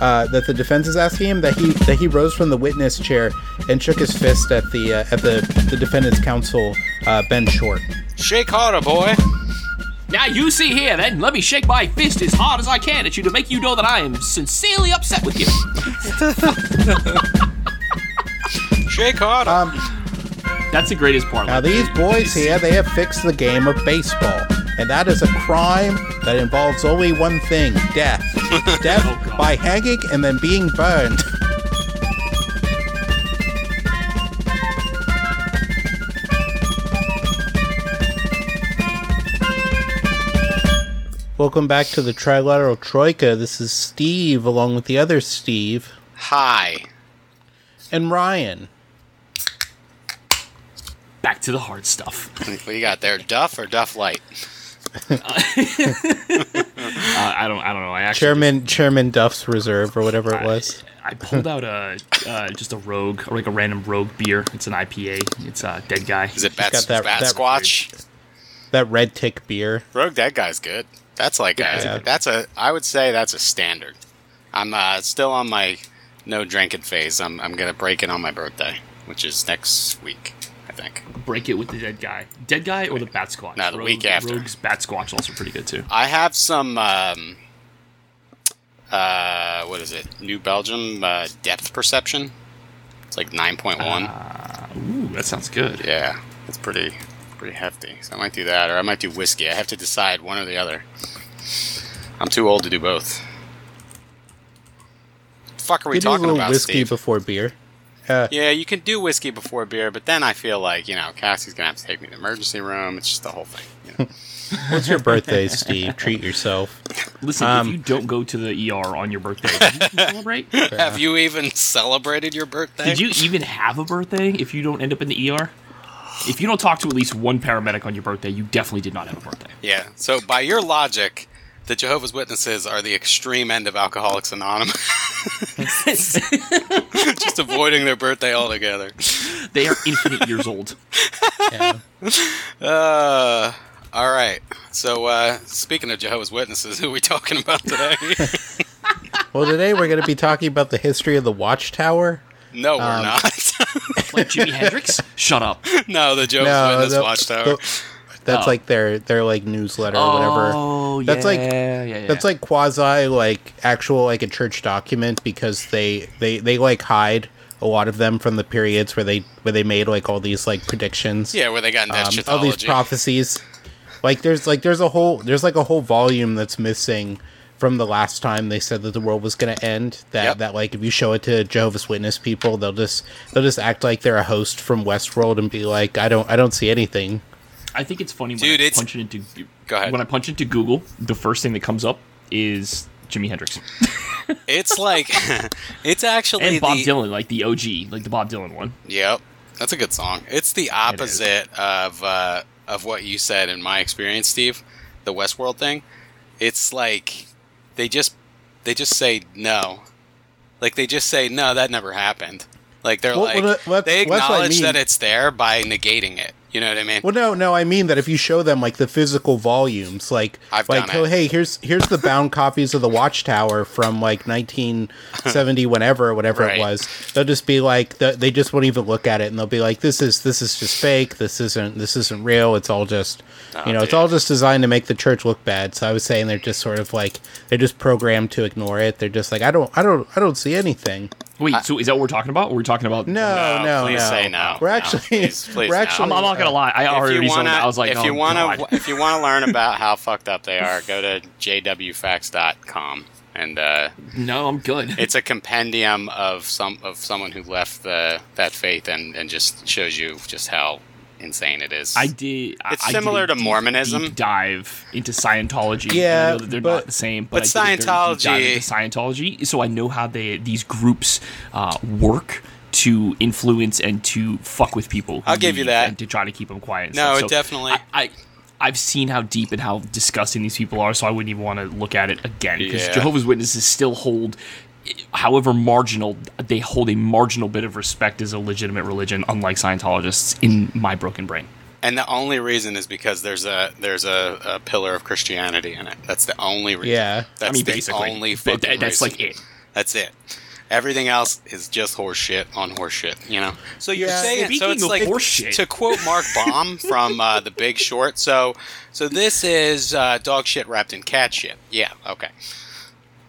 uh, that the defense is asking him that he that he rose from the witness chair and shook his fist at the uh, at the the defendant's counsel uh, Ben Short. Shake harder, boy. Now you see here, then, let me shake my fist as hard as I can at you to make you know that I am sincerely upset with you. Shake harder. Um, That's the greatest part. now these boys here, they have fixed the game of baseball, and that is a crime that involves only one thing: death. Oh, death Oh, by hanging and then being burned. Welcome back to the Trilateral Troika. This is Steve, along with the other Steve Hi. and Ryan. Back to the hard stuff. What you got there? Duff or Duff Light? Uh, I don't. I don't know. I actually Chairman Chairman Duff's Reserve or whatever it was. I pulled out a uh, just a rogue or like a random rogue beer. It's an IPA. It's a uh, dead guy. Is it Bat, got that- bat that- Squatch? That red tick beer. Rogue Dead Guy's good. That's like Yeah. a, that's a I would say that's a standard. I'm uh, still on my no drinking phase. I'm I'm gonna break it on my birthday, which is next week, I think. Break it with the dead guy. Dead guy or the Batsquatch. No, the week after. Rogue's Batsquatch also pretty good too. I have some um, uh, what is it? New Belgium uh, depth perception. It's like nine point one. Ooh, that sounds good. Yeah, it's pretty pretty hefty. So I might do that, or I might do whiskey. I have to decide one or the other. I'm too old to do both. fuck are we You do a talking little about, whiskey Steve? before beer. Uh, Yeah, you can do whiskey before beer, but then I feel like you know Cassie's gonna have to take me to the emergency room. It's just the whole thing. You know? what's your birthday, Steve? Treat yourself. Listen, Um, if you don't go to the ER on your birthday, you celebrate? have you even celebrated your birthday? Did you even have a birthday if you don't end up in the ER? If you don't talk to at least one paramedic on your birthday, you definitely did not have a birthday. Yeah. So by your logic, the Jehovah's Witnesses are the extreme end of Alcoholics Anonymous, just avoiding their birthday altogether. they are infinite years old. Yeah. Uh, all right. So uh, speaking of Jehovah's Witnesses, who are we talking about today? Well, today we're going to be talking about the history of the Watchtower. no, we're Um, not. Like Jimi Hendrix? Shut up. no, the Jehovah's Witness the- Watchtower. the- that's Oh. like their their like newsletter or whatever. Oh, That's like- yeah, yeah, yeah. That's like quasi like actual like a church document because they they they like hide a lot of them from the periods where they where they made like all these like predictions. yeah, where they got into um, all these prophecies. Like there's like there's a whole there's like a whole volume that's missing from the last time they said that the world was going to end. That Yep. that like if you show it to Jehovah's Witness people, they'll just they'll just act like they're a host from Westworld and be like, I don't I don't see anything. I think it's funny when I it's- punch it into Go ahead. when I punch into Google, the first thing that comes up is Jimi Hendrix It's like it's actually and Bob the, Dylan, like the OG, like the Bob Dylan one. Yep, that's a good song. It's the opposite of uh, of what you said in my experience, Steve. The Westworld thing. It's like they just they just say no, like they just say no, that never happened. Like they're Well, like well, that- they that's what I acknowledge mean. that it's there by negating it. You know what I mean? Well, no, no, I mean that if you show them like the physical volumes, like I've like oh hey, here's here's the bound copies of the Watchtower from like 1970, whenever whatever Right. it was. They'll just be like th- they just won't even look at it, and they'll be like, this is this is just fake. This isn't this isn't real. It's all just oh, you know, it's all just designed to make the church look bad. So I was saying they're just sort of like they're just programmed to ignore it. They're just like I don't I don't I don't see anything. Wait, so is that what we're talking about? We're talking about? No, no, no. please say no. We're No, actually please- please we're no. actually I'm, I'm not gonna lie. I If already you wanna. I was like, if oh, you wanna, if you wanna learn about how fucked up they are, go to jwfacts.com and uh, no, I'm good. it's a compendium of some of someone who left the that faith and, and just shows you just how insane it is. I did. It's I did similar a to deep, Mormonism. deep dive into Scientology. Yeah, I know that they're but- not the same. but But, I did a dive Scientology- into Scientology, so I know how they these groups uh, work to influence and to fuck with people. I'll give you that. and to try to keep them quiet. No, stuff. it definitely- I, I I've seen how deep and how disgusting these people are, so I wouldn't even want to look at it again because Yeah. Jehovah's Witnesses still hold. However marginal, they hold a marginal bit of respect as a legitimate religion, unlike Scientologists. In my broken brain, and the only reason is because there's a there's a, a pillar of Christianity in it. That's the only reason. Yeah. That's I mean, the basically, only But fucking that- that's reason. like it. That's it. Everything else is just horseshit on horseshit, you know. So you're Yeah, saying so it's of like horse shit. to quote Mark Baum from uh, The Big Short. So so this is uh, dog shit wrapped in cat shit. Yeah, okay.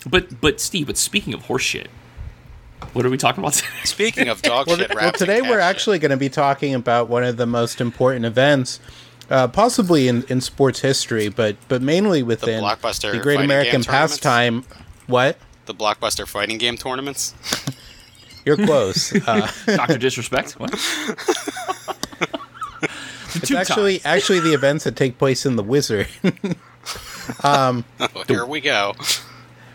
But but Steve, but speaking of horseshit, what are we talking about today? Speaking of dog Well, shit th- well, today we're shit. actually going to be talking about one of the most important events, uh, possibly in, in sports history, but but mainly within blockbuster the Great American pastime. What? the blockbuster fighting game tournaments. You're close. Uh, Doctor Disrespect. What? it's actually actually the events that take place in the Wizard. Oh, here we go.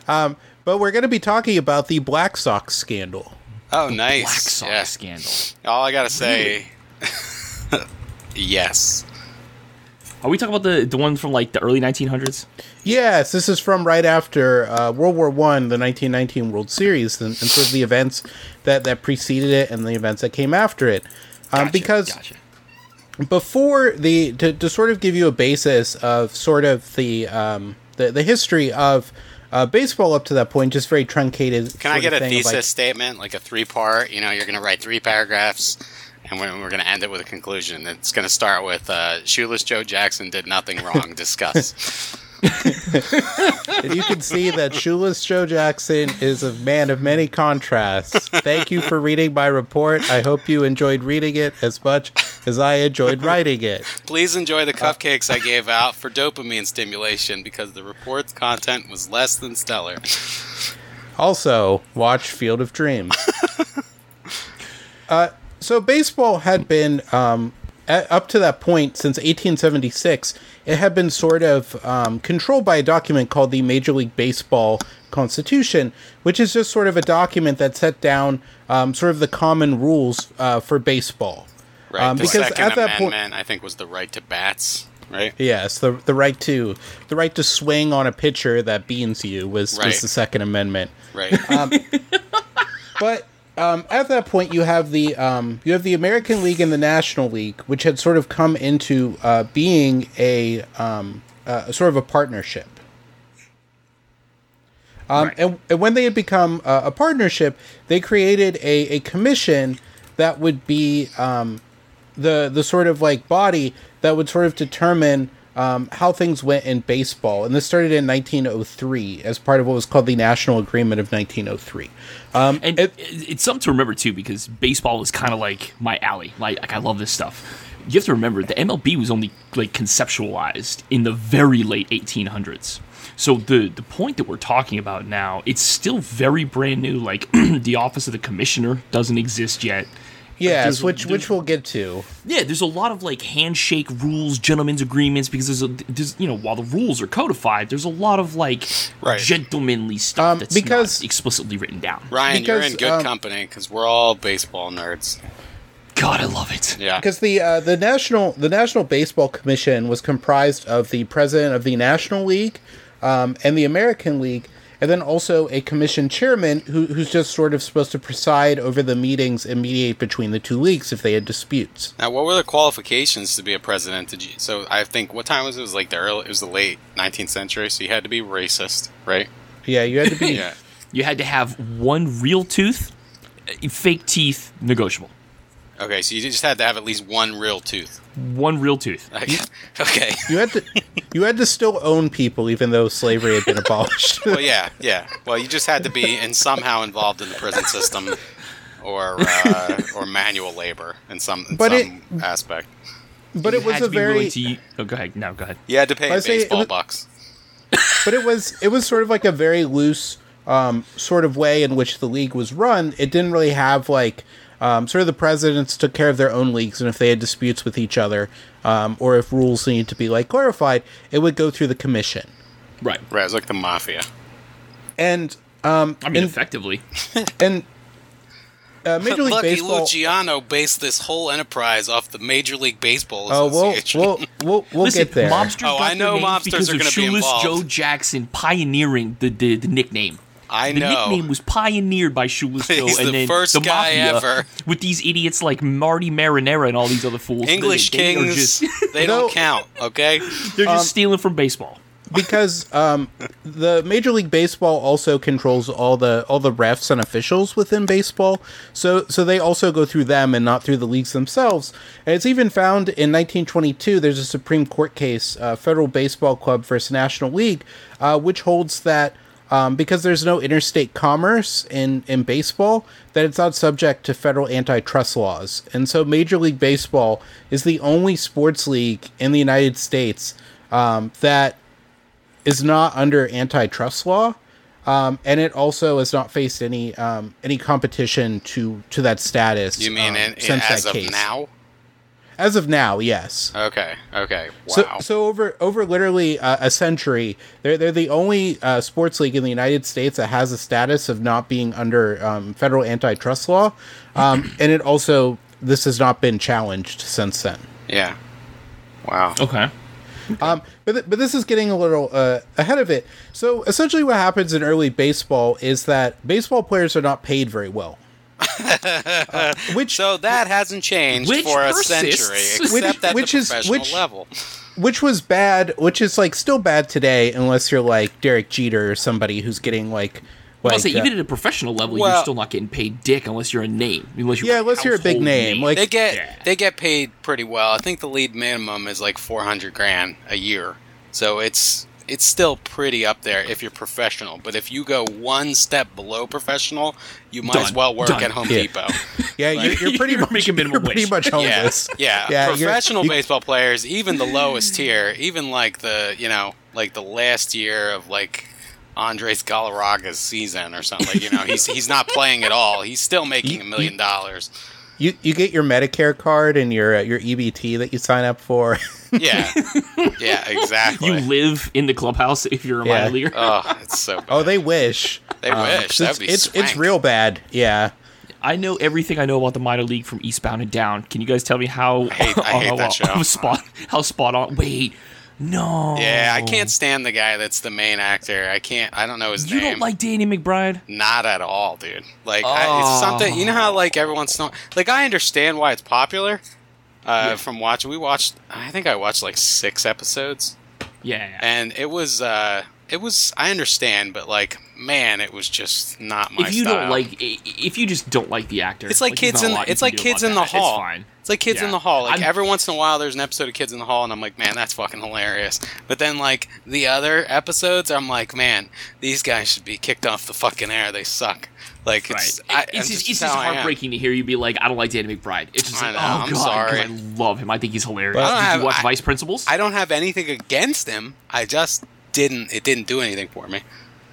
But we're going to be talking about the Black Sox scandal. Oh, Black nice. Black Sox Yeah. scandal. All I gotta say, yes. Are we talking about the the one from like the early 1900s? Yes, this is from right after uh, World War One, the 1919 World Series, and, and sort of the events that, that preceded it and the events that came after it. Um, Gotcha, because gotcha. before the to, to sort of give you a basis of sort of the um, the, the history of uh, baseball up to that point, just very truncated. Can I get a thesis like- statement, like a three part? You know, you're gonna write three paragraphs, and we're, we're gonna end it with a conclusion. It's gonna start with uh, "Shoeless Joe Jackson did nothing wrong." Discuss. and you can see that shoeless Joe Jackson is a man of many contrasts. Thank you for reading my report. I hope you enjoyed reading it as much as I enjoyed writing it. Please enjoy the cupcakes I gave out for dopamine stimulation because the report's content was less than stellar. Also, watch Field of Dreams. uh, so baseball had been um, a up to that point since 1876. It had been sort of um, controlled by a document called the Major League Baseball Constitution, which is just sort of a document that set down um, sort of the common rules uh, for baseball. Right. Um, the because second at that point- I think, was the right to bats. Right. Yes, the the right to the right to swing on a pitcher that beans you was Right. was the Second Amendment. Right. But um, at that point, you have the um, you have the American League and the National League, which had sort of come into uh, being a um, uh, sort of a partnership. Um, Right. and, and when they had become uh, a partnership, they created a, a commission that would be um, the the sort of like body that would sort of determine um, how things went in baseball. And this started in 1903 as part of what was called the National Agreement of 1903. Um, And it- it, it's something to remember too, because baseball is kind of like my alley. Like, like I love this stuff. You have to remember the MLB was only like conceptualized in the very late 1800s. So the the point that we're talking about now, it's still very brand new. Like the office of the commissioner doesn't exist yet. Yes, There's- which which we'll get to. Yeah, there's a lot of like handshake rules, gentlemen's agreements, because there's a there's you know while the rules are codified, there's a lot of like Right. gentlemanly stuff Um, that's because- not explicitly written down. Ryan, you're in good um, company because we're all baseball nerds. God, I love it. Yeah. Because the uh, the national the National Baseball Commission was comprised of the president of the National League um, and the American League, and then also a commission chairman who, who's just sort of supposed to preside over the meetings and mediate between the two leagues if they had disputes. Now, what were the qualifications to be a president? Did you, so I think what time was it? It was like the early, it was the late 19th century. So you had to be racist, right? Yeah, you had to be. Yeah. You had to have one real tooth, uh, fake teeth, negotiable. Okay, so you just had to have at least one real tooth. One real tooth. okay. You had to you had to still own people even though slavery had been abolished. Well, yeah, yeah. Well, you just had to be and somehow involved in the prison system, or uh, or manual labor in some in But it- some aspect. but You it was had a to be willing very to eat- oh, go ahead. No, go ahead. You had to pay I say it baseball was- bucks. but it was it was sort of like a very loose um, sort of way in which the league was run. It didn't really have like um, sort of the presidents took care of their own leagues, and if they had disputes with each other um, or if rules needed to be like clarified, it would go through the commission. Right. Right, it's like the mafia. And um, I mean, and, effectively. and uh, Major League Lucky Baseball. Luciano based this whole enterprise off the Major League Baseball Oh, we'll we'll we'll, we'll Listen, get there. mobsters Oh, got I know mobsters because are gonna be Shoeless involved. Joe Jackson pioneering the, the, the nickname. I The know. nickname was pioneered by Shoeless Joe, He's and the then first the guy mafia ever. with these idiots like Marty Marinera and all these other fools. English they, they kings, just, they don't count, okay? they're Um, just stealing from baseball. because um, the Major League Baseball also controls all the all the refs and officials within baseball. So so they also go through them and not through the leagues themselves. And it's even found in 1922. There's a Supreme Court case, uh, Federal Baseball Club versus National League, uh, which holds that. Um, because there's no interstate commerce in, in baseball, that it's not subject to federal antitrust laws. And so Major League Baseball is the only sports league in the United States um, that is not under antitrust law. Um, and it also has not faced any um, any competition to to that status. You mean um, in, in, since as that of case. now? As of now, yes. Okay. Okay. Wow. So, so over over literally uh, a century, they're they're the only uh, sports league in the United States that has a status of not being under um, federal antitrust law, um, and it also this has not been challenged since then. yeah. Wow. Okay. Um, but th- but this is getting a little uh, ahead of it. So essentially, what happens in early baseball is that baseball players are not paid very well. Uh, which So that hasn't changed Which for a persists. century, Which- except at which the is- professional which- level. which was bad, which is like still bad today, unless you're like Derek Jeter or somebody who's getting like I'll say uh, even at a professional level, you're still not getting paid dick unless you're a name. Unless you're Yeah, unless you're a big household name, like- They get Yeah. they get paid pretty well. I think the lead minimum is like four hundred grand a year. So it's it's still pretty up there if you're professional. But if you go one step below professional, you might as well work Done. at Home Yeah. Depot. yeah, you're, you're pretty much making minimum you're pretty much Yeah, homeless. yeah. Yeah, you're- Professional baseball players, even the lowest tier, even like the you know like the last year of like Andres Galarraga's season or something. Like, you know, he's he's not playing at all. He's still making a million dollars. You you get your Medicare card and your uh, your EBT that you sign up for. Yeah, yeah, exactly. You live in the clubhouse if you're a Yeah. minor leaguer. oh, it's so. Bad. oh, they wish. They Um, wish. 'cause That'd it's be it's, it's real bad. Yeah. I know everything I know about the minor league from Eastbound and Down. Can you guys tell me how hate- I hate how- that show. how spot how spot on? Wait, no. Yeah, I can't stand the guy that's the main actor. I can't. I don't know his You name. You don't like Danny McBride? Not at all, dude. Like I, it's something. You know how like everyone's not like I understand why it's popular. Uh, From watching, we watched. I think I watched like six episodes, Yeah. and it was. uh It was. I understand, but like, man, it was just not my if you style. don't like, if you just don't like the actor, It's like there's kids in. It's like kids in the that. hall. It's fine. It's like kids in the hall. Like I'm- every once in a while, there's an episode of Kids in the Hall, and I'm like, man, that's fucking hilarious. But then like the other episodes, I'm like, man, these guys should be kicked off the fucking air. They suck. Like Right. it's. I, it's just, just it's just heartbreaking to hear you be like, I don't like Danny McBride. It's just I like, know, oh I'm god, sorry. I love him. I think he's hilarious. Well, I don't Did have- you watch I- Vice Principals? I don't have anything against him. I just didn't. It didn't do anything for me.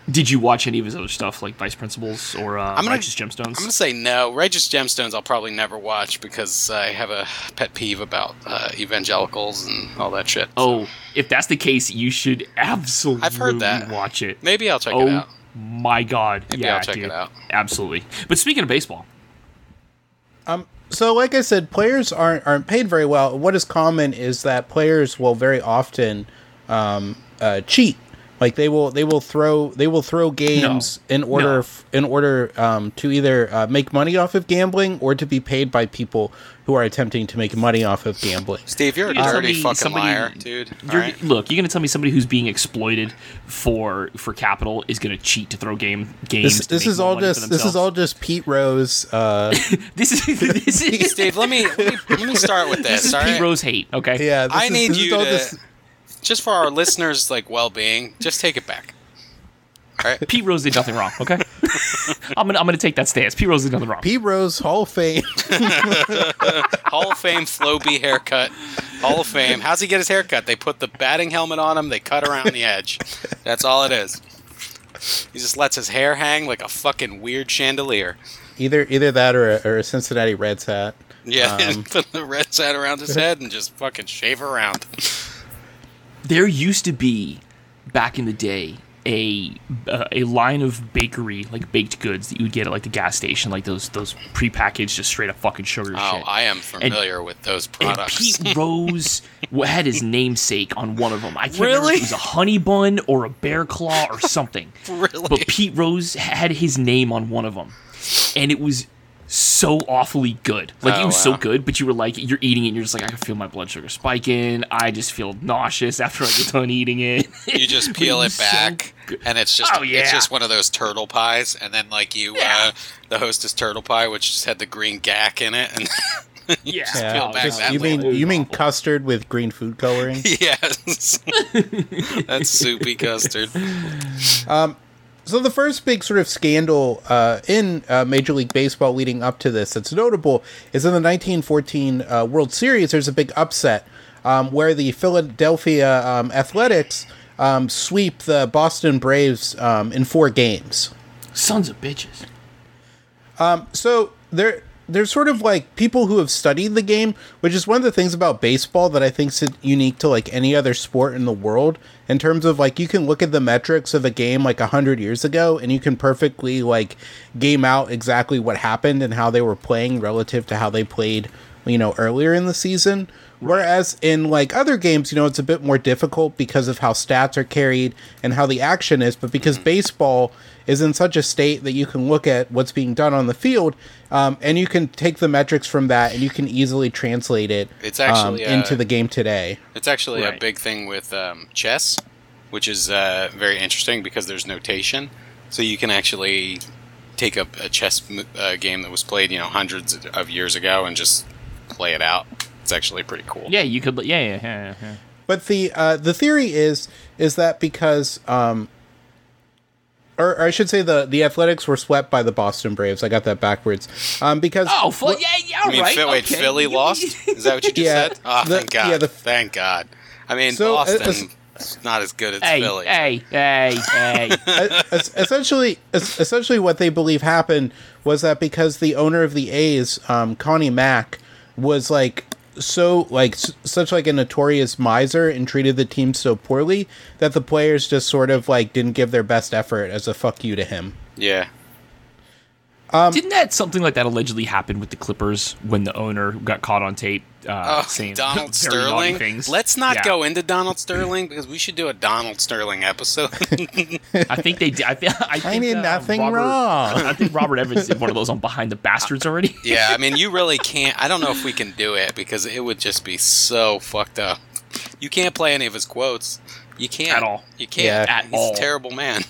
Did you watch any of his other stuff like Vice Principals or uh, I'm gonna- Righteous Gemstones? I'm gonna say no. Righteous Gemstones, I'll probably never watch because I have a pet peeve about uh, evangelicals and all that shit. oh, if that's the case, you should absolutely I've heard that. watch it. maybe I'll check oh it out. My god, Maybe yeah, I'll check dude. it out. Absolutely. But speaking of baseball, Um. So, like I said, players aren't aren't paid very well. What is common is that players will very often um, uh, cheat. Like they will they will throw they will throw games in order No. f- in order um, to either uh, make money off of gambling or to be paid by people who are attempting to make money off of gambling. Steve, you're a You're dirty fucking somebody- liar, dude. You're, right? look, you're gonna tell me somebody who's being exploited for for capital is gonna cheat to throw game games. This, this is all money for just this is all just Pete Rose. Uh, This is this is, Steve, let me, let me let me start with this this. is all Pete right? Rose hate. Okay. yeah, this I is, need this is you all to just- just for our listeners' like well-being, just take it back. All right. Pete Rose did nothing wrong. Okay. I'm gonna I'm gonna take that stance. Pete Rose did nothing wrong. Pete Rose Hall of Fame. Hall of Fame Flowbee haircut. Hall of Fame. How's he get his haircut? They put the batting helmet on him. They cut around the edge. That's all it is. He just lets his hair hang like a fucking weird chandelier. either either that or a, or a Cincinnati Reds hat. Yeah, Um, put the Reds hat around his head and just fucking shave around. There used to be back in the day a uh, a line of bakery like baked goods that you would get at like the gas station, like those those prepackaged just straight up fucking sugar Oh, shit. I am familiar with those and products. Pete Rose had his namesake on one of them. I can't remember Really? if it was a honey bun or a bear claw or something. Really? But Pete Rose had his name on one of them, and it was so awfully good. Like it Oh, was so good, but you were like, you're eating it, and you're just like, I can feel my blood sugar spiking. I just feel nauseous after I get done eating it. You just peel But it was so back, and it's just Oh, yeah. it's just one of those turtle pies, and then like you, Yeah. uh, the hostess turtle pie, which just had the green gack in it, and yeah, Yeah, Yeah, back just- that you mean it was you mean custard with green food coloring? yes, that's soupy custard. So the first big sort of scandal uh, in uh, Major League Baseball leading up to this that's notable is in the 1914 uh, World Series. There's a big upset um, where the Philadelphia um, Athletics um, sweep the Boston Braves um, in four games. Sons of bitches. So there, there's sort of like people who have studied the game, which is one of the things about baseball that I think is unique to like any other sport in the world. In terms of like, you can look at the metrics of a game like a hundred years ago, and you can perfectly like game out exactly what happened and how they were playing relative to how they played, you know, earlier in the season. Whereas in like other games, you know, it's a bit more difficult because of how stats are carried and how the action is. But because mm-hmm. baseball is in such a state that you can look at what's being done on the field, um, and you can take the metrics from that and you can easily translate it It's actually, um, into uh, the game today. It's actually a big thing with um, chess, which is uh, very interesting because there's notation, so you can actually take up a chess uh, game that was played, you know, hundreds of years ago and just play it out. It's actually pretty cool. Yeah, you could. Yeah, yeah, yeah. yeah. But the uh, the theory is is that because um, or, or I should say the the Athletics were swept by the Boston Braves. I got that backwards. Um, because Oh, fu- yeah, yeah, I mean, right. Phil- wait, okay. Philly lost? Is that what you just Yeah, said? Oh, the- thank God. yeah, the- thank God. I mean, So, uh, Boston, is not as good as Hey, Philly. hey, hey, hey. es- essentially, essentially, what they believe happened was that because the owner of the A's, um, Connie Mack, was like so like s- such like a notorious miser and treated the team so poorly that the players just sort of like didn't give their best effort as a fuck you to him. Yeah. Didn't that something like that allegedly happen with the Clippers when the owner got caught on tape uh, Oh, saying Donald very Sterling. things? Let's not Yeah. go into Donald Sterling because we should do a Donald Sterling episode. I think they did. I, thi- I, think, I did uh, nothing Robert- wrong. I think Robert Evans did one of those on Behind the Bastards already. yeah, I mean, you really can't. I don't know if we can do it because it would just be so fucked up. You can't play any of his quotes. You can't At all. You can't. Yeah. At He's all. a terrible man.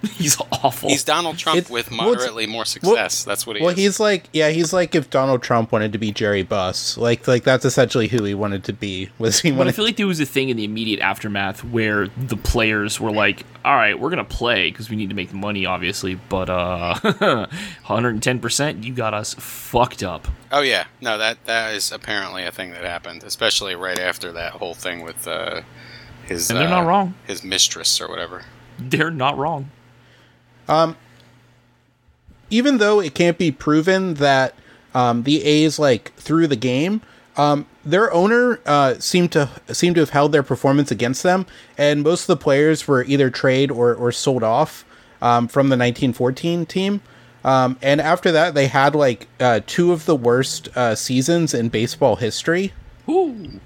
He's awful. He's Donald Trump It's- with well, moderately more success. That's what he Well, is. he's like, yeah, he's like if Donald Trump wanted to be Jerry Buss, like, like that's essentially who he wanted to be. Was he But I feel like there was a thing in the immediate aftermath where the players were like, "All right, we're gonna play because we need to make money, obviously, but uh, 110 percent, you got us fucked up." Oh yeah, no that that is apparently a thing that happened, especially right after that whole thing with uh, his. And they're uh, not wrong. His mistress or whatever. They're not wrong. Even though it can't be proven that um, the A's like threw the game, um, their owner uh, seemed to seemed to have held their performance against them, and most of the players were either trade or or sold off um, from the 1914 team. Um, and after that, they had like uh, two of the worst uh, seasons in baseball history. Ooh.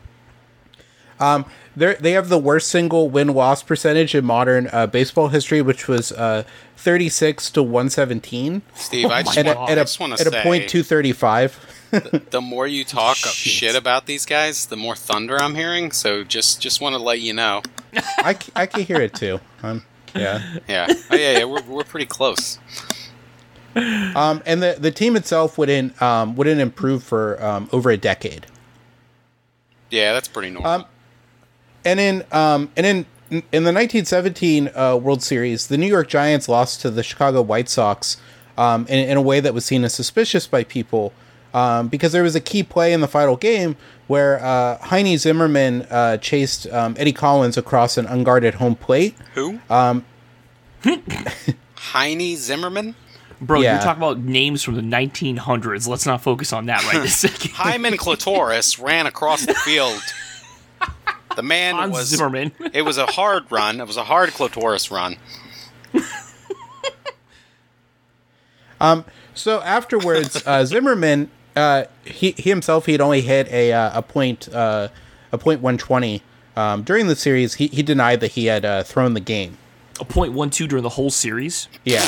They they have the worst single win loss percentage in modern uh, baseball history, which was uh, 36 to 117 Steve, I just, at want, a, I at just a, want at a point 235. the more you talk Shit. shit about these guys, the more thunder I'm hearing. So just just want to let you know. I, c- I can hear it too. Um, yeah. Yeah, oh, yeah, yeah. We're, we're pretty close. Um, and the, the team itself wouldn't um, wouldn't improve for um, over a decade. Yeah, that's pretty normal. And in um, and in in the 1917 uh, World Series, the New York Giants lost to the Chicago White Sox um, in, in a way that was seen as suspicious by people um, because there was a key play in the final game where uh, Heinie Zimmerman uh, chased um, Eddie Collins across an unguarded home plate. Who? Um, Heinie Zimmerman. Bro, Yeah. you're talking about names from the 1900s. Let's not focus on that right this second. Hyman Clitoris ran across the field. The man Hans was. Zimmerman. It was a hard run. It was a hard clitoris run. um. So afterwards, uh, Zimmerman, uh, he, he himself, he had only hit a uh, a point uh, a point one twenty um, during the series. He, he denied that he had uh, thrown the game. A point one two during the whole series. Yeah,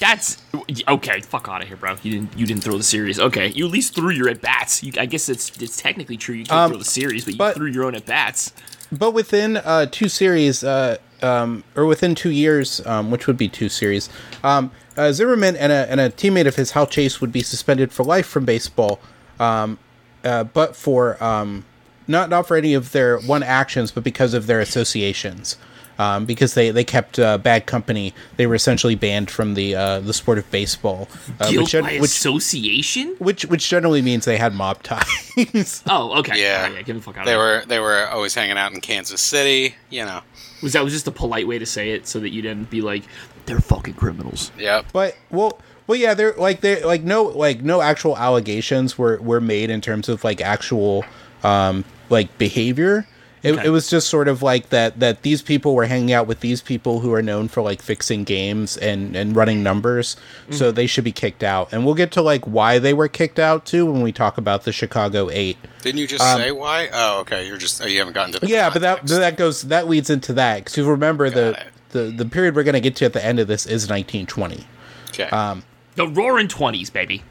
That's okay. Fuck out of here, bro. You didn't. You didn't throw the series. Okay, you at least threw your at bats. I guess it's it's technically true. You can't Um, throw the series, but you but- threw your own at bats. But within uh, two series, uh, um, or within two years, um, which would be two series, um, uh, Zimmerman and a, and a teammate of his, Hal Chase, would be suspended for life from baseball, um, uh, but for um, not not for any of their one actions, but because of their associations. Um, because they, they kept uh, bad company, they were essentially banned from the uh, the sport of baseball, uh, Guilt which, gen- by which association. which which generally means they had mob ties. Oh, okay. Yeah. Yeah. Get the fuck out They of here. were they were always hanging out in Kansas City. You know. Was that was just a polite way to say it so that you didn't be like they're fucking criminals. Yep. But well, well, yeah, they're like they like no like no actual allegations were were made in terms of like actual um like behavior. It, Okay. it was just sort of like that that these people were hanging out with these people who are known for like fixing games and and running numbers, so they should be kicked out. And we'll get to like why they were kicked out too when we talk about the Chicago Eight. Didn't you just say why? Oh, okay. You're just oh, you haven't gotten to the Um, Yeah, but that context. that goes that leads into that because you remember the, it. the the period we're gonna get to at the end of this is 1920. okay. um, The roaring twenties, baby.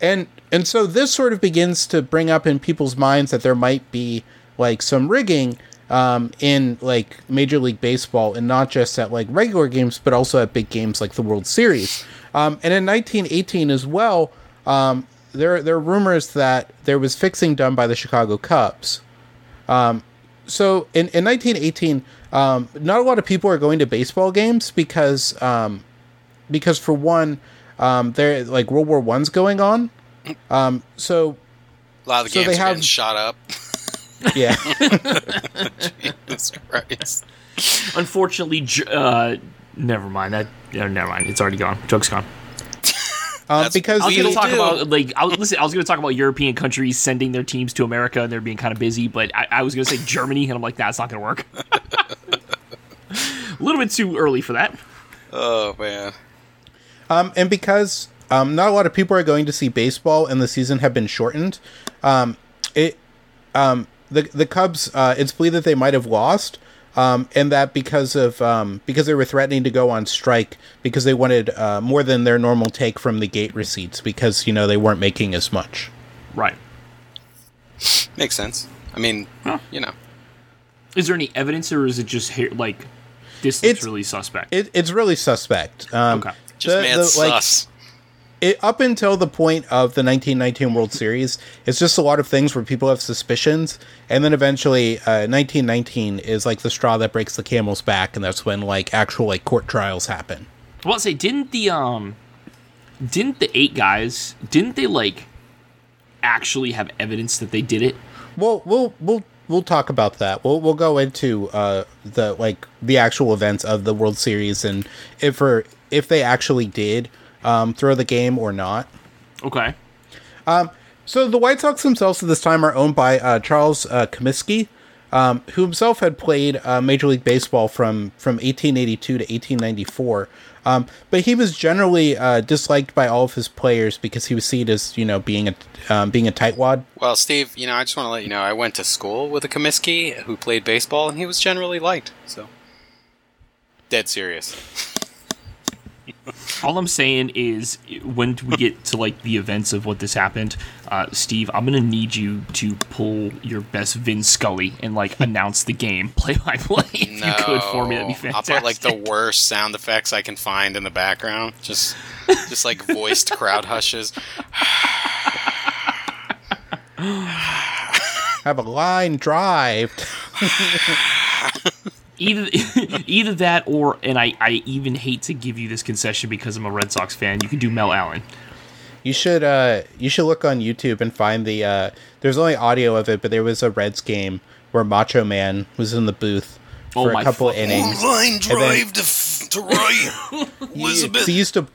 and and so this sort of begins to bring up in people's minds that there might be like some rigging um, in like Major League Baseball, and not just at like regular games, but also at big games like the World Series. Um, and in 1918 as well, um, there there are rumors that there was fixing done by the Chicago Cubs. Um, so in, in 1918, um, not a lot of people are going to baseball games because um, because for one, um, there like World War One's going on. Um, so a lot of the so games they have- shot up. Yeah, Jesus Christ. Unfortunately, uh, never mind that. Uh, never mind. It's already gone. Joke's gone. um, because I was going to talk do. about like I was listen. I was going to talk about European countries sending their teams to America and they're being kind of busy, but I, I was going to say Germany, and I'm like, that's not going to work. A little bit too early for that. Oh man. um, and because um, not a lot of people are going to see baseball, and the season have been shortened. Um, it um, the the Cubs. Uh, it's believed that they might have lost. Um, and that because of um, because they were threatening to go on strike because they wanted uh, more than their normal take from the gate receipts because you know they weren't making as much. Right. Makes sense. I mean, Huh. you know. Is there any evidence, or is it just here, like this It's- really suspect? It, it's really suspect. Um, Okay. Just the- mad the, like, sus. It, up until the point of the 1919 World Series, it's just a lot of things where people have suspicions, and then eventually, uh, 1919 is like the straw that breaks the camel's back, and that's when like actual like court trials happen. Well, say didn't the um, didn't the eight guys didn't they like actually have evidence that they did it? Well, we'll we'll we'll talk about that. We'll we'll go into uh, the like the actual events of the World Series and if or if they actually did um, throw the game or not. Okay. So the White Sox themselves at this time are owned by uh, Charles uh, Comiskey, um, who himself had played uh, Major League Baseball from from 1882 to 1894. Um, but he was generally uh, disliked by all of his players because he was seen as you know being a um, being a tightwad. Well, Steve, you know, I just want to let you know I went to school with a Comiskey who played baseball, and he was generally liked. So, dead serious. All I'm saying is, when we get to like the events of what this happened, uh, Steve, I'm gonna need you to pull your best Vin Scully and like announce the game play by play. If No, you could for me, that'd be I'll put like the worst sound effects I can find in the background. Just, just like voiced crowd hushes. Have a line drive. either either that or and I, I even hate to give you this concession because I'm a Red Sox fan. You can do Mel Allen. You should uh you should look on YouTube and find the uh there's only audio of it, but there was a Reds game where Macho Man was in the booth Oh for my a couple fucking- innings. Line drive to, f- to right. Because he used to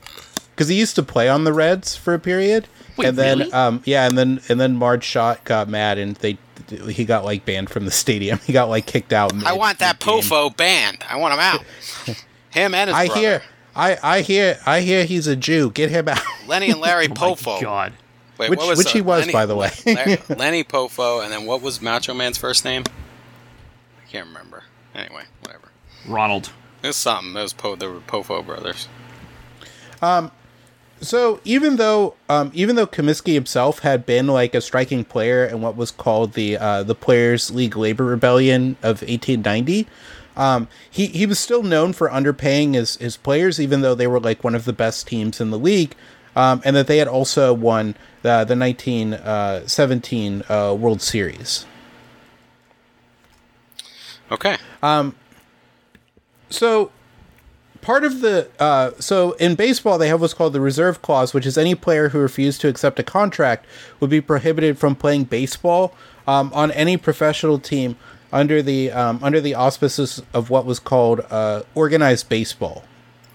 because he used to play on the Reds for a period. Wait, and then really? um yeah, and then and then Marge Schott got mad and they he got like banned from the stadium. He got like kicked out. I want that mid-game. Poffo banned. I want him out. Him and his I brother. hear I I hear I hear he's a Jew. Get him out. Lenny and Larry Oh Poffo. my God. Wait, Which- what was which uh, he was, Lenny- by the way. Larry- Lenny Poffo, and then what was Macho Man's first name? I can't remember. Anyway, whatever. Ronald. It was something. It was po- the Poffo brothers. So even though um, even though Comiskey himself had been like a striking player in what was called the uh, the Players League Labor Rebellion of 1890, um, he he was still known for underpaying his his players, even though they were like one of the best teams in the league, um, and that they had also won the the 1917 uh, World Series. Okay. Um. So part of the uh, so in baseball they have what's called the reserve clause, which is any player who refused to accept a contract would be prohibited from playing baseball um, on any professional team under the um, under the auspices of what was called uh, organized baseball.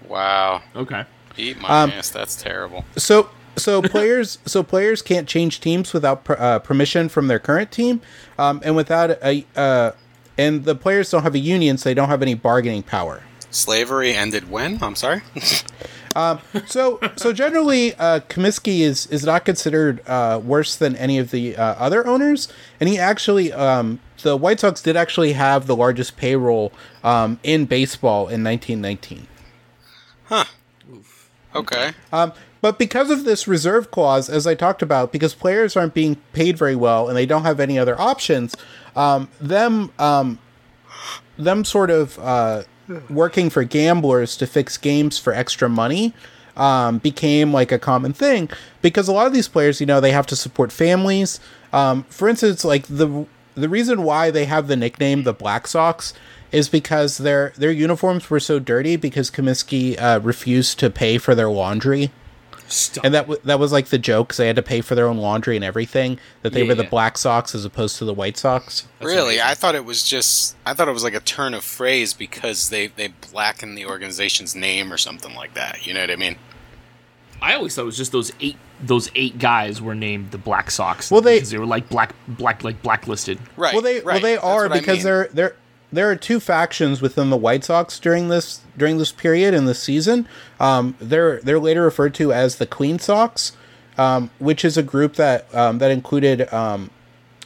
Wow. Okay. Eat my Um, ass. That's terrible. So so players so players can't change teams without per, uh, permission from their current team, um, and without a uh, and the players don't have a union, so they don't have any bargaining power. Slavery ended when? I'm sorry. So, so generally, uh, Comiskey is is not considered uh, worse than any of the uh, other owners, and he actually, um, the White Sox did actually have the largest payroll um, in baseball in 1919. Huh. okay. Um, but because of this reserve clause, as I talked about, because players aren't being paid very well and they don't have any other options, um, them um, them sort of uh, working for gamblers to fix games for extra money um, became like a common thing because a lot of these players, you know, they have to support families. Um, for instance, like the the reason why they have the nickname the Black Sox is because their their uniforms were so dirty because Comiskey uh, refused to pay for their laundry Stop. and that w- that was like the joke because they had to pay for their own laundry and everything that they Yeah, were the yeah. Black Sox as opposed to the White Sox. really? I thought it was just. I thought it was like a turn of phrase because they they blacken the organization's name or something like that. You know what I mean? I always thought it was just those eight those eight guys were named the Black Sox. Well, they- because they were like black black like blacklisted. Right. well, they right. well they are what I because mean. there there there are two factions within the White Sox during this during this period in this season. Um, they're they're later referred to as the Clean Sox, um, which is a group that um, that included um,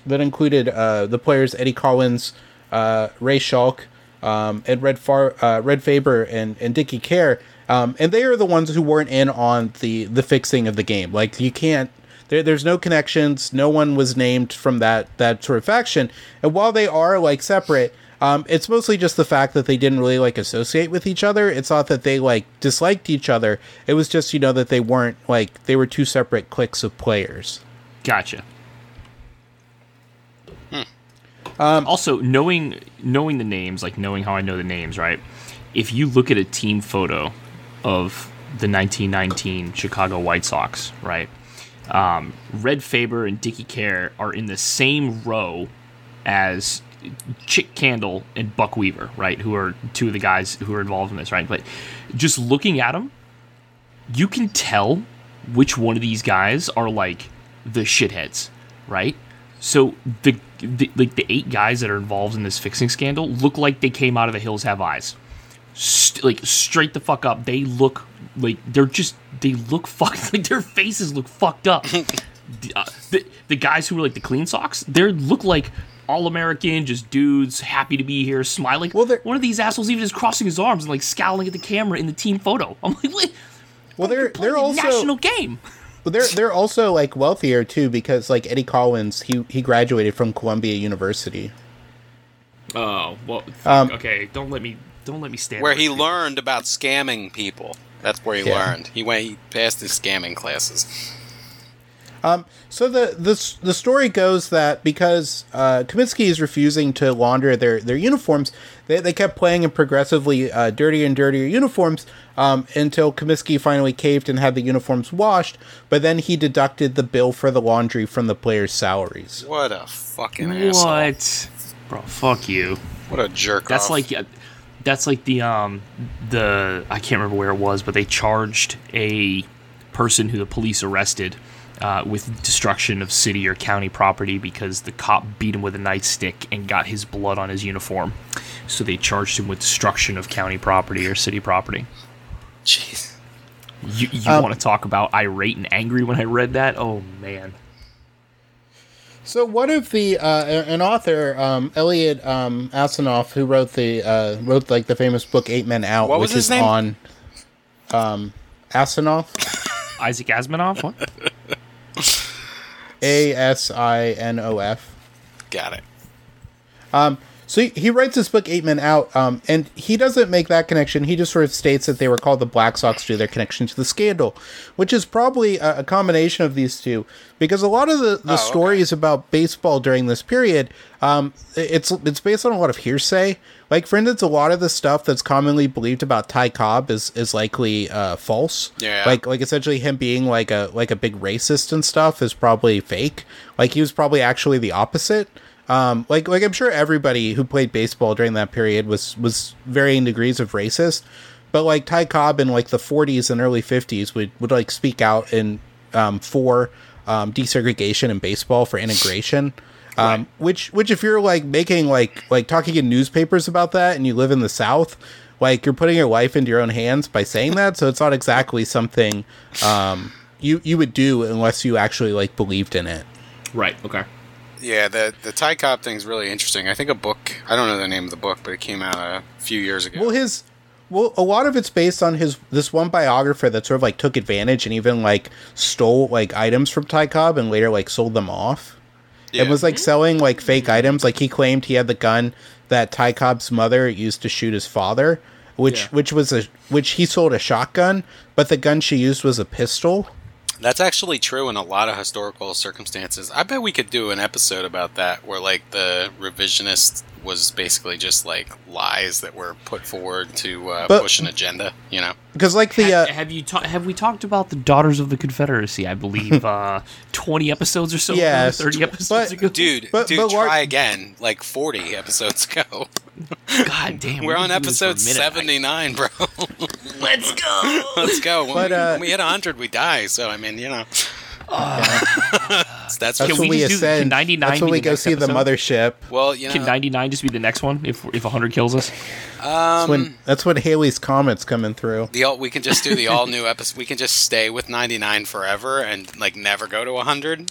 that included uh, the players Eddie Collins, uh, Ray Schalk, um, and Red Far uh, Red Faber and and Dickie Kerr, um, and they are the ones who weren't in on the the fixing of the game. Like you can't. There, there's no connections. No one was named from that that sort of faction. And while they are like separate, um, it's mostly just the fact that they didn't really like associate with each other. It's not that they like disliked each other. It was just you know that they weren't like they were two separate cliques of players. Gotcha. also, knowing knowing the names, like knowing how I know the names, right? If you look at a team photo of the 1919 Chicago White Sox, right? Um, Red Faber and Dickie Kerr are in the same row as Chick Gandil and Buck Weaver, right? Who are two of the guys who are involved in this, right? But just looking at them, you can tell which one of these guys are like the shitheads, right? So the, the like the eight guys that are involved in this fixing scandal look like they came out of the Hills Have Eyes, St- like straight the fuck up. They look like they're just they look fucked like their faces look fucked up. the, uh, the the guys who were like the clean socks, they look like all American, just dudes happy to be here, smiling. Well, they're- one of these assholes even just crossing his arms and like scowling at the camera in the team photo. I'm like, wait, Well, they're they're a also national game. Well, they're they're also like wealthier too because like Eddie Collins, he he graduated from Columbia University. Oh well, Um, okay. Don't let me don't let me stand where there. he learned about scamming people. That's where he Yeah. learned. He went. He passed his scamming classes. So the the the story goes that because uh, Kaminsky is refusing to launder their their uniforms, they, they kept playing in progressively uh, dirtier and dirtier uniforms um, until Kaminsky finally caved and had the uniforms washed. But then he deducted the bill for the laundry from the players' salaries. What a fucking asshole! What, bro? Fuck you. What a jerk! That's off. like uh, that's like the um the I can't remember where it was, but they charged a person who the police arrested uh, with destruction of city or county property because the cop beat him with a nightstick and got his blood on his uniform. So they charged him with destruction of county property or city property. Jeez. You, you Um, want to talk about irate and angry when I read that? Oh man. So one of the uh, an author, um, Eliot um, Asinof, who wrote the uh, wrote like the famous book Eight Men Out, What which was his is name? on. Um, Asinof. Isaac Asimov. What? A S I N O F. Got it. So he, he writes this book Eight Men Out, um, and he doesn't make that connection. He just sort of states that they were called the Black Sox due to their connection to the scandal, which is probably a, a combination of these two, because a lot of the, the okay. stories about baseball during this period, um, it's it's based on a lot of hearsay. Like for instance, a lot of the stuff that's commonly believed about Ty Cobb is is likely uh, false. Yeah. Like like essentially him being like a like a big racist and stuff is probably fake. Like he was probably actually the opposite. Um, like like I'm sure everybody who played baseball during that period was was varying degrees of racist, but like Ty Cobb in like the 40s and early 50s would would like speak out in um, for um, desegregation in baseball for integration. Um, which which if you're like making like like talking in newspapers about that and you live in the South, like you're putting your life into your own hands by saying that. So it's not exactly something um, you you would do unless you actually like believed in it. Right. Okay. Yeah, the the Ty Cobb thing's really interesting. I think a book. I don't know the name of the book, but it came out a few years ago. Well, his well, a lot of it's based on his this one biographer that sort of like took advantage and even like stole like items from Ty Cobb and later like sold them off. Yeah. It was like selling like fake mm. items. Like he claimed he had the gun that Ty Cobb's mother used to shoot his father, which Yeah. which was a which he sold a shotgun, but the gun she used was a pistol. That's actually true in a lot of historical circumstances. I bet we could do an episode about that where like the revisionist was basically just like lies that were put forward to uh, But- push an agenda, you know. Because like the Ha- uh, have you ta- have we talked about the Daughters of the Confederacy? I believe uh, twenty episodes or so. ago, Yes, thirty episodes but- ago. Dude, But- dude, but try Lar- again like 40 episodes ago. God damn, We're we've on been doing this for a episode 79, bro. Let's go. Let's go. When, But, we, uh, when we hit 100, we die. So, I mean, you know. that's that's Can when we we just do- can ascend. 99 That's when be we go next see the mothership. well, you know. Can ninety nine just be the next one if if hundred kills us? Um, that's when that's when Halley's comets coming through. The all, we can just do the all new episode. We can just stay with 99 forever and like never go to 100.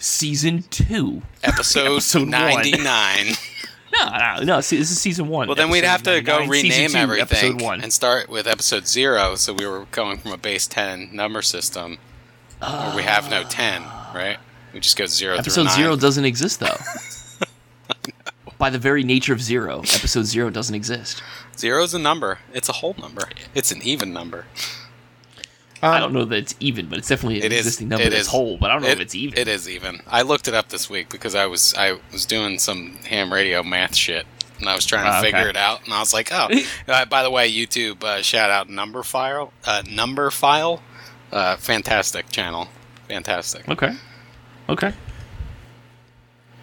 Season two. Episode, Episode 99. No, no, no. see, This is season one. Well, then we'd have to go season rename two, everything one. and start with episode zero. So we were going from a base 10 number system where we have no 10, right? We just go zero through Episode zero doesn't exist though. By the very nature of zero, episode zero doesn't exist. Zero is a number. It's a whole number. It's an even number. I don't know that it's even, but it's definitely an It is. existing number it that's is. whole. But I don't know It- if it's even. It is even. I looked it up this week because I was I was doing some ham radio math shit, and I was trying to Ah, okay. figure it out. And I was like, oh, uh, by the way, YouTube uh, shout out Numberphile, uh, Numberphile, uh, fantastic channel, fantastic. Okay. Okay.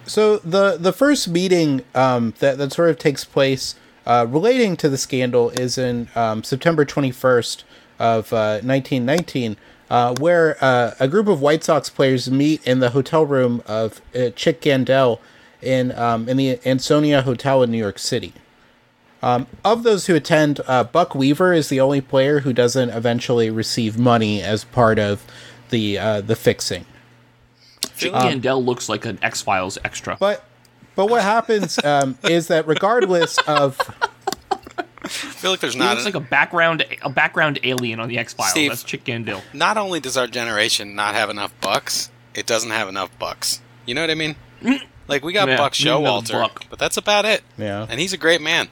So the the first meeting um, that that sort of takes place uh, relating to the scandal is in um, September twenty first of uh, nineteen nineteen, uh, where uh, a group of White Sox players meet in the hotel room of uh, Chick Gandil in um, in the Ansonia Hotel in New York City. Um, of those who attend, uh, Buck Weaver is the only player who doesn't eventually receive money as part of the uh, the fixing. Chick Um, Gandil looks like an X Files extra. But but what happens um, is that regardless of I feel like there's he not looks like a background a background alien on the X Files. That's Chick Gandil. not only does our generation not have enough bucks, it doesn't have enough bucks. You know what I mean? Like we got Yeah, Buck we need another Showalter, Buck. but that's about it. Yeah. and he's a great man.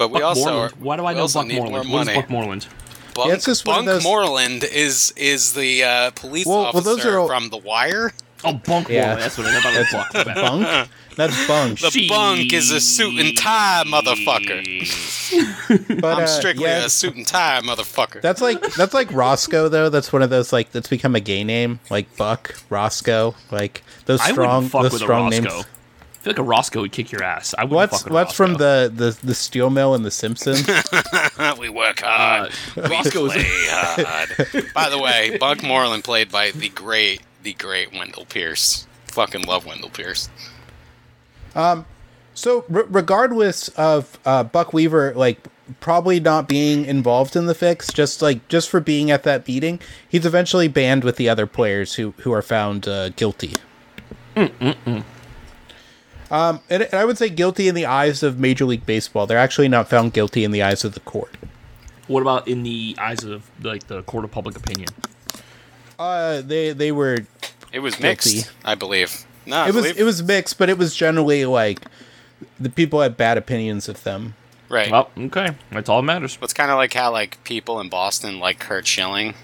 But we also are, Why do I know also need Buckmoreland? more What is money. Buckmoreland? Bunk, Yeah, it's just Bunk those- Moreland is is the uh, police Well- well, officer those are all- from The Wire. Oh, Bunk Yeah. Moreland. That's what I know about that's Bunk. bunk, that's bunk. The bunk is a suit and tie motherfucker. But I'm uh, strictly yeah, a suit and tie motherfucker. that's like that's like Roscoe though. That's one of those like that's become a gay name, like Buck Roscoe, like those strong wouldn't fuck those with strong Roscoe. names. I feel like a Roscoe would kick your ass. I wouldn't What's fuck what's from the, the the steel mill in The Simpsons? we work hard. Uh, Roscoe's Play hard. By the way, Buck Moreland played by the great, the great Wendell Pierce. Fucking love Wendell Pierce. Um, So, r- regardless of uh, Buck Weaver, like probably not being involved in the fix, just like just for being at that meeting, he's eventually banned with the other players who who are found uh, guilty. Um, and, and I would say guilty in the eyes of Major League Baseball. They're actually not found guilty in the eyes of the court. What about in the eyes of like the court of public opinion? Uh, they they were. It was Guilty. mixed, I believe. No, I It was believe- it was mixed, but it was generally like the people had bad opinions of them. right. Well, okay, that's all that matters. It's kind of like how like people in Boston like Curt Schilling,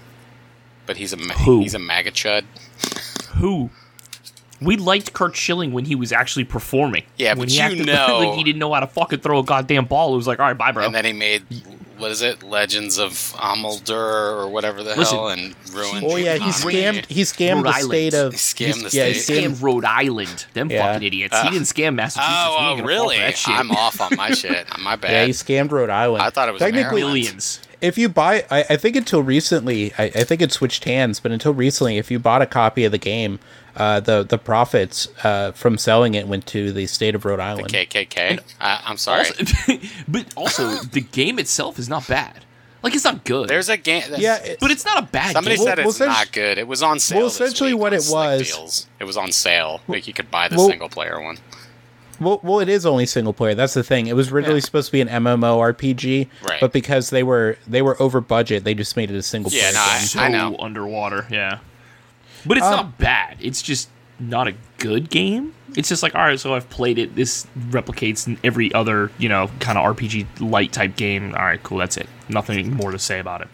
but he's a Who? he's a MAGA chud. Who? We liked Curt Schilling when he was actually performing. Yeah, when but he you acted know- like he didn't know how to fucking throw a goddamn ball. It was like, all right, bye, bro. And then he made what is it, Legends of Amalur or whatever the Listen. hell, and ruined. Oh yeah, the he scammed. He scammed Rhode the Island. state of. He scammed he's- the yeah, he. Scammed Rhode Island. Them Yeah. fucking idiots. he uh, didn't scam Massachusetts. Oh, oh really? for that. I'm off on my shit. My bad. Yeah, he scammed Rhode Island. I thought it was technically. Maryland. Millions. If you buy, I, I think until recently, I, I think it switched hands, but until recently, if you bought a copy of the game, uh, the the profits uh, from selling it went to the state of Rhode Island. KKK. I, I'm sorry. Also, but also, the game itself is not bad. Like, it's not good. There's a game. Yeah, it- but it's not a bad Somebody game. said Well, it's well, not good. It was on sale. well, this essentially week what it was- Deals. It was on sale. Like you could buy the Well- single player one. Well, well, it is only single player. That's the thing. It was originally Yeah. supposed to be an MMORPG, Right. but because they were they were over budget, they just made it a single Yeah, player no, I- so I know. underwater. Yeah, but it's Um, not bad. It's just not a good game. It's just like all right, so I've played it. This replicates every other you know kind of RPG light type game. All right, cool. That's it. Nothing more to say about it.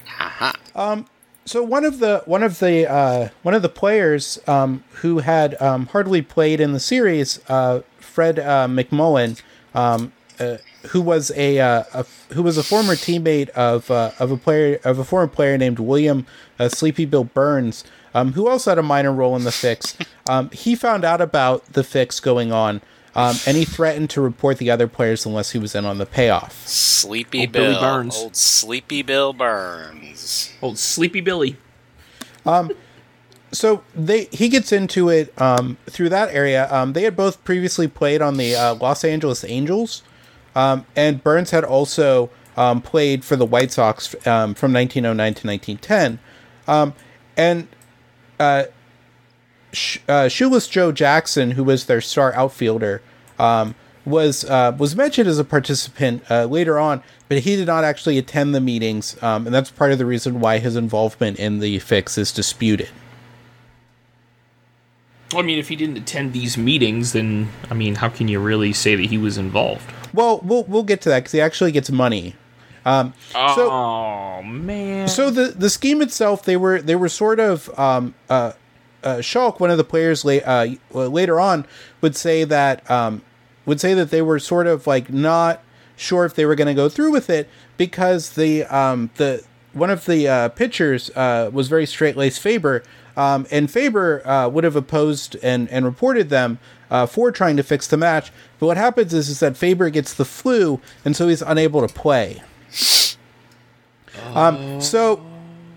um, So one of the one of the uh, one of the players um, who had um, hardly played in the series, uh, Fred uh, McMullen, um, uh, who was a, uh, a who was a former teammate of uh, of a player of a former player named William uh, Sleepy Bill Burns, um, who also had a minor role in the fix. Um, he found out about the fix going on. Um, and he threatened to report the other players unless he was in on the payoff. Sleepy Old Billy Bill. Burns. Old Sleepy Bill Burns. Old Sleepy Billy. Um, so they he gets into it um, through that area. Um, they had both previously played on the uh, Los Angeles Angels, um, and Burns had also um, played for the White Sox um, from 1909 to 1910. Um, and uh, Sh- uh, Shoeless Joe Jackson, who was their star outfielder, um, was uh, was mentioned as a participant uh, later on, but he did not actually attend the meetings, um, and that's part of the reason why his involvement in the fix is disputed. I mean, if he didn't attend these meetings, then I mean, how can you really say that he was involved? Well, we'll we'll get to that because he actually gets money. Um, so oh man. so the the scheme itself, they were they were sort of um, uh, uh, Schalk, one of the players la- uh, later on, would say that um, would say that they were sort of like not sure if they were going to go through with it because the um, the one of the uh, pitchers uh, was very straight laced Faber, um, and Faber uh, would have opposed and and reported them. Uh, for trying to fix the match, but what happens is, is that Faber gets the flu, and so he's unable to play. Um, so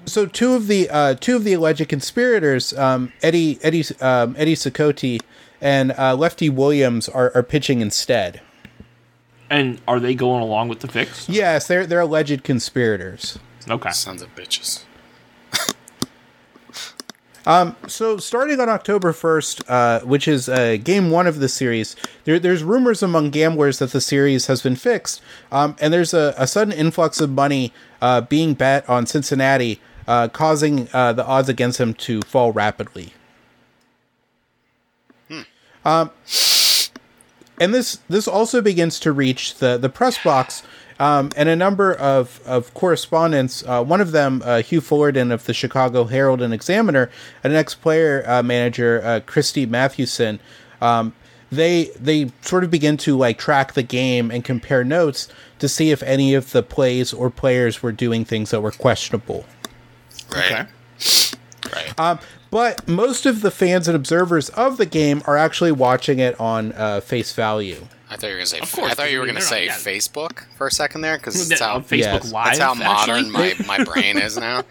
so two of the uh, two of the alleged conspirators, um, Eddie Eddie um, Eddie Cicotte and uh, Lefty Williams, are, are pitching instead. and are they going along with the fix? Yes, they're they're alleged conspirators. Okay. Sons of bitches. So starting on October first, uh, which is uh, game one of the series, there, there's rumors among gamblers that the series has been fixed, um, and there's a, a sudden influx of money uh, being bet on Cincinnati, uh, causing uh, the odds against them to fall rapidly. Um, and this this also begins to reach the the press box. Um, and a number of, of correspondents, uh, one of them, uh, Hugh Fullerton of the Chicago Herald and Examiner, and an ex-player uh, manager, uh, Christy Mathewson, um, they they sort of begin to like track the game and compare notes to see if any of the plays or players were doing things that were questionable. Right. Right. Um, but most of the fans and observers of the game are actually watching it on uh, face value. I thought you were gonna say. Of course, I thought you were gonna say yeah. Facebook for a second there because that's how Facebook yes. Live. that's how modern my, my brain is now.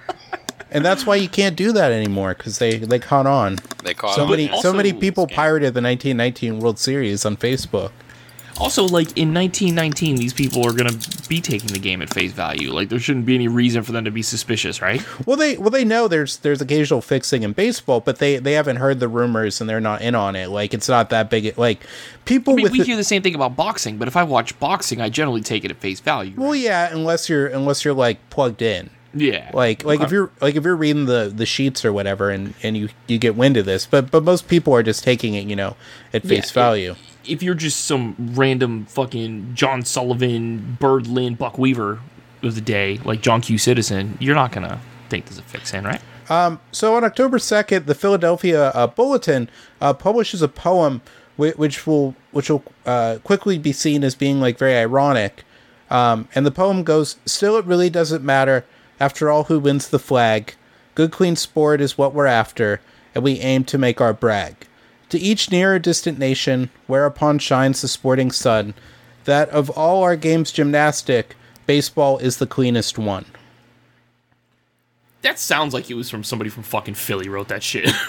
and that's why you can't do that anymore because they they caught on. They caught So on. many yeah. so many people pirated the 1919 World Series on Facebook. Also, like in 1919, these people are gonna be taking the game at face value. Like there shouldn't be any reason for them to be suspicious, right? Well, they well they know there's there's occasional fixing in baseball, but they they haven't heard the rumors and they're not in on it. Like it's not that big. Like people I mean, with we the- hear the same thing about boxing, but if I watch boxing, I generally take it at face value. well, yeah, unless you're unless you're like plugged in. yeah, Like like if you're like if you're reading the the sheets or whatever and and you you get wind of this, but but most people are just taking it, you know, at Yeah, face it- value. If you're just some random fucking John Sullivan, Bird Lynn, Buck Weaver of the day, like John Q. Citizen, you're not gonna think there's a fix in, right? So on October second, the Philadelphia uh, Bulletin uh, publishes a poem whi- which will which will uh, quickly be seen as being like very ironic. Um, and the poem goes, "Still, it really doesn't matter. After all, who wins the flag? Good, clean sport is what we're after, and we aim to make our brag. To each near or distant nation, whereupon shines the sporting sun, that of all our games gymnastic, baseball is the cleanest one." That sounds like it was from somebody from fucking Philly wrote that shit.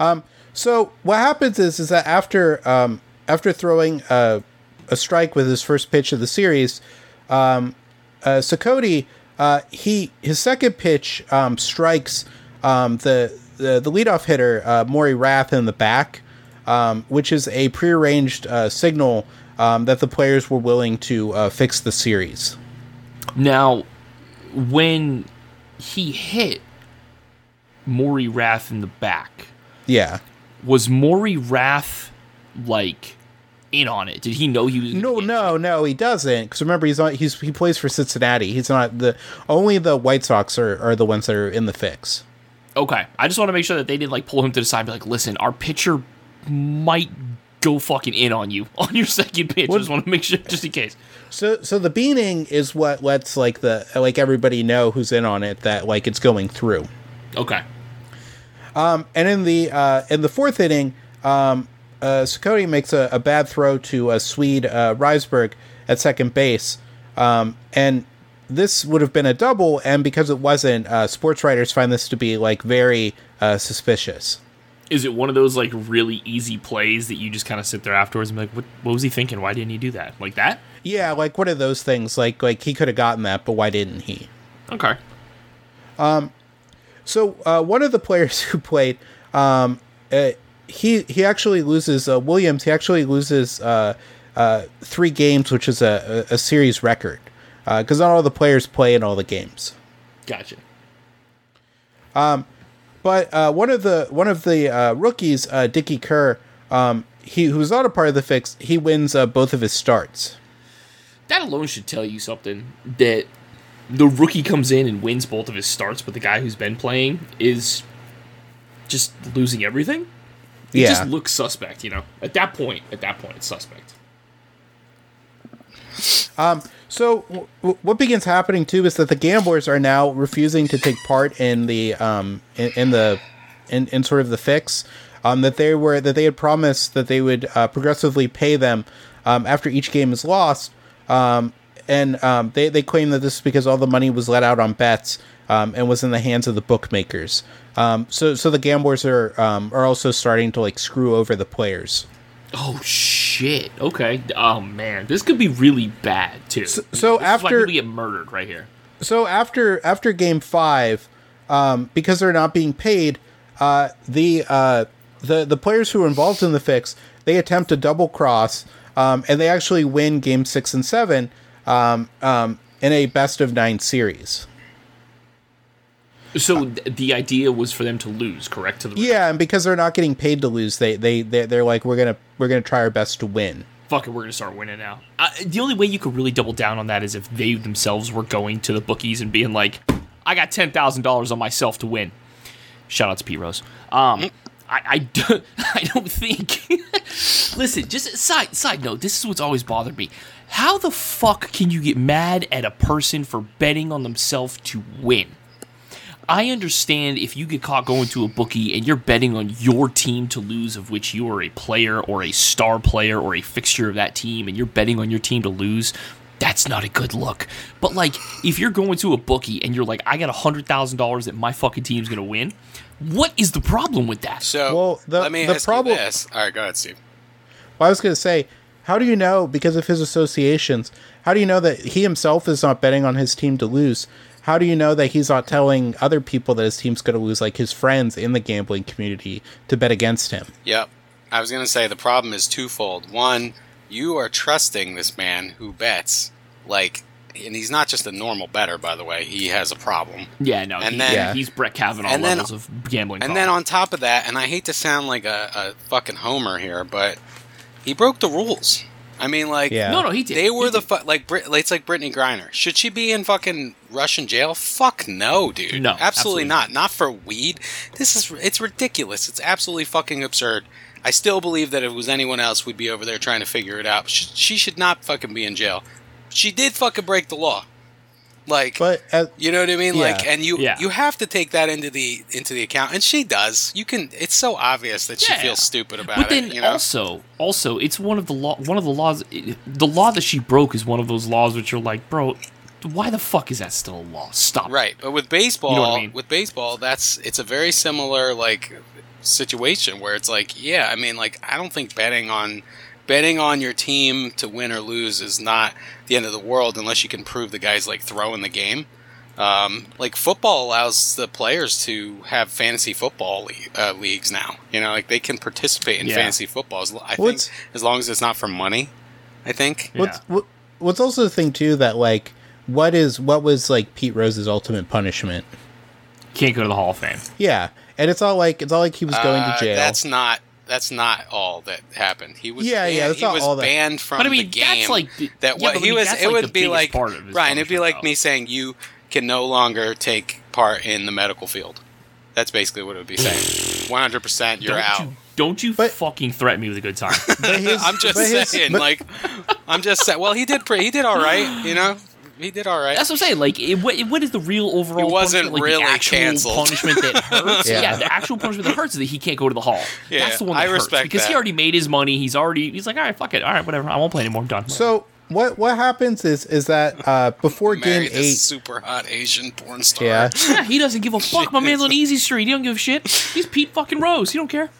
um, So what happens is is that after um, after throwing a, a strike with his first pitch of the series, um, uh, Cicotte uh, he his second pitch um, strikes um, the, the the leadoff hitter uh, Morrie Rath in the back, um, which is a prearranged uh, signal um, that the players were willing to uh, fix the series. now, when he hit Morrie Rath in the back, Yeah. was Morrie Rath like in on it? Did he know he was No, no, no, he doesn't. Because remember, he's not. He's he plays for Cincinnati. He's not the only the White Sox are, are the ones that are in the fix. Okay, I just want to make sure that they didn't like pull him to the side and be like, "Listen, our pitcher might go fucking in on you on your second pitch." I just want to make sure, just in case. So so the beaning is what lets like the like everybody know who's in on it that like it's going through. Okay, Um, And in the uh, in the fourth inning, um, uh, makes a, a bad throw to a Swede uh, Risberg at second base, um, and this would have been a double. And because it wasn't, uh, sports writers find this to be like very uh, suspicious. is it one of those like really easy plays that you just kind of sit there afterwards and be like, "What? What was he thinking? Why didn't he do that? Like that?" Yeah, like one of those things. Like like he could have gotten that, but why didn't he? Okay. Um, so uh, one of the players who played, um, uh, he he actually loses uh, Williams. He actually loses uh, uh, three games, which is a, a, series record, because not all the players play in all the games. Gotcha. But uh, one of the one of the uh, rookies, uh, Dickie Kerr, um, he who was not a part of the fix, he wins uh, both of his starts. That alone should tell you something that the rookie comes in and wins both of his starts, but the guy who's been playing is just losing everything. It Yeah. just looks suspect, you know. At that point, at that point, it's suspect. So w- w- what begins happening too is that the gamblers are now refusing to take part in the um in, in the in, in sort of the fix um that they were that they had promised that they would uh, progressively pay them um after each game is lost um and um they they claim that this is because all the money was let out on bets um and was in the hands of the bookmakers um so so the gamblers are um are also starting to like screw over the players Oh shit. Okay. Oh man, this could be really bad too. So, so this is why after- people get murdered right here. so after after game five, um, because they're not being paid, uh, the uh, the the players who are involved in the fix they attempt a double cross, um, and they actually win game six and seven um, um, in a best of nine series. So th- the idea was for them to lose, correct? To the Yeah, and because they're not getting paid to lose, they they they they're like we're gonna we're gonna try our best to win. fuck it, we're gonna start winning now. Uh, the only way you could really double down on that is if they themselves were going to the bookies and being like, "I got ten thousand dollars on myself to win." Shout out to P Rose. Um, I I, do, I don't think. Listen, just side side note. This is what's always bothered me. How the fuck can you get mad at a person for betting on themselves to win? I understand if you get caught going to a bookie and you're betting on your team to lose, of which you are a player or a star player or a fixture of that team, and you're betting on your team to lose, that's not a good look. But like, if you're going to a bookie and you're like, I got a hundred thousand dollars that my fucking team's gonna win, What is the problem with that? So Well, the- let me the ask problem- you this. All right, go ahead, Steve. Well, I was going to say, how do you know because of his associations? How do you know that he himself is not betting on his team to lose? How do you know that he's not telling other people that his team's going to lose, like his friends in the gambling community, to bet against him? Yep. I was going to say the problem is twofold. One, you are trusting this man who bets like and he's not just a normal better by the way. He has a problem. Yeah, no, And he- then- Yeah. he's Brett Kavanaugh And then- levels of gambling. And talk. then on top of that, and I hate to sound like a, a fucking homer here, but he broke the rules. I mean, like, Yeah. no, no, he did. they were He the did. fu- like Brit- it's like Brittney Griner. Should she be in fucking Russian jail? Fuck no, dude. No, absolutely, absolutely not. Not for weed. This is it's ridiculous. It's absolutely fucking absurd. I still believe that if it was anyone else, we'd be over there trying to figure it out. She, she should not fucking be in jail. She did fucking break the law. Like, But uh, you know what I mean? Like, and you Yeah. you have to take that into the into the account, and she does. You can. It's so obvious that she Yeah. feels stupid about But then it. You know? also, also, it's one of the law. One of the laws. The law that she broke is one of those laws which are like, bro, why the fuck is that still a law? Stop. Right, but with baseball, You know what I mean? with baseball, that's it's a very similar like situation where it's like, yeah, I mean, like I don't think betting on betting on your team to win or lose is not the end of the world unless you can prove the guy's like throwing the game. Um, like football allows the players to have fantasy football le- uh, leagues now. You know, like they can participate in Yeah. fantasy football. As, I think What's- as long as it's not for money. I think. what's what, what's also the thing too that like what is what was like Pete Rose's ultimate punishment? Can't go to the Hall of Fame. Yeah, and it's all like it's all like he was going Uh, to jail. That's not. That's not all that happened. He was Yeah, banned, yeah, that's he not was all that- banned from But I mean, the game. that's like the- that yeah, what but I mean, was. It like would be like part Ryan. It'd be like though. me saying you can no longer take part in the medical field. That's basically what it would be saying. One hundred percent, you're don't out. You, don't you But- fucking threaten me with a good time. But his- I'm just but his- saying, but- like, I'm just saying. Well, he did. Pre- he did all right. You know, he did all right. That's what I'm saying. Like, it, what, what is the real overall? He wasn't punishment? Like, really the actual canceled. punishment that hurts. Yeah. yeah. the actual punishment that hurts is that he can't go to the hall. Yeah, That's the one I that hurts respect because he already made his money. He's already he's like, all right, fuck it, all right, whatever. I won't play anymore. I'm done. so what what happens is is that uh, before game eight, super hot Asian porn star. yeah, yeah, he doesn't give a fuck. My man's on Easy Street. He don't give a shit. He's Pete fucking Rose. He don't care.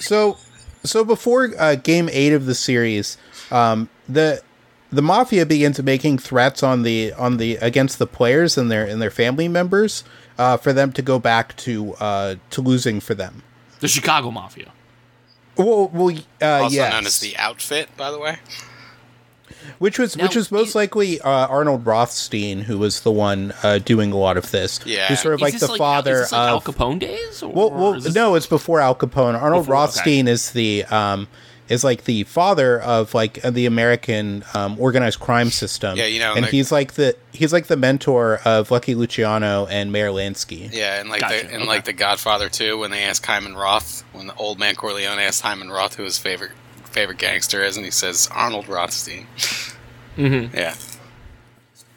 So, so before uh, game eight of the series, um, the the mafia begins making threats on the on the against the players and their and their family members uh, for them to go back to uh, to losing for them. The Chicago Mafia. Well, well, uh, Also yes. known as the outfit, by the way. which was which was most is- likely uh, Arnold Rothstein, who was the one uh, doing a lot of this. Yeah. who's sort of Is like this the father is this like Al Capone days? Or, Well, or well is this- no, it's before Al Capone. Arnold Before, okay. Rothstein is the um, is like the father of like uh, the American um, organized crime system. Yeah, you know, and like- he's like the he's like the mentor of Lucky Luciano and Meyer Lansky. Yeah, and like Gotcha, the and okay. like the Godfather too, when they ask Hyman Roth, when the old man Corleone asked Hyman Roth who his favorite favorite gangster is, and he says Arnold Rothstein. Mhm. Yeah,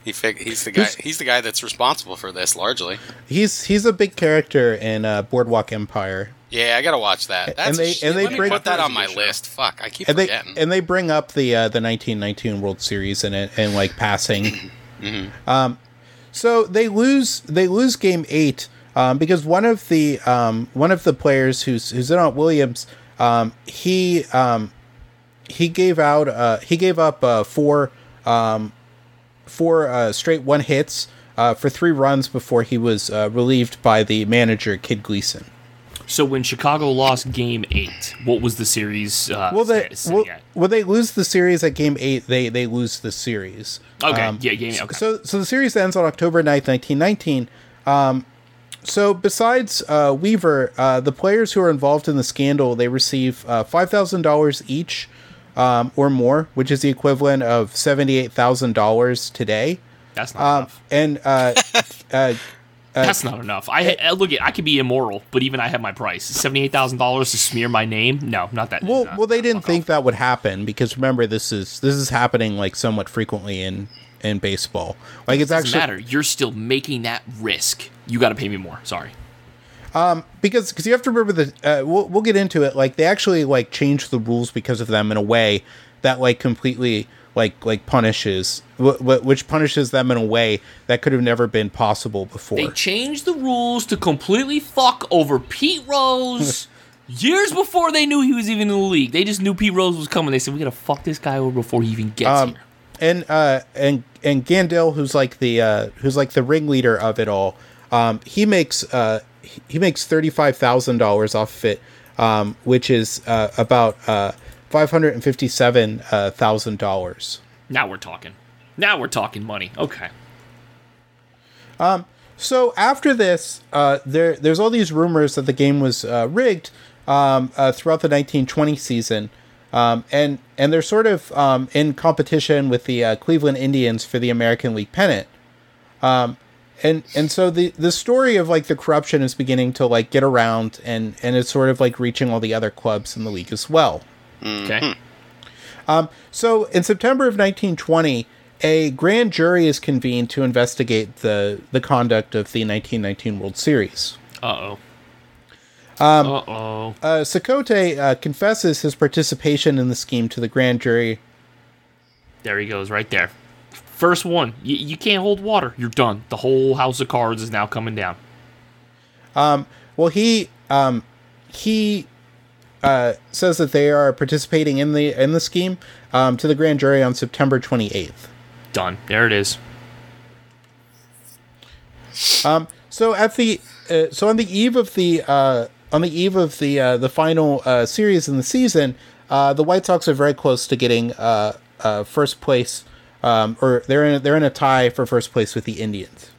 he fig- he's the guy. He's the guy that's responsible for this largely. He's he's a big character in uh, Boardwalk Empire, Yeah, I gotta watch that. That's they- shit. and they Let me bring- put that on my list. Fuck, I keep and they forgetting. and they bring up the uh, the 1919 World Series in it and like passing. Mm-hmm. Um, so they lose they lose game eight um, because one of the um, one of the players who's who's in on Williams um, he um, he gave out uh, he gave up uh, four um, four uh, straight one hits uh, for three runs before he was uh, relieved by the manager Kid Gleason. So when Chicago lost Game Eight, what was the series? Uh, Well, they well, they lose the series at game eight, they they lose the series. Okay, Um, yeah, game. Okay. So so the series ends on October 9th, nineteen nineteen. Um, so besides uh, Weaver, uh, the players who are involved in the scandal they receive uh, five thousand dollars each um, or more, which is the equivalent of seventy eight thousand dollars today. That's not Um, enough. and uh, uh, That's not enough. I I- look at. I could be immoral, but even I have my price. Seventy eight thousand dollars to smear my name? No, not that. well, not- well, they didn't think off. that would happen because remember this is this is happening like somewhat frequently in in baseball. Like it's Doesn't actually matter. You're still making that risk. You got to pay me more. Sorry. Um, because because you have to remember that uh, we'll we'll get into it. Like they actually like changed the rules because of them in a way that like completely like like punishes wh- wh- which punishes them in a way that could have never been possible before. They changed the rules to completely fuck over Pete Rose years before they knew he was even in the league. They just knew Pete Rose was coming. They said we gotta fuck this guy over before he even gets Um, here. and uh and and Gandil, who's like the uh who's like the ringleader of it all, um, he makes uh he- he makes thirty five thousand dollars off of it, um, which is uh about uh five hundred and fifty seven thousand dollars. Now we're talking. Now we're talking money. Okay. Um. So after this, uh, there there's all these rumors that the game was uh, rigged um, uh, throughout the 1920 season, um, and and they're sort of um, in competition with the uh, Cleveland Indians for the American League pennant. Um, and and so the the story of like the corruption is beginning to like get around, and and it's sort of like reaching all the other clubs in the league as well. Okay. So in September of 1920, a grand jury is convened to investigate the the conduct of the 1919 World Series. Uh oh. Um, uh oh. Uh, Cicotte uh, confesses his participation in the scheme to the grand jury. There he goes, right there. First one. You, you can't hold water. You're done. The whole house of cards is now coming down. Well, he um, he uh, says that they are participating in the in the scheme um, to the grand jury on September 28th. Done. There it is. So at the uh, so on the eve of the uh, on the eve of the uh, the final uh, series in the season, uh, the White Sox are very close to getting uh, uh, first place, um, or they're in a, they're in a tie for first place with the Indians.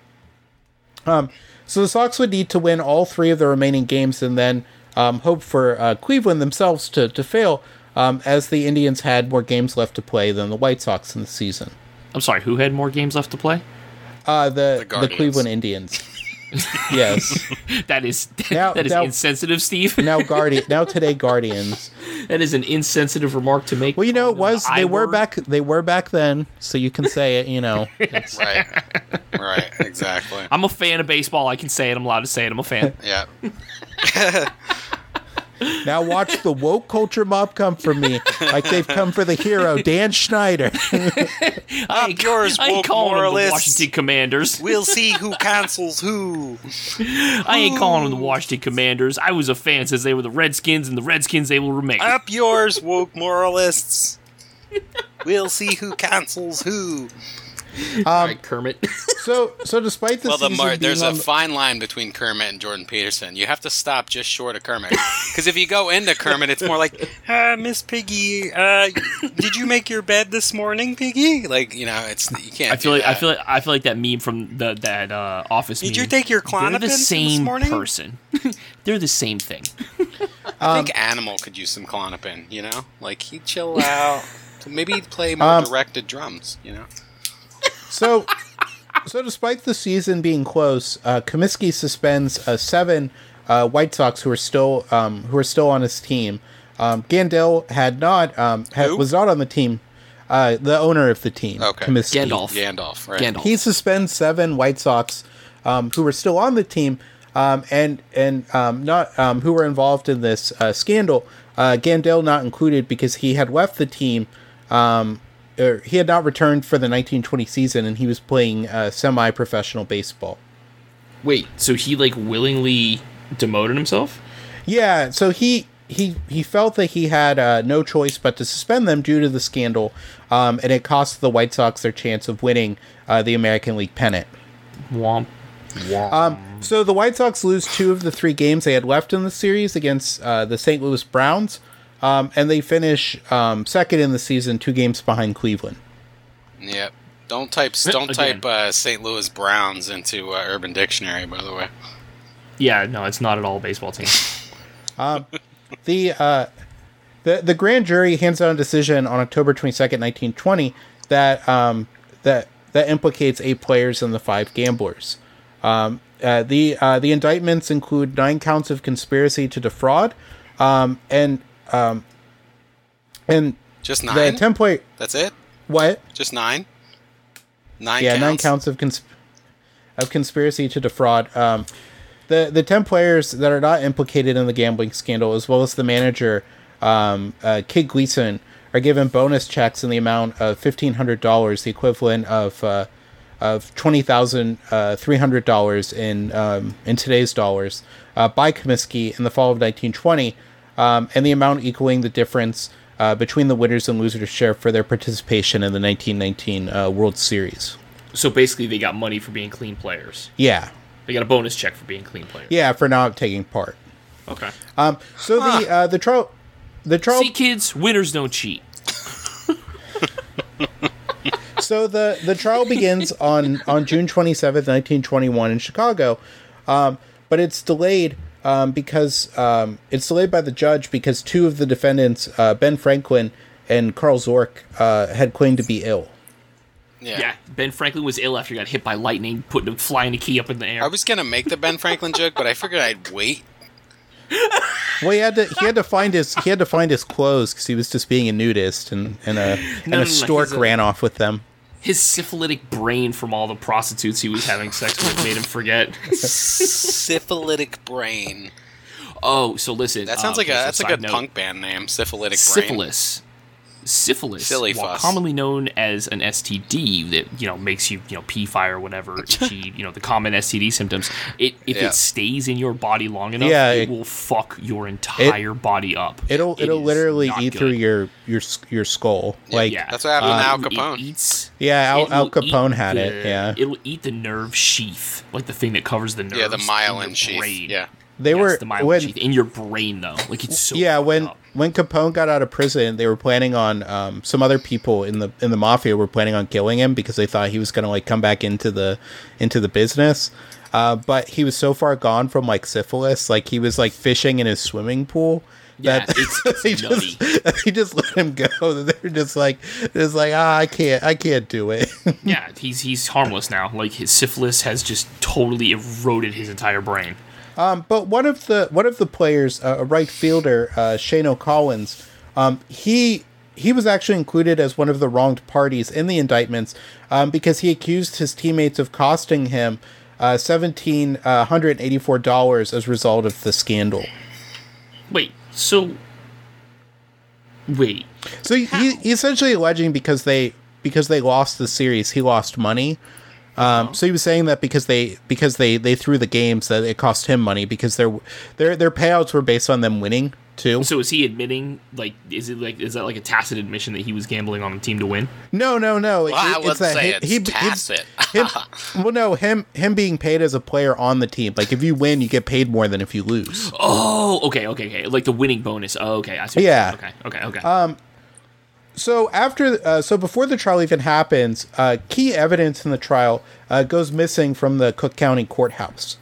Um, so the Sox would need to win all three of the remaining games and then um, hope for uh, Cleveland themselves to to fail, um, as the Indians had more games left to play than the White Sox in the season. I'm sorry, who had more games left to play? Uh, the The the, Cleveland Indians. Yes. That is Now- that is now- insensitive, Steve. Now Guardian. Now today Guardians. that is an insensitive remark to make. Well, you know, it was The they I were word. back. They were back then, so you can say it. You know, Right. right. Exactly. I'm a fan of baseball. I can say it. I'm allowed to say it. I'm a fan. Yeah. Now watch the woke culture mob come for me, like they've come for the hero Dan Schneider. I ain't, yours, I ain't woke calling them the moralists. Washington Commanders. We'll see who cancels who. I ain't calling them the Washington Commanders. I was a fan since they were the Redskins, and the Redskins they will remain. Up yours, woke moralists. We'll see who cancels who. All right, Kermit. so, so despite the Well, the mar- there's a on- fine line between Kermit and Jordan Peterson. You have to stop just short of Kermit, because if you go into Kermit, it's more like, uh, Miss Piggy, uh, did you make your bed this morning, Piggy? Like, you know, it's you can't. I feel do like I feel like I feel like that meme from the that uh, Office. Did meme. you take your They're Klonopin the this same morning? person. They're the same thing. I Um, think Animal could use some Klonopin. You know, like he'd chill out. Maybe he'd play more Um, directed drums. You know. So, so despite the season being close, uh, Comiskey suspends uh, seven uh, White Sox who are still um, who are still on his team. Um, Gandil had not um, had, was not on the team. Uh, the owner of the team, Okay. Comiskey. Gandalf. Gandalf, right? Gandalf. He suspends seven White Sox um, who were still on the team um, and and um, not um, who were involved in this uh, scandal. Uh, Gandil not included because he had left the team. Um, or he had not returned for the 1920 season, and he was playing uh, semi-professional baseball. Wait, so he like willingly demoted himself? Yeah, so he he he felt that he had uh, no choice but to suspend them due to the scandal, um, and it cost the White Sox their chance of winning uh, the American League pennant. Womp. Womp. Um, so the White Sox lose two of the three games they had left in the series against uh, the St. Louis Browns, um, and they finish um, second in the season, two games behind Cleveland. Yep. Don't type don't Again. type uh, St. Louis Browns into uh, Urban Dictionary, by the way. yeah, no, it's not at all a baseball team. The uh, the the grand jury hands down a decision on October twenty second, nineteen twenty, that um, that that implicates eight players and the five gamblers. Um, uh, the uh, the indictments include nine counts of conspiracy to defraud, um, and um, and Just the nine. ten point That's it. what Just nine. Nine. yeah, counts? nine counts of cons- of conspiracy to defraud. Um, the the ten players that are not implicated in the gambling scandal, as well as the manager, um, uh, Kid Gleason are given bonus checks in the amount of fifteen hundred dollars, the equivalent of uh, of twenty thousand uh, three hundred dollars in um, in today's dollars uh, by Comiskey in the fall of nineteen twenty, um, and the amount equaling the difference uh, between the winners and losers share for their participation in the nineteen nineteen uh, World Series. So basically, they got money for being clean players. Yeah, They got a bonus check for being clean players. yeah, for not taking part. Okay. Um, so the uh, the trial, the trial, See, kids, winners don't cheat. so the the trial begins on on June twenty seventh, nineteen twenty one, in Chicago, um, but it's delayed um, because um, it's delayed by the judge because two of the defendants, uh, Ben Franklin and Carl Zork, uh, had claimed to be ill. Yeah. Yeah. Ben Franklin was ill after he got hit by lightning, putting flying a key up in the air. I was gonna make the Ben Franklin joke, but I figured I'd wait. Well, he had to he had to find his he had to find his clothes because he was just being a nudist, and and a and no, no, a stork he's a- ran off with them. His syphilitic brain from all the prostitutes he was having sex with made him forget. Syphilitic brain. Oh, so listen. That sounds uh, like a that's a good note. punk band name. Syphilitic brain. syphilis. Syphilis, Silly while fuss. commonly known as an STD that you know makes you you know pee fire or whatever, itchy, you know the common STD symptoms. It if Yeah. it stays in your body long enough, Yeah, it, it- will fuck your entire body up. It'll It it'll literally eat good. through your your your skull. Like yeah, That's what happened to Uh, Al it Capone. eats. Yeah, Al, Al Capone had the- it. Yeah, it'll eat the nerve sheath, like the thing that covers the nerves. Yeah, the myelin sheath. brain. Yeah. They Yes, were the myelin when sheath in your brain though. Like it's so yeah when up. when Capone got out of prison, they were planning on um, some other people in the in the mafia were planning on killing him because they thought he was gonna like come back into the into the business. Uh, but he was so far gone from like syphilis, like he was like fishing in his swimming pool. Yeah, That it's- it's they just they just let him go. They're just like it's like ah, I can't I can't do it. Yeah, he's he's harmless now. Like his syphilis has just totally eroded his entire brain. But one of the one of the players, uh, a right fielder, uh, Shano Collins, um, he he was actually included as one of the wronged parties in the indictments um, because he accused his teammates of costing him uh, seventeen hundred eighty four dollars as a result of the scandal. Wait, so wait, So he, he he's essentially alleging because they because they lost the series, he lost money. Um, so he was saying that because they because they they threw the games that it cost him money because their their their payouts were based on them winning too. so is he admitting like is it like is that like a tacit admission that he was gambling on the team to win? No, no, no. Well, I It- would say it's tacit. him- well, no, him him being paid as a player on the team. Like if you win, you get paid more than if you lose. Oh, okay, okay, okay. Like the winning bonus. Oh, okay, I see. Yeah. saying. Okay, okay, okay. So after, uh, so before the trial even happens, uh, key evidence in the trial uh, goes missing from the Cook County courthouse.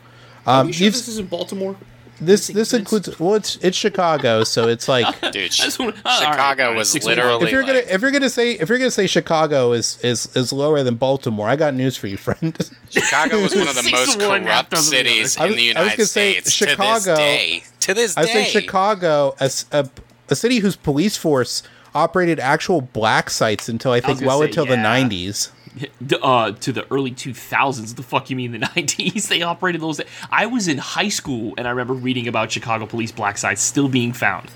Are Um, you sure this is in Baltimore? this this includes well, it's it's Chicago, so it's like Dude, wanna- oh, all right, Chicago all right, was six literally if you're gonna if you're gonna say if you're gonna say Chicago is is is lower than Baltimore, I got news for you, friend. Chicago was one of the most to one, half corrupt dozen of the cities other. in the I was- I was United gonna say States Chicago- to this day. To this I say Chicago, a a city whose police force operated actual black sites until I think gonna well say, until the 90s. Uh, to the early 2000s. The fuck you mean the 90s? They operated those. I was in high school and I remember reading about Chicago police black sites still being found.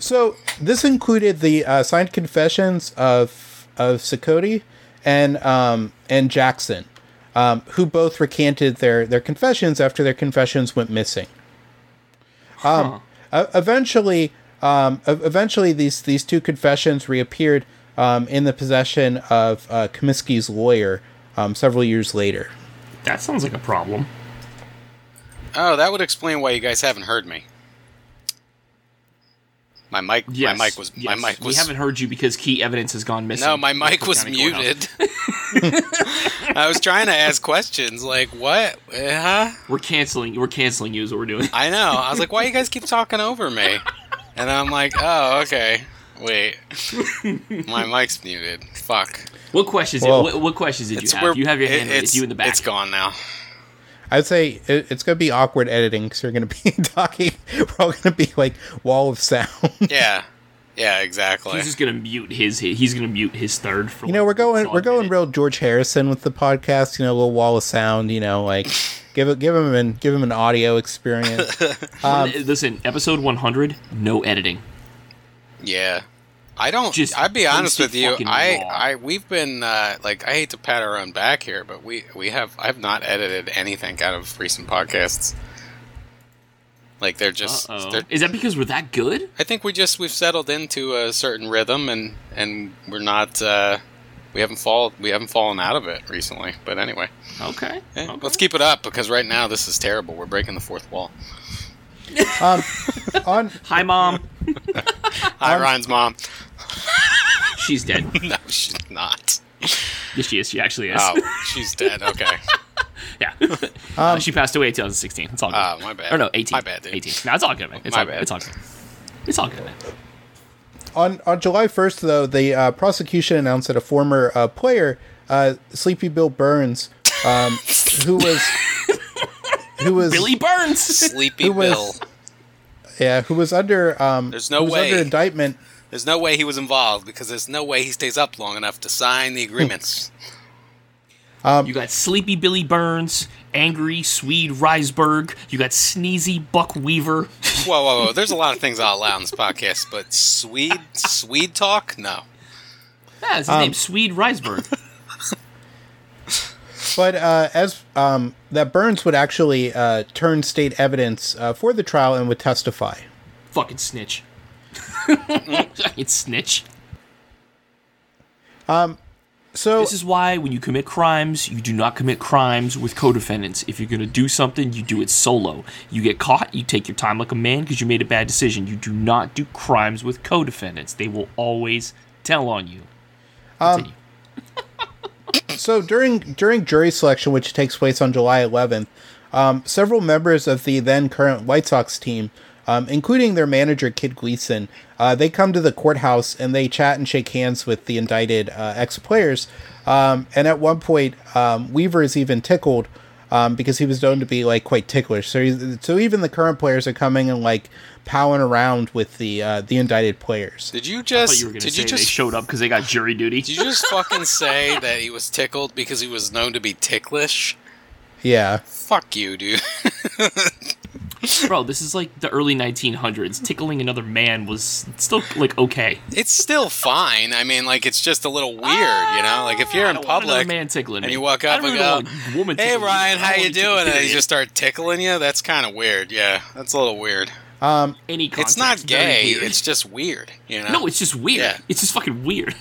So this included the uh, signed confessions of of Cicotte and um, and Jackson, um, who both recanted their their confessions after their confessions went missing. Um, uh, eventually, um, eventually these these two confessions reappeared um, in the possession of uh, Comiskey's lawyer um, several years later. That sounds like a problem. Oh, that would explain why you guys haven't heard me. My mic, Yes, my mic was, my mic was. We haven't heard you because key evidence has gone missing. no, my at mic was County muted. I was trying to ask questions like, "What? Huh?" We're canceling. We're canceling you. Is what we're doing. I know. I was like, "Why you guys keep talking over me?" And I'm like, "Oh, okay. Wait, my mic's muted. Fuck." What questions? Well, what, what questions did you have? where you have your it- hand raised. It's You in the back. It's gone now. I'd say it, it's going to be awkward editing because you're going to be talking. We're all going to be like wall of sound. Yeah, yeah, exactly. He's just gonna mute his. He's gonna mute his third. For You know, we're going we're going minute. real George Harrison with the podcast. You know, a little wall of sound. You know, like Give it, give him an give him an audio experience. Um, Listen, episode 100, no editing. Yeah. I don't. Just I'd be honest with you. I, raw. I, we've been uh, like, I hate to pat our own back here, but we, we have, I have not edited anything out of recent podcasts. Like they're just, they're, Is that because we're that good? I think we just we've settled into a certain rhythm, and and we're not, uh, we haven't fall, we haven't fallen out of it recently. But anyway, Okay. eh, okay. let's keep it up because right now this is terrible. We're breaking the fourth wall. um, on Hi, mom. Hi, Ryan's mom. She's dead. No, she's not. yes, she is. She actually is. Oh, she's dead. Okay. Yeah. uh, she passed away in 2016. It's all good. Oh, my bad. or no, 18. My bad, dude. 18. No, it's all good, man. It's My all bad. It's all good. It's all good, man. on on July 1st, though, the uh, prosecution announced that a former uh, player, uh, Sleepy Bill Burns, um, who was who was Billy Burns. Sleepy Who was- Bill. yeah who was under um, There's no who was way. under indictment. There's no way he was involved because there's no way he stays up long enough to sign the agreements. you got Sleepy Billy Burns, Angry Swede Risberg. You got Sneezy Buck Weaver. whoa, whoa, whoa! There's a lot of things I'll allow in this podcast, but Swede, Swede talk, no. Yeah, his Um, name's Swede Risberg. But uh, as um, that Burns would actually uh, turn state evidence uh, for the trial and would testify. Fucking snitch. Fucking snitch. So This is why when you commit crimes, you do not commit crimes with co-defendants. If you're going to do something, you do it solo. You get caught, you take your time like a man because you made a bad decision. You do not do crimes with co-defendants. They will always tell on you. Continue. so during during jury selection, which takes place on July 11th, um, several members of the then current White Sox team, um, including their manager Kid Gleason, uh, they come to the courthouse and they chat and shake hands with the indicted uh, ex players. Um, and at one point, um, Weaver is even tickled um, because he was known to be like quite ticklish. So he's, so even the current players are coming and like powing around with the uh, the indicted players. Did you I just? you were did say you they just? showed up because they got jury duty. Did you just fucking say that he was tickled because he was known to be ticklish? Yeah. Fuck you, dude. Bro, this is like the early 1900s. Tickling another man was still like okay. it's still fine. I mean, like it's just a little weird, you know. Like if you're I in don't want another public man tickling and you walk up and go, woman "Hey. Ryan, I how you doing?" tickle and you me. just start tickling you. That's kind of weird. Yeah, that's a little weird. Um, any It's not gay. It's just weird. You know. no, it's just weird. Yeah. It's just fucking weird.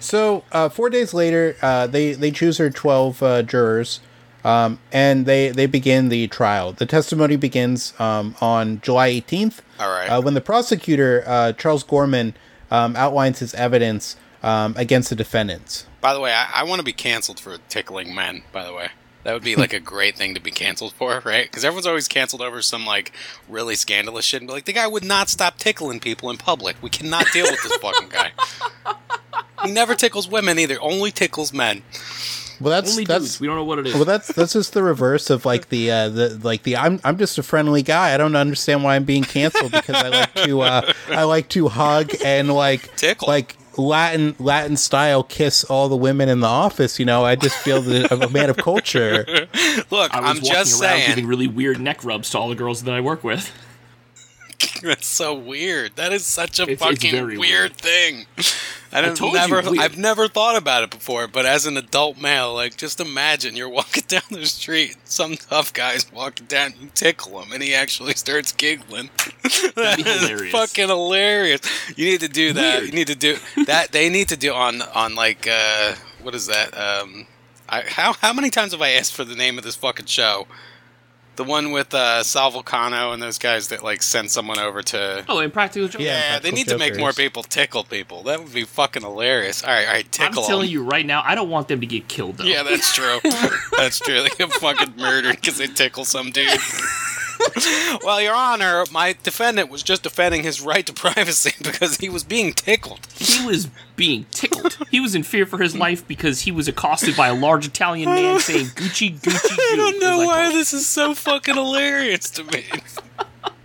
So uh, four days later, uh, they they choose their twelve uh, jurors, um, and they they begin the trial. The testimony begins um, on July eighteenth. All right. Uh, when the prosecutor uh, Charles Gorman um, outlines his evidence um, against the defendants. By the way, I, I want to be canceled for tickling men. By the way, that would be like a great thing to be canceled for, right? Because everyone's always canceled over some like really scandalous shit. And be like, the guy would not stop tickling people in public. We cannot deal with this fucking guy. He never tickles women either. Only tickles men. Well, that's Only that's dudes. We don't know what it is. well that's that's just the reverse of like the uh, the like the I'm I'm just a friendly guy. I don't understand why I'm being canceled because I like to uh, I like to hug and like Tickle. like Latin Latin style kiss all the women in the office. You know, I just feel that I'm a man of culture. Look, I was I'm walking just around saying. giving really weird neck rubs to all the girls that I work with. That's so weird. That is such a It's- it's fucking very weird, weird. thing. I don't told you, never. I've never thought about it before, but as an adult male, like just imagine you're walking down the street, some tough guy's walking down, you tickle him and he actually starts giggling. That is hilarious. fucking hilarious. You need to do that. Weird. You need to do that they need to do on on like uh what is that? Um I, how how many times have I asked for the name of this fucking show? The one with uh, Sal Vulcano and those guys that like send someone over to. Oh, Impractical Jokers. Yeah. Yeah, they Practical need to make more people tickle people. That would be fucking hilarious. All right, all right, tickle. I'm telling telling 'em. you right now, I don't want them to get killed though. Yeah, that's true. that's true. They get fucking murdered because they tickle some dude. well, Your Honor, my defendant was just defending his right to privacy because he was being tickled. He was being tickled. He was in fear for his life because he was accosted by a large Italian man saying Gucci, Gucci, I don't know I why this is so fucking hilarious to me.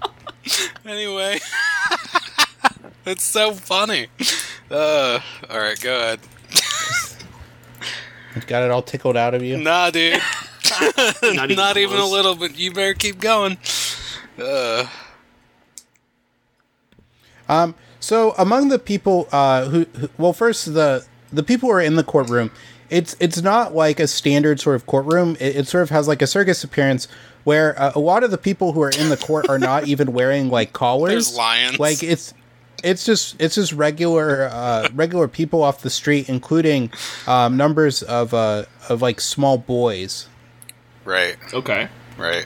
anyway, it's so funny. Uh, all right, go ahead. Got it all tickled out of you. Nah, dude. Not even, a little, but you better keep going. Uh, So among the people uh, who, who, well, first the the people who are in the courtroom, it's it's not like a standard sort of courtroom. It, it sort of has like a circus appearance where uh, a lot of the people who are in the court are not even wearing like collars. There's lions. Like it's it's just it's just regular uh, regular people off the street, including um, numbers of uh, of like small boys. Right, Okay. right.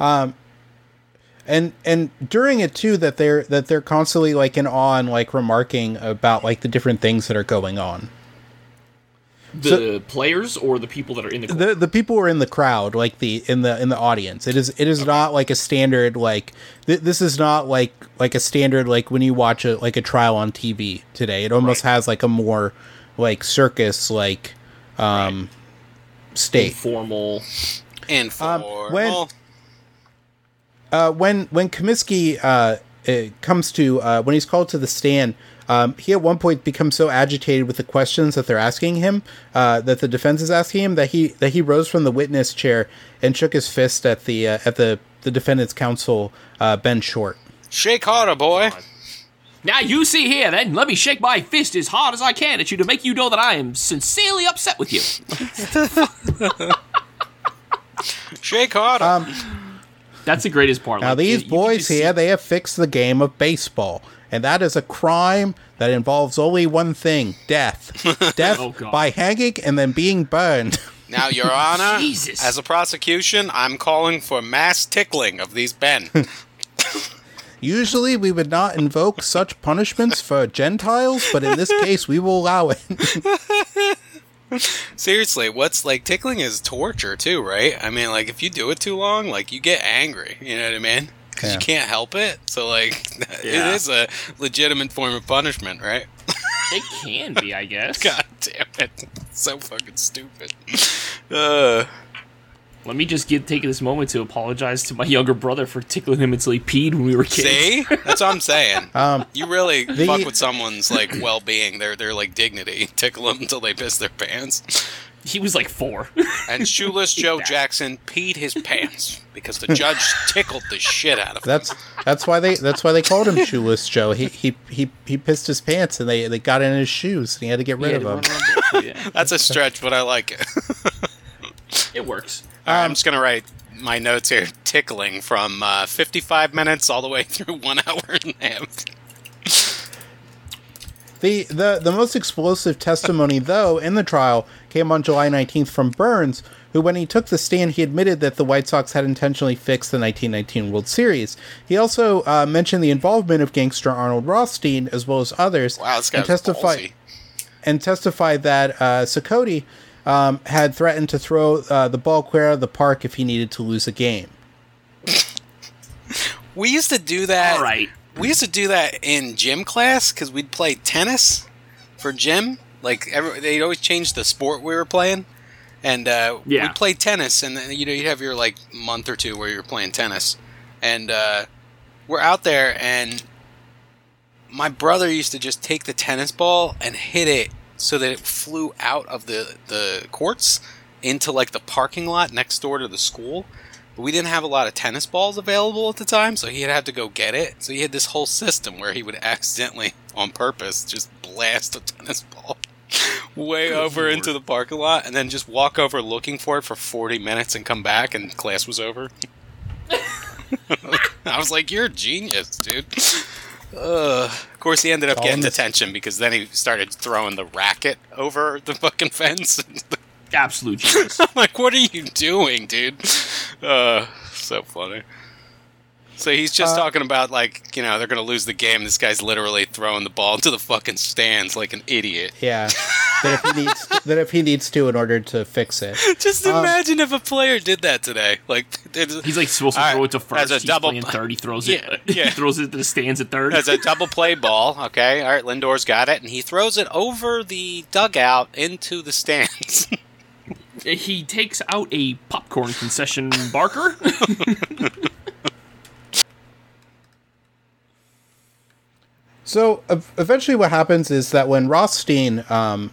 Um, and and during it too that they're that they're constantly like in awe and like remarking about like the different things that are going on. The players or the people that are in the the the people who are in the crowd like the in the in the audience. It is it is not like a standard like th- this is not like like a standard like when you watch a like a trial on tv today. It almost has like a more like circus like um state Informal. Informal. when- uh, when when Comiskey uh, uh, comes to uh, when he's called to the stand, um, he at one point becomes so agitated with the questions that they're asking him, uh, that the defense is asking him, that he that he rose from the witness chair and shook his fist at the uh, at the the defendant's counsel, uh, Ben Short. Shake harder, boy. Now you see here, then, let me shake my fist as hard as I can at you to make you know that I am sincerely upset with you. Shake harder. Um, That's the greatest part. Now like, these you- you can boys see- here, they have fixed the game of baseball, and that is a crime that involves only one thing: death. Death Oh, by hanging and then being burned. now, Your Honor, Jesus. as a prosecution, I'm calling for mass tickling of these Ben. Usually, we would not invoke such punishments for Gentiles, but in this case, we will allow it. Seriously, what's like tickling is torture too, right? I mean, like if you do it too long, like you get angry. You know what I mean? Because Yeah. you can't help it. So like, Yeah. it is a legitimate form of punishment, right? It can be, I guess. God damn it, so fucking stupid. Uh, Let me just get take this moment to apologize to my younger brother for tickling him until he peed when we were kids. see, that's what I'm saying. Um, You really The- fuck with someone's like well-being, their their like dignity. Tickle them until they piss their pants. He was like four. And shoeless Joe Jackson peed his pants because the judge tickled the shit out of him. that's that's why they that's why they called him Shoeless Joe. He he he he pissed his pants, and they they got in his shoes, and he had to get rid Yeah, of them. run around barefoot, yeah. That's a stretch, but I like it. It works. All right, Um, I'm just gonna write my notes here. Tickling from uh, 55 minutes all the way through one hour and a half. The, the the most explosive testimony, though, in the trial came on July 19th from Burns, who, when he took the stand, he admitted that the White Sox had intentionally fixed the 1919 World Series. He also uh, mentioned the involvement of gangster Arnold Rothstein as well as others, Wow, this and testified ballsy. and testified that uh, Cicotte um, had threatened to throw uh, the ball clear out of the park if he needed to lose a game. We used to do that. All right. We used to do that in gym class because we'd play tennis for gym. Like every, they'd always change the sport we were playing, and uh, Yeah. we'd play tennis. And then, you know, you'd have your like month or two where you're playing tennis, and uh, we're out there, and my brother used to just take the tennis ball and hit it so that it flew out of the the courts into like the parking lot next door to the school. But we didn't have a lot of tennis balls available at the time, so he'd have to go get it. So he had this whole system where he would accidentally, on purpose, just blast a tennis ball way over Lord. into the parking lot and then just walk over looking for it for 40 minutes and come back and class was over. I was like, you're a genius, dude. Uh, of course, he ended up getting detention because then he started throwing the racket over the fucking fence. Absolute genius. I'm like, what are you doing, dude? Uh, so funny. So he's just Uh, talking about like, you know, they're gonna lose the game. This guy's literally throwing the ball into the fucking stands like an idiot. Yeah, that if he needs that if he needs to in order to fix it. Just Um, imagine if a player did that today. Like, there's- He's like supposed to throw right, it to first. as a He's double- playing third. He throws Yeah, it. yeah. he throws it to the stands at third. as a double play ball. Okay, all right, Lindor's got it, and he throws it over the dugout into the stands. he takes out a popcorn concession barker. So eventually, what happens is that when Rothstein, um,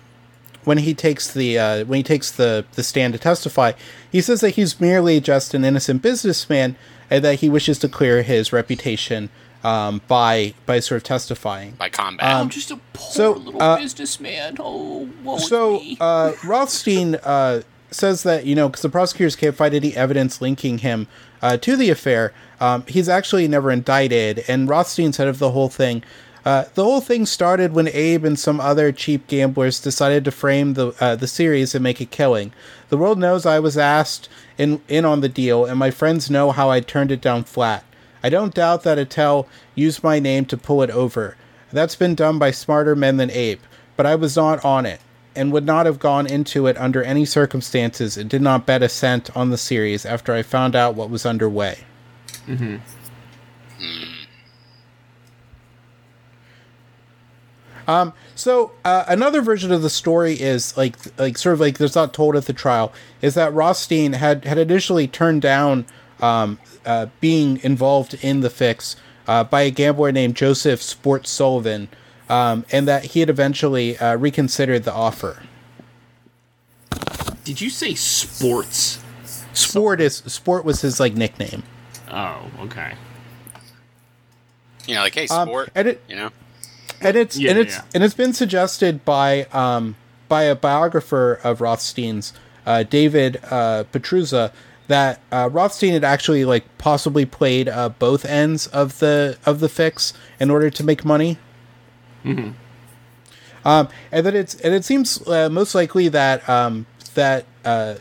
when he takes the uh, when he takes the the stand to testify, he says that he's merely just an innocent businessman and that he wishes to clear his reputation um, by by sort of testifying. by combat. I'm just a poor so, little uh, businessman. Oh, woe So me. uh, Rothstein uh, says that you know because the prosecutors can't find any evidence linking him uh, to the affair, um, he's actually never indicted. And Rothstein said of the whole thing. Uh, the whole thing started when Abe and some other cheap gamblers decided to frame the uh, the series and make a killing. The world knows I was asked in in on the deal, and my friends know how I turned it down flat. I don't doubt that Attell used my name to pull it over. That's been done by smarter men than Abe, but I was not on it and would not have gone into it under any circumstances and did not bet a cent on the series after I found out what was underway. Um, so uh, another version of the story is like like sort of like there's not told at the trial is that Rothstein had had initially turned down um, uh, being involved in the fix uh, by a gambler named Joseph Sports Sullivan, um, and that he had eventually uh, reconsidered the offer. Did you say sports? Sport is Sport was his like nickname. Oh, okay. you know, like hey, Um, sport. and it you know, and it's Yeah, and it's yeah. and it's been suggested by um by a biographer of Rothstein's, uh, David uh, Pietrusza, that uh, Rothstein had actually like possibly played uh, both ends of the of the fix in order to make money. Mm-hmm. Um, and that it's and it seems uh, most likely that um, that uh,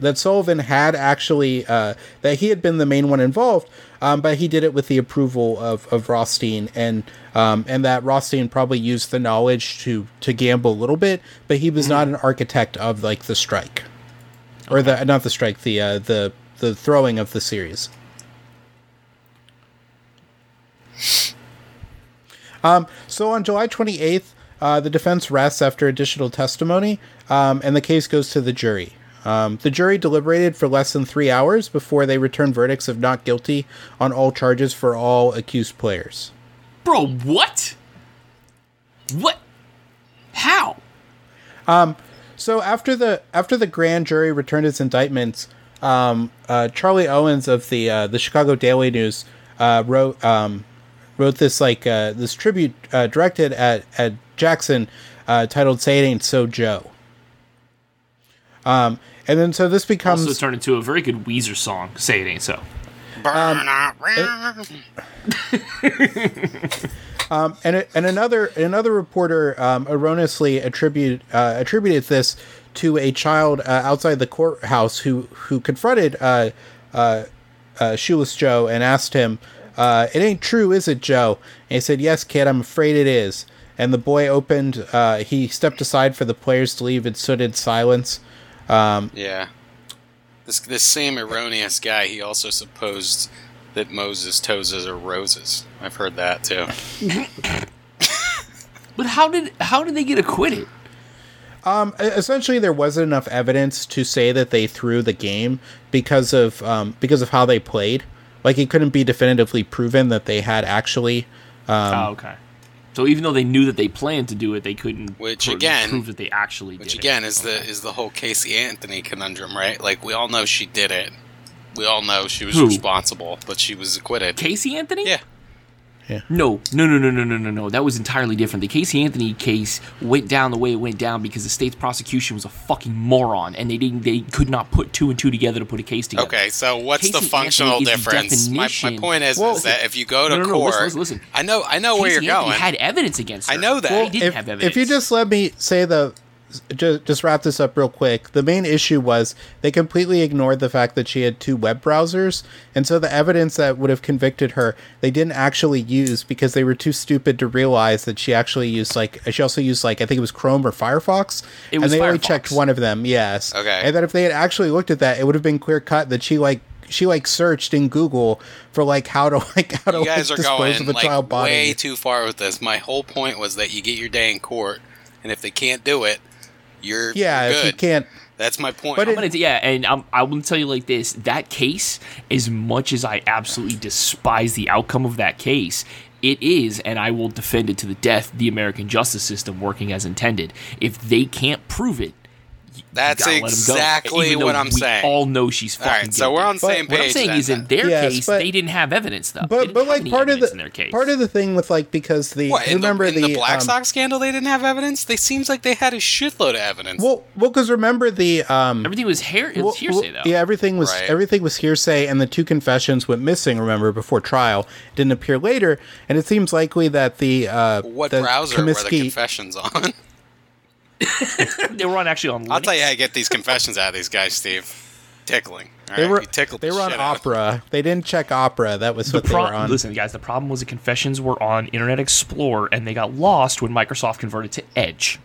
that Sullivan had actually uh, that he had been the main one involved, um, but he did it with the approval of, of Rothstein, and um, and that Rothstein probably used the knowledge to to gamble a little bit, but he was not an architect of like the strike, or the not the strike, the uh, the the throwing of the series. Um, so on July 28th, uh, the defense rests after additional testimony, um, and the case goes to the jury. Um, the jury deliberated for less than three hours before they returned verdicts of not guilty on all charges for all accused players. Bro, what? What? How? So after the after the grand jury returned its indictments, um, uh, Charlie Owens of the uh, the Chicago Daily News uh, wrote um, wrote this like uh, this tribute uh, directed at at Jackson uh, titled "Say It Ain't So, Joe." Um, and then so this becomes Also turned into a very good Weezer song. Say it ain't so. burn um, and and another another reporter um, erroneously attribute uh, attributed this to a child uh, outside the courthouse who who confronted uh, uh, uh, Shoeless Joe and asked him, uh, "It ain't true, is it, Joe?" And he said, "Yes, kid, I'm afraid it is." And the boy opened. Uh, he stepped aside for the players to leave and stood in silence. Yeah. This this same erroneous guy, he also supposed that Moses' toes are roses. I've heard that too. But how did how did they get acquitted? Um, essentially, there wasn't enough evidence to say that they threw the game because of um, because of how they played. Like it couldn't be definitively proven that they had actually. Um, oh, okay. So even though they knew that they planned to do it, they couldn't Which, pro- again- prove that they actually did it. Which again it. is the is the whole Casey Anthony conundrum, right? Like we all know she did it. We all know she was Who? responsible, but she was acquitted. Casey Anthony. Yeah. No, no, no, no, no, no, no, no. That was entirely different. The Casey Anthony case went down the way it went down because the state's prosecution was a fucking moron, and they didn't. They could not put two and two together to put a case together. Okay, so what's the functional Anthony is the difference? My, my point is, Well- is that if you go to No, no, no, court, listen, listen, listen. I know, I know where you're Anthony going. had evidence against her. I know that. He didn't if, have evidence. if you just let me say the just, just wrap this up real quick the main issue was they completely ignored the fact that she had two web browsers and so the evidence that would have convicted her they didn't actually use because they were too stupid to realize that she actually used like she also used like i think it was chrome or firefox It was and they only checked one of them yes Okay. and that if they had actually looked at that it would have been clear cut that she like she like searched in google for like how to like how to you guys like, are dispose going of a like child body way too far with this. My whole point was that you get your day in court, and if they can't do it, you're yeah you're if you can't That's my point. But I'm gonna, yeah, and I'm, I will tell you like this: that case, as much as I absolutely despise the outcome of that case, it is, and I will defend it to the death, the American justice system working as intended. If they can't prove it, That's gotta let 'em go. exactly what I'm we saying. All know she's All fucking right, so we're guilty. on the same page. What I'm saying then, is, in their Yes, case, but- they didn't have evidence though. But but like part of evidence the in their case. part of the thing with like because the What, in remember the, in the, Black um, Sox scandal, they didn't have evidence. They seems like they had a shitload of evidence. well well because remember the um everything was hair. It was well, hearsay though. yeah everything was Right. everything was hearsay and the two confessions went missing remember before trial didn't appear later and it seems likely that the uh what the browser were the confessions on? they were on actually on. I'll tell you how I get these confessions out of these guys, Steve. Tickling. All they right? were You tickled they the were on shit out opera they didn't check opera that was The what they were on Listen, guys, the problem was the confessions were on Internet Explorer and they got lost when Microsoft converted to Edge.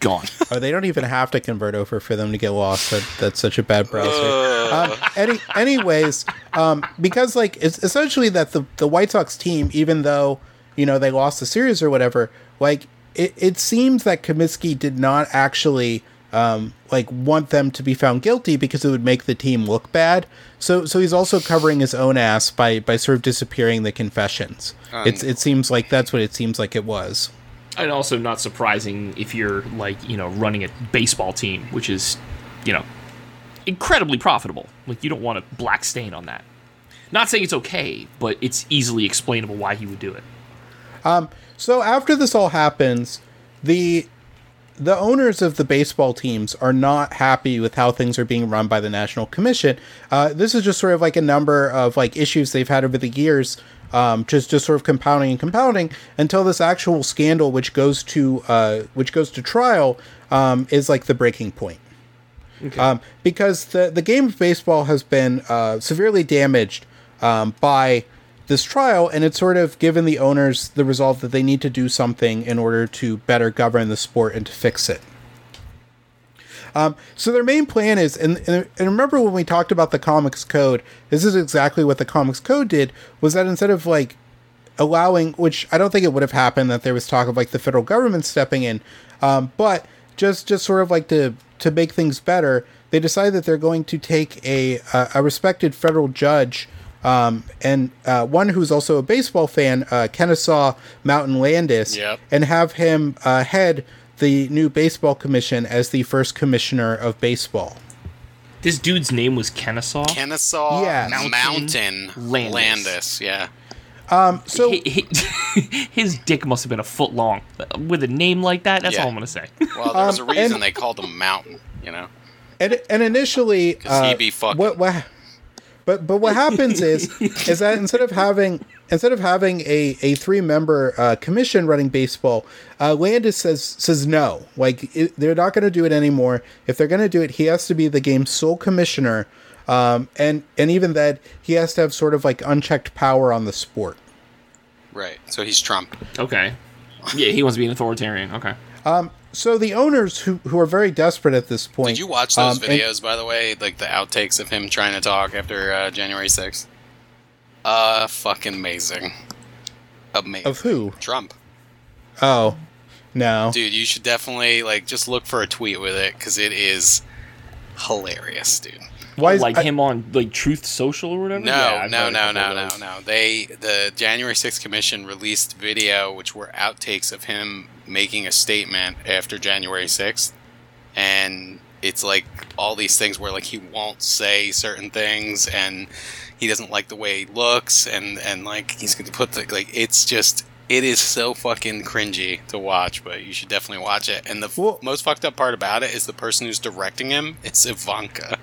Gone. Oh, they don't even have to convert over for them to get lost. That, that's such a bad browser. um, any, anyways, um, because like it's essentially that the the White Sox team, even though you know they lost the series or whatever, like it, it seems that Comiskey did not actually um, like want them to be found guilty because it would make the team look bad. So so he's also covering his own ass by by sort of disappearing the confessions. it's it seems like that's what it seems like it was. and also not surprising if you're like you know running a baseball team, which is you know incredibly profitable. Like you don't want a black stain on that. Not saying it's okay, but it's easily explainable why he would do it. So after this all happens, the the owners of the baseball teams are not happy with how things are being run by the National Commission. Uh, this is just sort of like a number of like issues they've had over the years, um, just just sort of compounding and compounding until this actual scandal, which goes to uh, which goes to trial, um, is like the breaking point. Um, because the the game of baseball has been uh, severely damaged um, by this trial, and it's sort of given the owners the resolve that they need to do something in order to better govern the sport and to fix it. Um, so their main plan is, and, and remember when we talked about the comics code, this is exactly what the comics code did. Was that instead of like allowing, which I don't think it would have happened, that there was talk of like the federal government stepping in, um, but just just sort of like to to make things better, they decided that they're going to take a a, a respected federal judge. Um, and uh, one who's also a baseball fan, uh, Kennesaw Mountain Landis, Yep. and have him uh, head the new baseball commission as the first commissioner of baseball. This dude's name was Kennesaw. Kennesaw Yeah. Mountain, Mountain Landis. Landis. Yeah. So He- he- his dick must have been a foot long. With a name like that, that's Yeah. all I'm gonna say. Well, there was a Um, reason and- they called him Mountain. You know. and and initially, 'Cause he uh, be fucking. what what but but what happens is is that instead of having instead of having a, a three member uh, commission running baseball, uh, Landis says says no. Like it, they're not going to do it anymore. If they're going to do it, he has to be the game's sole commissioner, um, and and even that he has to have sort of like unchecked power on the sport. Right. So he's Trump. Okay. Yeah, he wants to be an authoritarian. Okay. So the owners who who are very desperate at this point. Did you watch those um, and- videos, by the way? Like the outtakes of him trying to talk after uh, January 6th? Uh, fucking amazing. Amazing. of who? Trump. Oh, no. Dude, you should definitely, like, just look for a tweet with it, because it is hilarious, dude. Why is like I- him on like Truth Social or whatever. No, Yeah, no, no, no, no, no. They the January 6th commission released video which were outtakes of him making a statement after January 6th and it's like all these things where like he won't say certain things and he doesn't like the way he looks and and like he's going to put the like it's just it is so fucking cringy to watch, but you should definitely watch it. And the Well- most fucked up part about it is the person who's directing him. It's Ivanka.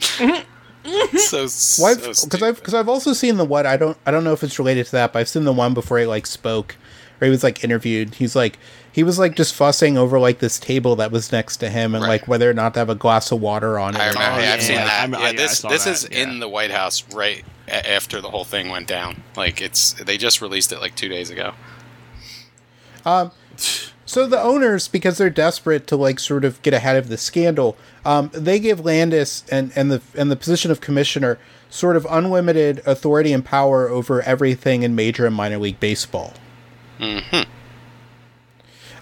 so Why? so Because. I've because I've also seen the one. I don't I don't know if it's related to that, but I've seen the one before he like spoke, or he was like interviewed. He's like he was like just fussing over like this table that was next to him and Right. like whether or not to have a glass of water on it. I remember. not. yeah, yeah, I've seen yeah. that. I'm- yeah, I- I this saw this that, is yeah. in the White House right a- after the whole thing went down. Like it's they just released it like two days ago. Um, So the owners, because they're desperate to like sort of get ahead of the scandal, um, they give Landis and, and the and the position of commissioner sort of unlimited authority and power over everything in major and minor league baseball.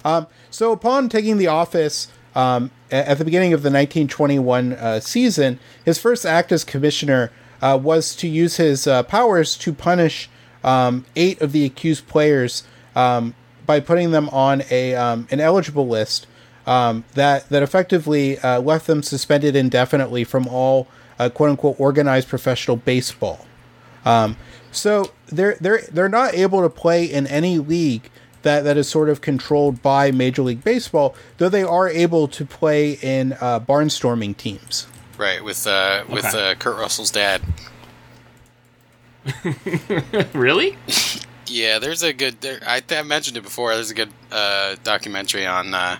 Um, so upon taking the office um, at the beginning of the 1921 uh, season, his first act as commissioner uh, was to use his uh, powers to punish um, eight of the accused players um, by putting them on a um, an eligible list um, that that effectively uh, left them suspended indefinitely from all uh, quote unquote organized professional baseball. So they're they're they're not able to play in any league that, that is sort of controlled by Major League Baseball, though they are able to play in uh, barnstorming teams. Right with uh, with Okay. uh, Kurt Russell's dad. really? Yeah, there's a good. There, I, I mentioned it before. There's a good uh, documentary on uh,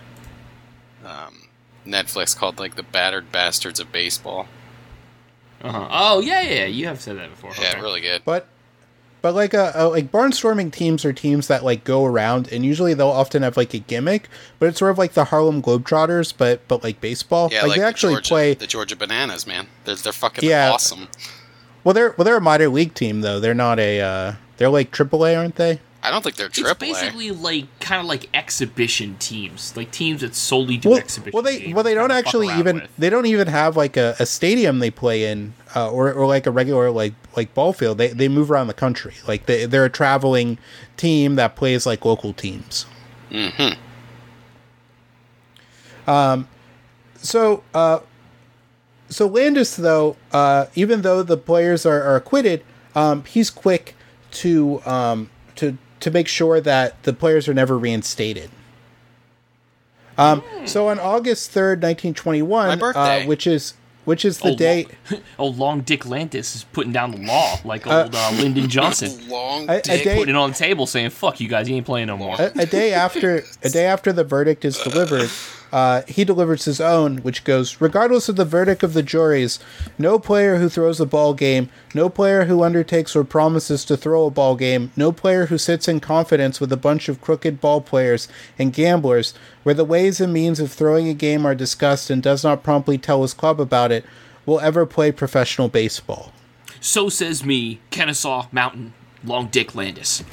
um, Netflix called like "The Battered Bastards of Baseball." Uh-huh. Oh yeah, yeah, yeah. You have said that before. Yeah, Okay. really good. But but like uh, uh like barnstorming teams are teams that like go around and usually they'll often have like a gimmick, but it's sort of like the Harlem Globetrotters, but but like baseball. Yeah, like, like, they the actually Georgia, play. the Georgia Bananas, man. They're they're fucking Yeah. awesome. Well, they're well they're a minor league team though. They're not a. uh They're like AAA, aren't they? I don't think they're triple. It's triple basically like kind of like exhibition teams, like teams that solely do Well, exhibition. well, they games well they don't actually even with. they don't even have like a, a stadium they play in uh, or or like a regular like like ball field. They they move around the country. Like they they're a traveling team that plays like local teams. Mm-hmm. So, uh, so Landis, though, uh, even though the players are, are acquitted, um, he's quick to um, to to make sure that the players are never reinstated. Um, so on August third, nineteen twenty one, uh, which is which is the Oh, day. Long, oh, Long Dick Landis is putting down the law like old uh, Lyndon Johnson. Long A- a dick. day- Putting it on the table saying, fuck you guys, you ain't playing no more. a, a day after a day after the verdict is delivered, uh, he delivers his own, which goes: regardless of the verdict of the juries, no player who throws a ball game, no player who undertakes or promises to throw a ball game, no player who sits in confidence with a bunch of crooked ball players and gamblers, where the ways and means of throwing a game are discussed and does not promptly tell his club about it, will ever play professional baseball. So says me, Kennesaw Mountain, Long Dick Landis.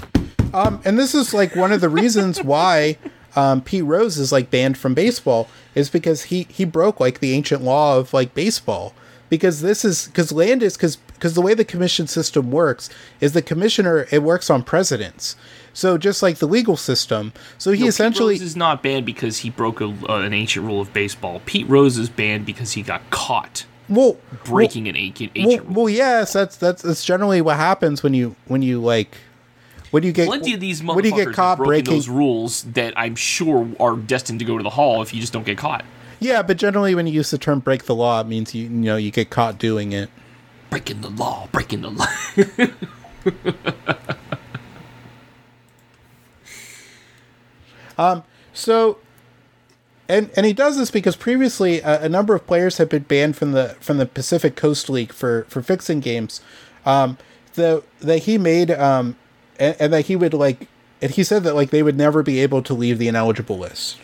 Um, and this is like one of the reasons why um, Pete Rose is like banned from baseball is because he he broke like the ancient law of like baseball because this is because Landis because because the way the commission system works is the commissioner it works on presidents so just like the legal system so he No, essentially is not banned because he broke a, uh, an ancient rule of baseball. Pete Rose is banned because he got caught well breaking an ancient, well, ancient well, rule. well yes that's that's that's generally what happens when you when you like when you get Plenty of these you motherfuckers get caught breaking those rules that I'm sure are destined to go to the hall if you just don't get caught. yeah but generally when you use the term break the law it means you you know you get caught doing it Breaking the law, breaking the law. So, and and he does this because previously a, a number of players have been banned from the from the Pacific Coast League for for fixing games. Um, the that he made um, and, and that he would like, and he said that like they would never be able to leave the ineligible list.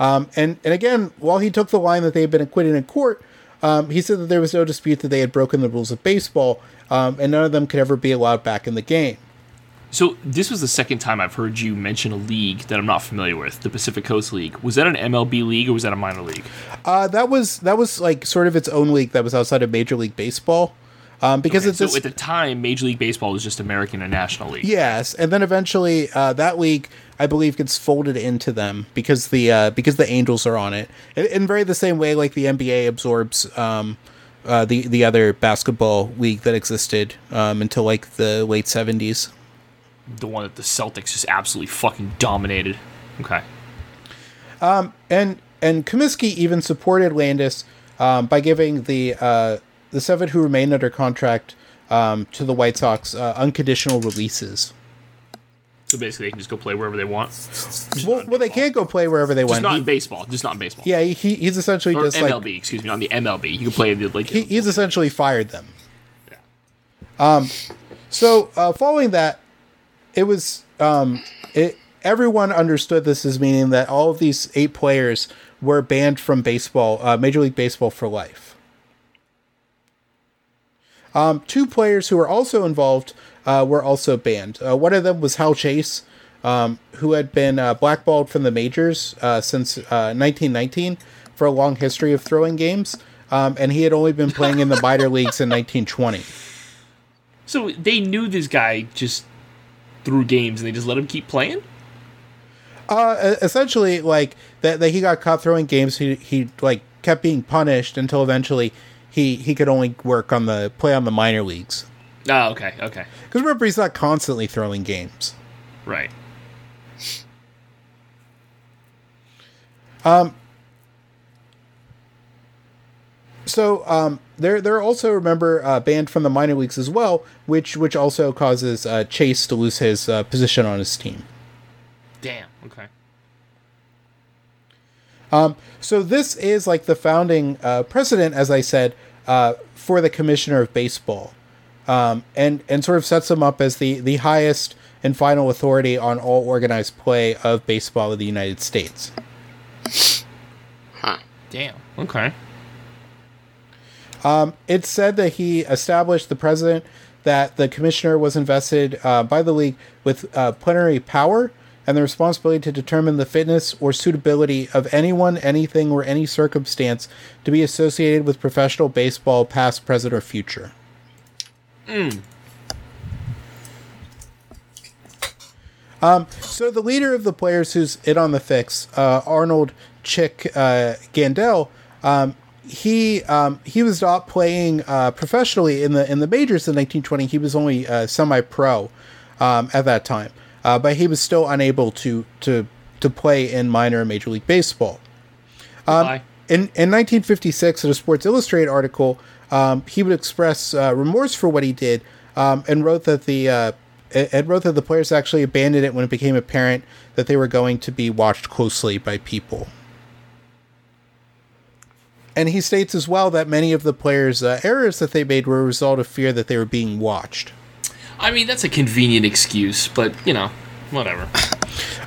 Um, and and again, while he took the line that they had been acquitted in court, um, he said that there was no dispute that they had broken the rules of baseball, um, and none of them could ever be allowed back in the game. so this was the second time I've heard you mention a league that I'm not familiar with, the Pacific Coast League. Was that an MLB league or was that a minor league? Uh, that was that was like sort of its own league that was outside of Major League Baseball, um, because Okay, it's so at the time, Major League Baseball was just American and National League. yes, and then eventually uh, that league I believe gets folded into them because the uh, because the Angels are on it, in, in very the same way like the NBA absorbs um, uh, the the other basketball league that existed um, until like the late seventies. The one that the Celtics just absolutely fucking dominated. Okay. and and Comiskey even supported Landis um, by giving the uh, the seven who remain under contract um, to the White Sox uh, unconditional releases. So basically, they can just go play wherever they want. Well, well, they can't go play wherever they Just want. not He- in baseball. Just not in baseball. yeah, he, he's essentially Or just MLB, like excuse me, on the MLB. You can play the like. he, he's essentially fired them. Um, so uh, following that, it was um, it everyone understood this as meaning that all of these eight players were banned from baseball, uh, Major League Baseball for life. Um, two players who were also involved uh, were also banned. Uh, one of them was Hal Chase, um, who had been uh, blackballed from the majors uh, since uh, 1919 for a long history of throwing games, um, and he had only been playing in the minor leagues in 1920. So they knew this guy just threw games and they just let him keep playing? Uh, essentially, like that, that he got caught throwing games. He he like kept being punished until eventually he he could only work on the play on the minor leagues. Oh, okay, okay. Because remember, he's not constantly throwing games. Right. Um. So um, they're they're also remember uh, banned from the minor leagues as well, which which also causes uh, Chase to lose his uh, position on his team. Damn. Okay. So this is like the founding uh, precedent, as I said, uh, for the commissioner of baseball, um, and and sort of sets him up as the the highest and final authority on all organized play of baseball in the United States. Damn. Okay. It's said that he established the president that the commissioner was invested uh, by the league with uh, plenary power and the responsibility to determine the fitness or suitability of anyone, anything, or any circumstance to be associated with professional baseball, past, present, or future. Um, so the leader of the players who's in on the fix, uh, Arnold Chick uh, Gandil, um, he um, he was not playing uh, professionally in the in the majors in 1920. He was only uh, semi-pro um, at that time, uh, but he was still unable to to to play in minor and major league baseball. Bye. In, in 1956, in a Sports Illustrated article, um, he would express uh, remorse for what he did um, and wrote that the uh, and wrote that the players actually abandoned it when it became apparent that they were going to be watched closely by people. And he states as well that many of the players' uh, errors that they made were a result of fear that they were being watched. I mean, that's a convenient excuse, but you know, whatever.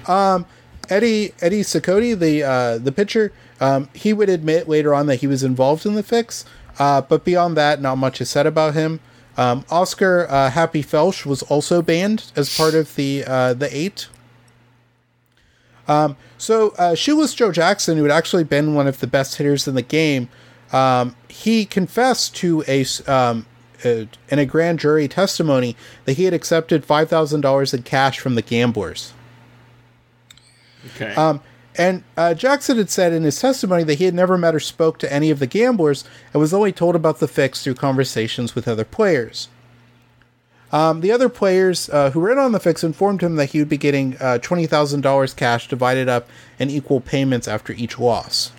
Eddie Eddie Cicotte, the uh, the pitcher, um, he would admit later on that he was involved in the fix, uh, but beyond that, not much is said about him. Um, Oscar uh, Happy Felsch was also banned as part of the uh, the eight. Um, so uh, Shoeless Joe Jackson, who had actually been one of the best hitters in the game, um, he confessed to a um, uh, in a grand jury testimony that he had accepted five thousand dollars in cash from the gamblers. Okay. Um, and uh, Jackson had said in his testimony that he had never met or spoke to any of the gamblers and was only told about the fix through conversations with other players. Um, the other players uh, who were in on the fix informed him that he would be getting uh, $20,000 cash divided up in equal payments after each loss.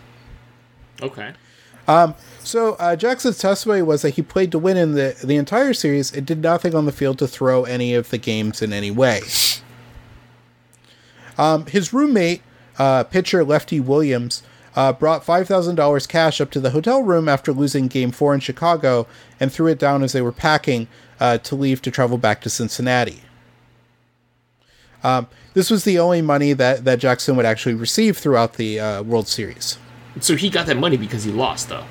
okay. So uh, Jackson's testimony was that he played to win in the, the entire series and did nothing on the field to throw any of the games in any way. Um, his roommate, uh, pitcher Lefty Williams, uh, brought $5,000 cash up to the hotel room after losing Game 4 in Chicago and threw it down as they were packing uh, to leave to travel back to Cincinnati. Um, this was the only money that, that Jackson would actually receive throughout the uh, World Series. So he got that money because he lost, though.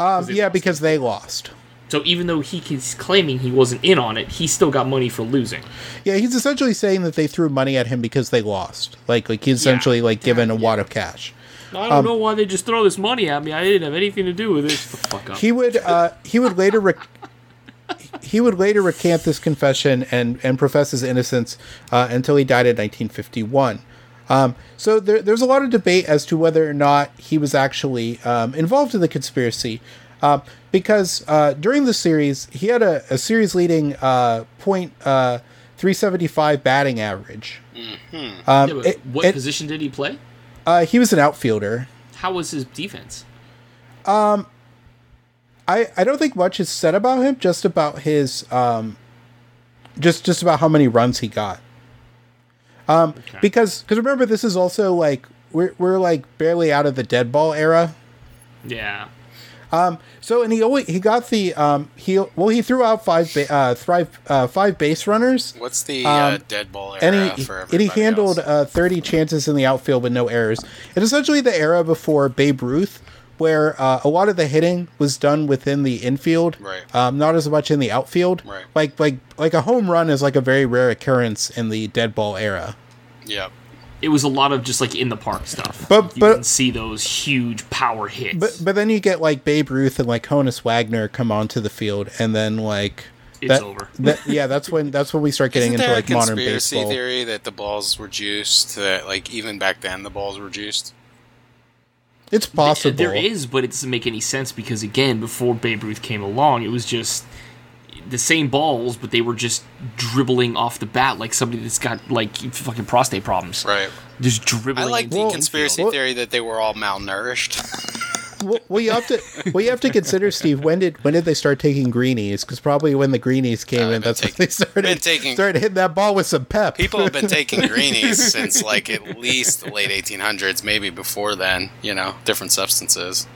Um, yeah, lost. because they lost. So even though he is claiming he wasn't in on it, he still got money for losing. Yeah, he's essentially saying that they threw money at him because they lost. Like, like he's essentially like given a wad of cash. I don't know why they just throw this money at me. I didn't have anything to do with it. Shut the fuck up. He would uh, he would later rec- he would later recant this confession and and profess his innocence uh, until he died in 1951. Um, so there, there's a lot of debate as to whether or not he was actually um, involved in the conspiracy, uh, because uh, during the series he had a, a series leading uh, point uh, 375 batting average. Um, Yeah, it- what it- position did he play? uh, he was an outfielder. How was his defense? I, I don't think much is said about him, just about his um, just just about how many runs he got. Um, because because remember this is also like we're we're like barely out of the dead ball era. Yeah. Um, so and he only he got the um he well he threw out five ba- uh thrive uh five base runners What's the uh, Um, dead ball and he for and he handled else? uh 30 chances in the outfield with no errors. It's essentially the era before Babe Ruth where uh, a lot of the hitting was done within the infield, Right. um, not as much in the outfield. Right. Like like like a home run is like a very rare occurrence in the dead ball era. Yep. It was a lot of just like in the park stuff. But- you but- can see those huge power hits. But but then you get like Babe Ruth and like Honus Wagner come onto the field, and then like It's that, over. that- yeah, that's when that's when we start getting Isn't into like a modern conspiracy baseball. theory that the balls were juiced? That like even back then the balls were juiced. It's possible. There is, but it doesn't make any sense because again, before Babe Ruth came along, it was just the same balls, but they were just dribbling off the bat like somebody that's got like fucking prostate problems. Right. Just dribbling. I like the conspiracy well- theory that they were all malnourished. well, well, you have to well, you have to consider, Steve. When did when did they start taking greenies? Because probably when the greenies came Uh, in, they've when they started taking- started hitting that ball with some pep. People have been taking greenies since like at least the late 1800s, maybe before then. You know, different substances.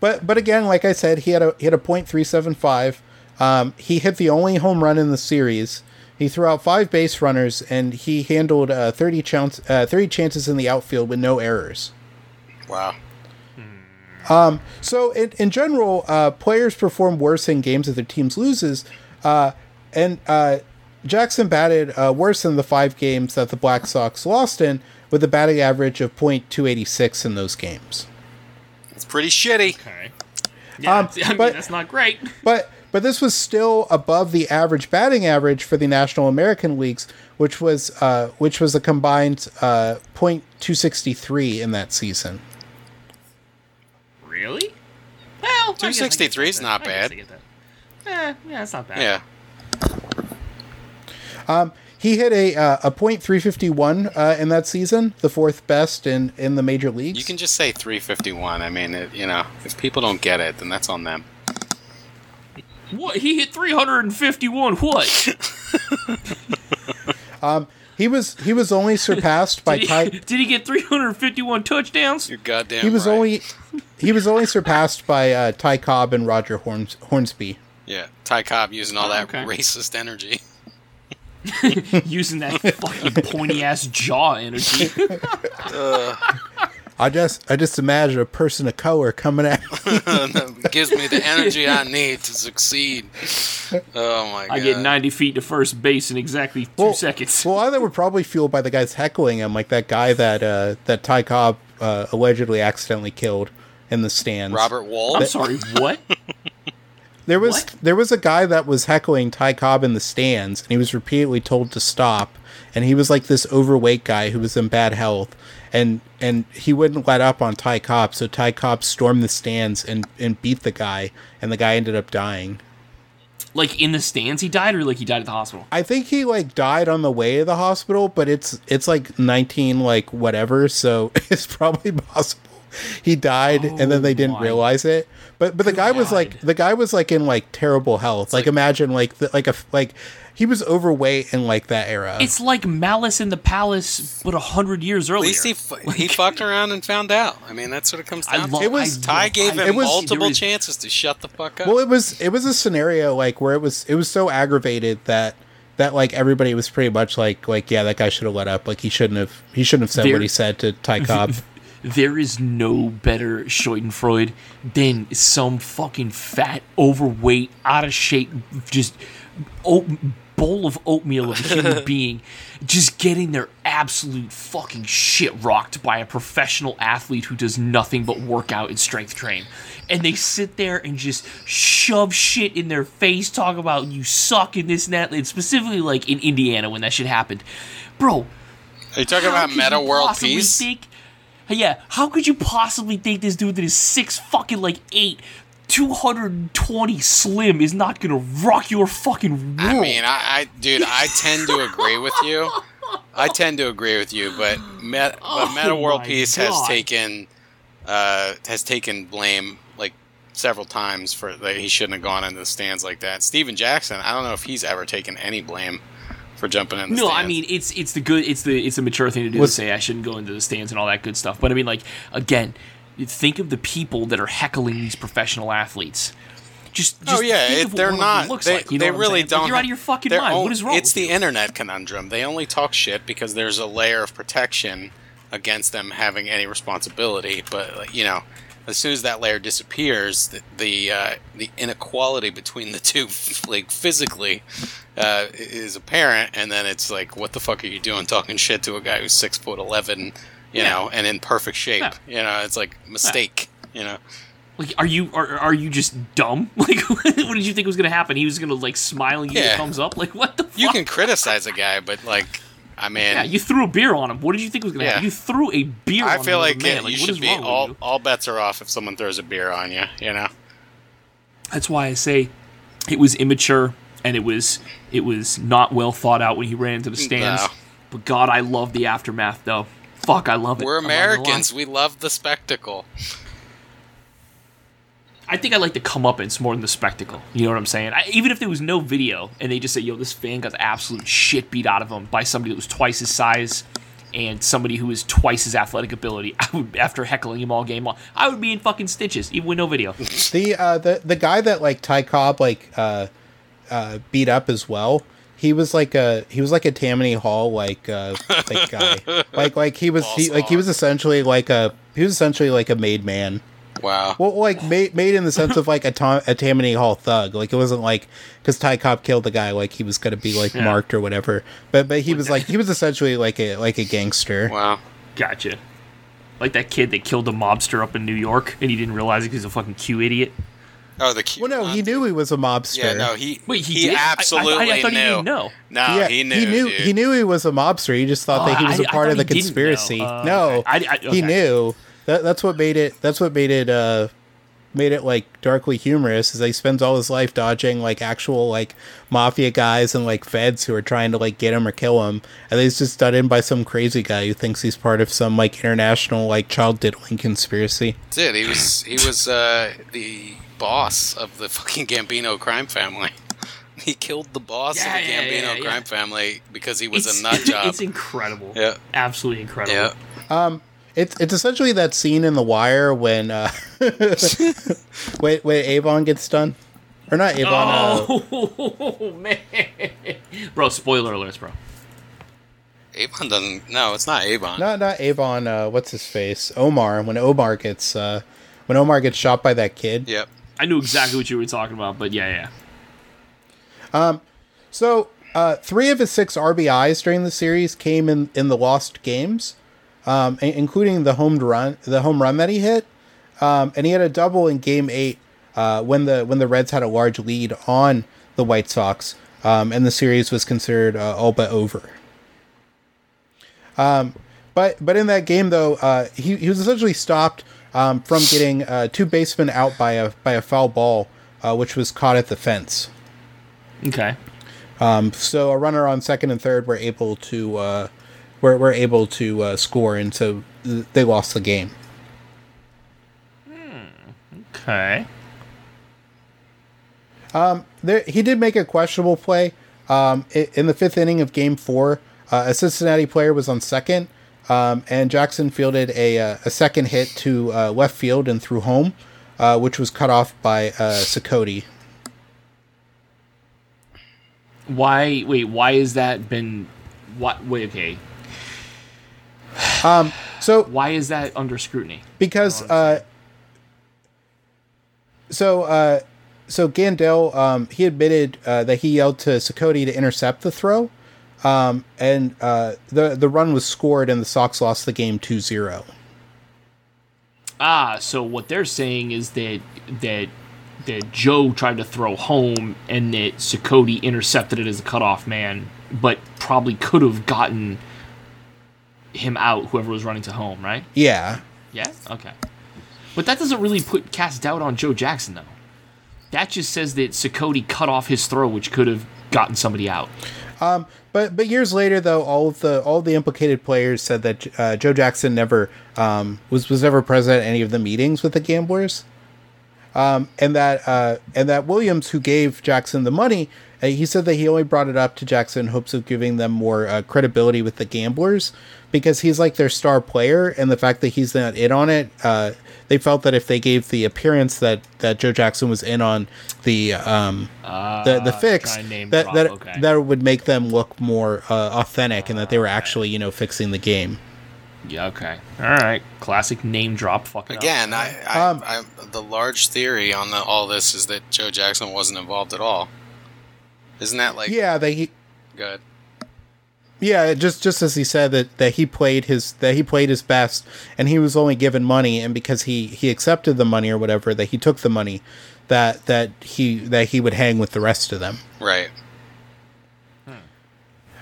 But but again, like I said, he had a he had a point three seven five. Um, he hit the only home run in the series. He threw out five base runners, and he handled uh, 30, chance, uh, 30 chances in the outfield with no errors. Wow. So in, in general, uh, players perform worse in games that their teams loses, uh, and uh, Jackson batted uh, worse in the five games that the Black Sox lost in, with a batting average of .286 in those games. It's pretty shitty. Okay. Yeah, Um, I mean but- that's not great. But but this was still above the average batting average for the National American Leagues, which was uh, which was a combined uh, .263 in that season. Really? Well, I guess- I guess 263 is not. I bad. I. Eh, yeah, it's not bad. Yeah. Um, He hit a uh, a .351 uh, in that season, the fourth best in, in the major leagues. You can just say 351. I mean, it, you know, if people don't get it, then that's on them. What? He hit 351. What? he was he was only surpassed by Did he, Ty. did he get 351 touchdowns? You're goddamn He was right. only he was only surpassed by uh, Ty Cobb and Roger Horns, Hornsby. Yeah, Ty Cobb using all that okay. racist energy. Using that fucking pointy ass jaw energy. I just I just imagine a person of color coming at that gives me the energy I need to succeed. Oh my god! I get 90 feet to first base in exactly two Well- seconds. Well, either were probably fueled by the guys heckling him, like that guy that uh, that Ty Cobb uh, allegedly accidentally killed in the stands. Robert Wall. I'm sorry, what? there was what? there was a guy that was heckling Ty Cobb in the stands, and he was repeatedly told to stop. And he was like this overweight guy who was in bad health, and and he wouldn't let up on Ty Cobb. So Ty Cobb stormed the stands and and beat the guy, and the guy ended up dying. Like in the stands he died or like he died at the hospital? I think he like died on the way to the hospital, but it's it's like nineteen like whatever, so it's probably possible he died and then they oh didn't Oh my realize it. But but the guy was like the guy was like in like terrible health. Like, like- imagine like the, like a like he was overweight in like that era. It's like Malice in the Palace, but a hundred years At earlier. least he fu- he fucked around and found out. I mean, that's what it comes I down love. to. It was- I Ty love- gave him It was- multiple there is- chances to shut the fuck up. well, it was it was a scenario like where it was it was so aggravated that that like everybody was pretty much like like yeah that guy should have let up like he shouldn't have he shouldn't have said There- what he said to Ty Cobb. There is no better Schadenfreude than some fucking fat, overweight, out of shape, just oat, bowl of oatmeal of a human being just getting their absolute fucking shit rocked by a professional athlete who does nothing but work out and strength train. And they sit there and just shove shit in their face, talk about you suck and this and that, and specifically like in Indiana when that shit happened. Bro, Are you talking about Metta World possibly Peace? Think, yeah, how could you possibly think this dude that is six fucking like eight, 220 slim is not gonna rock your fucking world? I mean, I, I dude, I tend to agree with you. I tend to agree with you, but Met, but Metta Oh World my Peace has taken uh, has taken blame like several times for that he shouldn't have gone into the stands like that. Stephen Jackson, I don't know if he's ever taken any blame for jumping in the no, stands. I mean it's it's the good it's the it's a mature thing to do Was- to say I shouldn't go into the stands and all that good stuff. But I mean, like again, think of the people that are heckling these professional athletes. Just, oh, just oh yeah, think it, of what they're one of them not. Looks they like, you know they what I'm really saying? Don't. you're out of your fucking mind. on- what is wrong? It's with the you? internet conundrum. They only talk shit because there's a layer of protection against them having any responsibility. But you know, as soon as that layer disappears, the the, uh, the inequality between the two, like physically, uh, is apparent. And then it's like, what the fuck are you doing talking shit to a guy who's six foot eleven, you Yeah. know, and in perfect shape? Yeah. You know, it's like mistake. You know, Like, are you are, are you just dumb? Like, what did you think was gonna happen? He was gonna like smile and give you Yeah. a thumbs up? Like, what the fuck? You can criticize a guy, but like, I mean, yeah, you threw a beer on him. What did you think was gonna Yeah. happen? You threw a beer. On him. I feel like man. yeah, like you should be all all bets are off if someone throws a beer on you. You know. That's why I say it was immature and it was it was not well thought out when he ran into the stands. No. But God, I love the aftermath though. Fuck, I love it. We're I'm not gonna lie. Americans. We love the spectacle. I think I like the comeuppance more than the spectacle. You know what I'm saying? I, even if there was no video and they just say, "Yo, this fan got the absolute shit beat out of him by somebody that was twice his size and somebody who is twice his athletic ability," I would, after heckling him all game long, I would be in fucking stitches, even with no video. The uh the the guy that like Ty Cobb like uh uh beat up as well. He was like a he was like a Tammany Hall like uh like guy. Like like he was he, like he was essentially like a he was essentially like a made man. Wow. Well, like made made in the sense of like a, Tom, a Tammany Hall thug. Like it wasn't like because Ty Cobb killed the guy, like he was gonna be like Yeah. marked or whatever. But but he was like he was essentially like a like a gangster. Wow. Gotcha. Like that kid that killed a mobster up in New York and he didn't realize it because he's a fucking Q idiot. Oh, the cute. Well, no, he knew he was a mobster. Yeah, no, he. Wait, he, he did? I- I- absolutely I, I, thought knew. he didn't know. No, yeah, he knew. He knew. dude. He knew he was a mobster. He just thought Oh, that he was I- a I part of the he didn't know. conspiracy. Uh, no, okay. I- I- he knew. That, that's what made it. That's what made it. Uh, made it like darkly humorous. Is that he spends all his life dodging like actual like mafia guys and like feds who are trying to like get him or kill him, and then he's just done in by some crazy guy who thinks he's part of some like international like child diddling conspiracy. Did he was he was uh, the boss of the fucking Gambino crime family. He killed the boss Yeah, of the yeah, Gambino yeah, yeah. crime family because he was It's- a nut job. It's incredible. Yeah. Absolutely incredible. yeah. It's it's essentially that scene in The Wire when uh, when when Avon gets done, or not Avon. Uh, Oh, man. Bro, spoiler alerts, bro. Avon doesn't. No, it's not Avon. Not not Avon. Uh, what's his face? Omar. When Omar gets uh, when Omar gets shot by that kid. Yep. I knew exactly what you were talking about, but yeah, yeah. Um, So uh, three of his six RBIs during the series came in in the lost games, um, including the home run the home run that he hit, um, and he had a double in Game Eight uh, when the when the Reds had a large lead on the White Sox, um, and the series was considered uh, all but over. Um, but but in that game though, uh, he he was essentially stopped um, from getting uh, two basemen out by a by a foul ball, uh, which was caught at the fence. Okay. Um, so a runner on second and third were able to uh, were, were able to uh, score, and so they lost the game. Okay. Um, There, he did make a questionable play um, in the fifth inning of Game Four. Uh, a Cincinnati player was on second, um, and Jackson fielded a uh, a second hit to uh, left field and threw home, uh, which was cut off by uh, Cicotte. Why, wait, why has that been, what, wait, okay. So Why is that under scrutiny? because uh, so uh, so Gandil um, he admitted uh, that he yelled to Cicotte to intercept the throw, um, and uh, the the run was scored and the Sox lost the game 2-0. Ah, so what they're saying is that, that, that Joe tried to throw home and that Cicotte intercepted it as a cutoff man, but probably could have gotten him out, whoever was running to home, right? Yeah, Yeah. Okay. But that doesn't really put cast doubt on Joe Jackson, though. That just says that Cicotte cut off his throw, which could have gotten somebody out. but but years later though, all of the all of the implicated players said that uh, Joe Jackson never um, was was never present at any of the meetings with the gamblers. um, and that uh, and that Williams, who gave Jackson the money, uh, he said that he only brought it up to Jackson in hopes of giving them more uh, credibility with the gamblers, because he's like their star player, and the fact that he's not in on it, uh, they felt that if they gave the appearance that that Joe Jackson was in on the um, the the fix, try and name that drop, that okay. that would make them look more uh, authentic, and that they were actually you know fixing the game. Yeah. Okay. All right. Classic name drop. Fucking up. Again, I, I, Um, I, the large theory on the, all this is that Joe Jackson wasn't involved at all. Isn't that like Yeah, they good? yeah, just just as he said that, that he played his that he played his best, and he was only given money, and because he he accepted the money or whatever, that he took the money, that that he that he would hang with the rest of them. Right.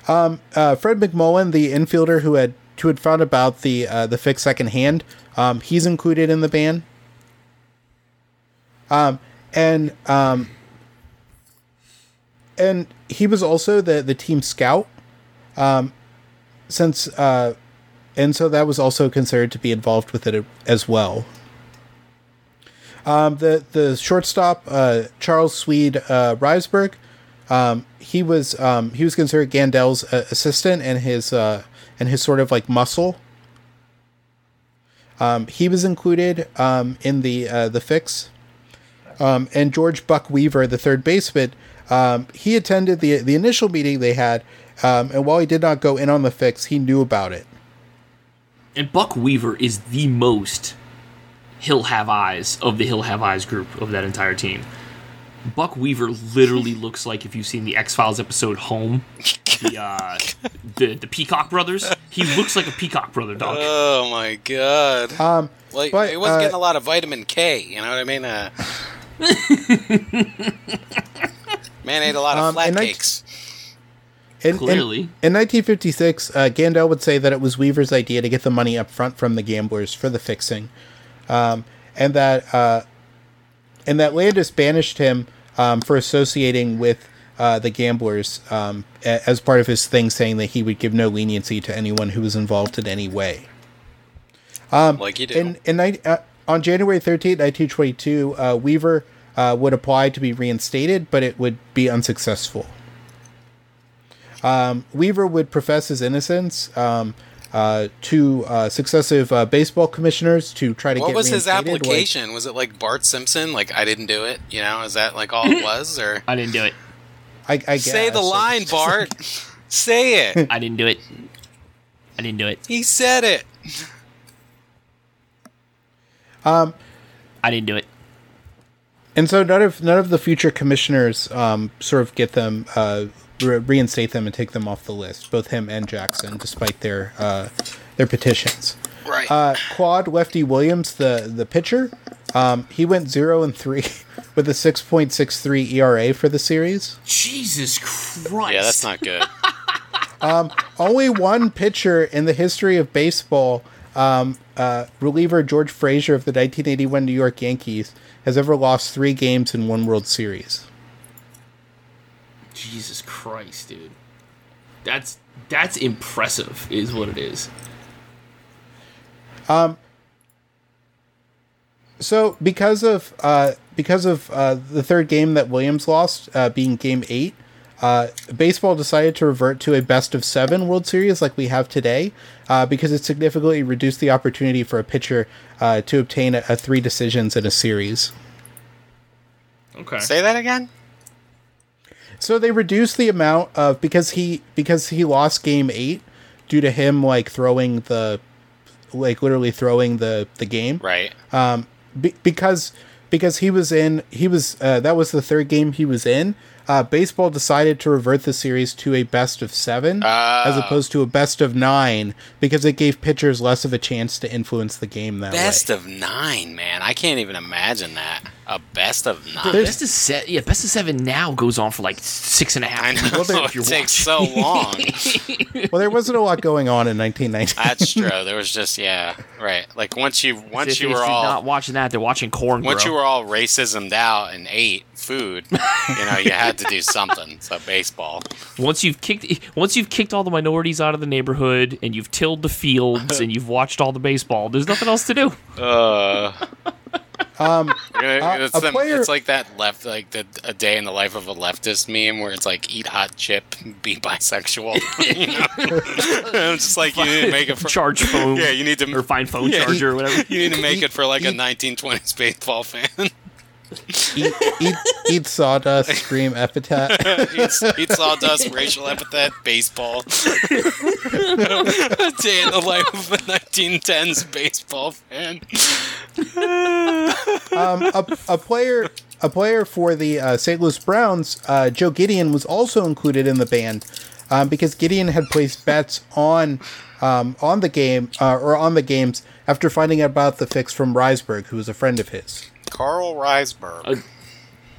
Um. Uh, Fred McMullen, the infielder who had who had found about the uh, the fix second hand, um, he's included in the ban. Um, and um, and he was also the the team scout. Um, since uh, and so that was also considered to be involved with it as well. Um, the the shortstop uh, Charles Swede uh, um, he was um, he was considered Gandil's uh, assistant and his uh, and his sort of like muscle. Um, he was included um, in the uh, the fix, um, and George Buck Weaver, the third baseman, um, he attended the the initial meeting they had, um, and while he did not go in on the fix, he knew about it. And Buck Weaver is the most Hills Have Eyes of the Hills Have Eyes group of that entire team. Buck Weaver literally looks like if you've seen the X Files episode Home, the uh, the the Peacock brothers. He looks like a Peacock brother dog. Oh my god. Um, Like but, he wasn't uh, getting a lot of vitamin K. You know what I mean? Uh, man ate a lot of Um, flat cakes. In, in- Clearly. In, 1956, uh, Gandil would say that it was Weaver's idea to get the money up front from the gamblers for the fixing, um, and that uh, and that Landis banished him um, for associating with uh, the gamblers um, a- as part of his thing, saying that he would give no leniency to anyone who was involved in any way. like you do. In, in ni- uh, on January 13, 1922, uh, Weaver uh, would apply to be reinstated, but it would be unsuccessful. Um, Weaver would profess his innocence um, uh, to uh, successive uh, baseball commissioners to try to what get was his reinstated, like- application? was it like Bart Simpson? Like I didn't do it. You know, is that like all it was? Or I didn't do it. I, I say the line, Bart. say it. I didn't do it. I didn't do it. He said it. Um, I didn't do it. And so none of none of the future commissioners um, sort of get them uh, re- reinstate them and take them off the list. Both him and Jackson, despite their uh, their petitions. Right. Uh, Claude Lefty Williams, the the pitcher, um, he went zero and three with a six point six three ERA for the series. Jesus Christ. yeah, that's not good. Only one pitcher in the history of baseball, um, uh, reliever George Frazier of the 1981 New York Yankees, has ever lost three games in one World Series. Jesus Christ, dude. That's that's impressive, is what it is. Um. So because of uh, because of uh, the third game that Williams lost, uh, being Game Eight, uh, baseball decided to revert to a best of seven World Series like we have today, uh, because it significantly reduced the opportunity for a pitcher uh, to obtain a, a three decisions in a series. Okay. say that again. So they reduced the amount of because he because he lost Game Eight due to him like throwing the like literally throwing the the game. Right. be- because because he was in he was uh, that was the third game he was in. Uh, baseball decided to revert the series to a best of seven as Ah. opposed to a best of nine because it gave pitchers less of a chance to influence the game that Best way. of nine, man. I can't even imagine that. A best of The nine. best of seven, yeah, best of seven now goes on for like six and a half. I know. minutes if it takes watching. so long. well, there wasn't a lot going on in 1990. That's true. There was just yeah, right. Like once you once If- you if were all not watching that, they're watching corn. once bro. you were all racismed out and ate food, you know, you had to do something. So baseball. once you've kicked once you've kicked all the minorities out of the neighborhood and you've tilled the fields and you've watched all the baseball, there's nothing else to do. Uh, Um, it's, a them- player- it's like that left, like the a day in the life of a leftist meme where it's like eat hot chip, be bisexual. you know, it's just like you need to make it for Charge phone. yeah, you need to or find phone Yeah. charger or whatever. you need to make it for like a 1920s baseball fan. Eat, eat, eat sawdust, scream epithet. eat, eat sawdust, racial epithet, baseball. a day in the life of a 1910s baseball fan. um, a, a player a player for the uh, St. Louis Browns, uh, Joe Gedeon, was also included in the band um, because Gedeon had placed bets on um, on the game uh, or on the games after finding out about the fix from Risberg, who was a friend of his. Carl Risberg. Uh,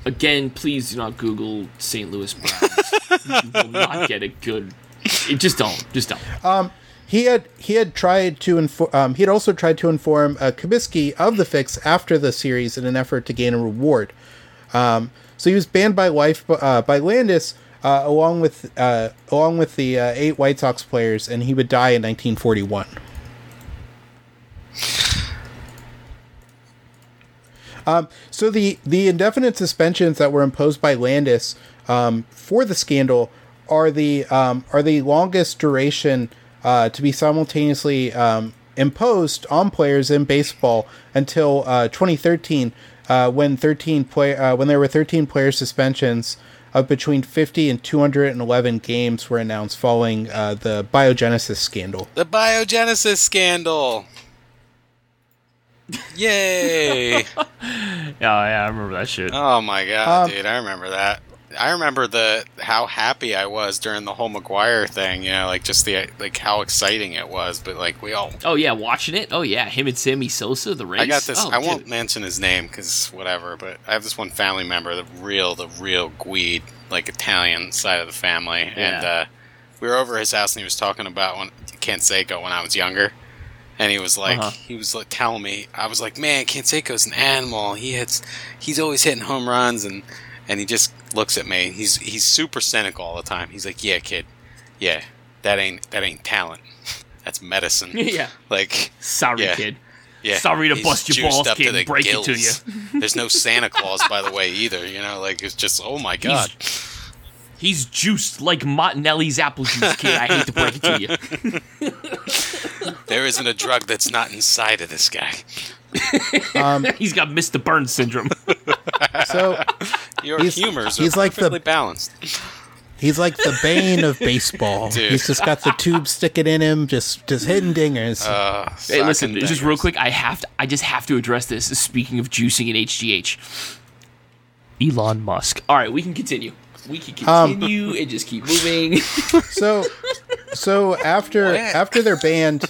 Again, please do not Google St. Louis Browns. you will not get a good. It, just don't. Just don't. He had he had tried to inform. Um, he had also tried to inform uh, Comiskey of the fix after the series in an effort to gain a reward. Um, so he was banned by life uh, by Landis, uh, along with uh, along with the uh, eight White Sox players, and he would die in 1941. Um, so the the indefinite suspensions that were imposed by Landis um, for the scandal are the um, are the longest duration uh, to be simultaneously um, imposed on players in baseball until uh, 2013, uh, when 13 play uh, when there were 13 player suspensions of between 50 and 211 games were announced following uh, the biogenesis scandal. The biogenesis scandal. Yay! Yeah, yeah, I remember that shit. oh my god, Um, dude, I remember that. I remember the how happy I was during the whole McGwire thing. You know, like just the like how exciting it was. But like we all, Oh yeah, watching it. Oh yeah, him and Sammy Sosa, the race. I got this. Oh, I won't mention his name because whatever. But I have this one family member, the real, the real Guide, like Italian side of the family, and uh, we were over at his house and he was talking about when Canseco when I was younger. And he was like, Uh-huh. he was like telling me, I was like, man, Canseco's an animal. He hits, he's always hitting home runs, and and he just looks at me. He's he's super cynical all the time. He's like, yeah, kid, yeah, that ain't that ain't talent. That's medicine. yeah. Like, Sorry, Yeah. kid. yeah, Sorry to he's bust your balls, kid, and break it to you. There's no Santa Claus, by the way, either. You know, like it's just, oh my god. He's juiced like Martinelli's apple juice, kid. I hate to break it to you. There isn't a drug that's not inside of this guy. He's got Mr. Burns syndrome. So Your He's- humors he's are like the- perfectly balanced. He's like the bane of baseball. Dude. He's just got the tube sticking in him, just just hitting dingers. Uh, Hey, listen, sucking just real quick, I have to, I just have to address this. Speaking of juicing and HGH, Elon Musk. All right, we can continue. We can Um, continue and just keep moving. so so after What? after they're banned,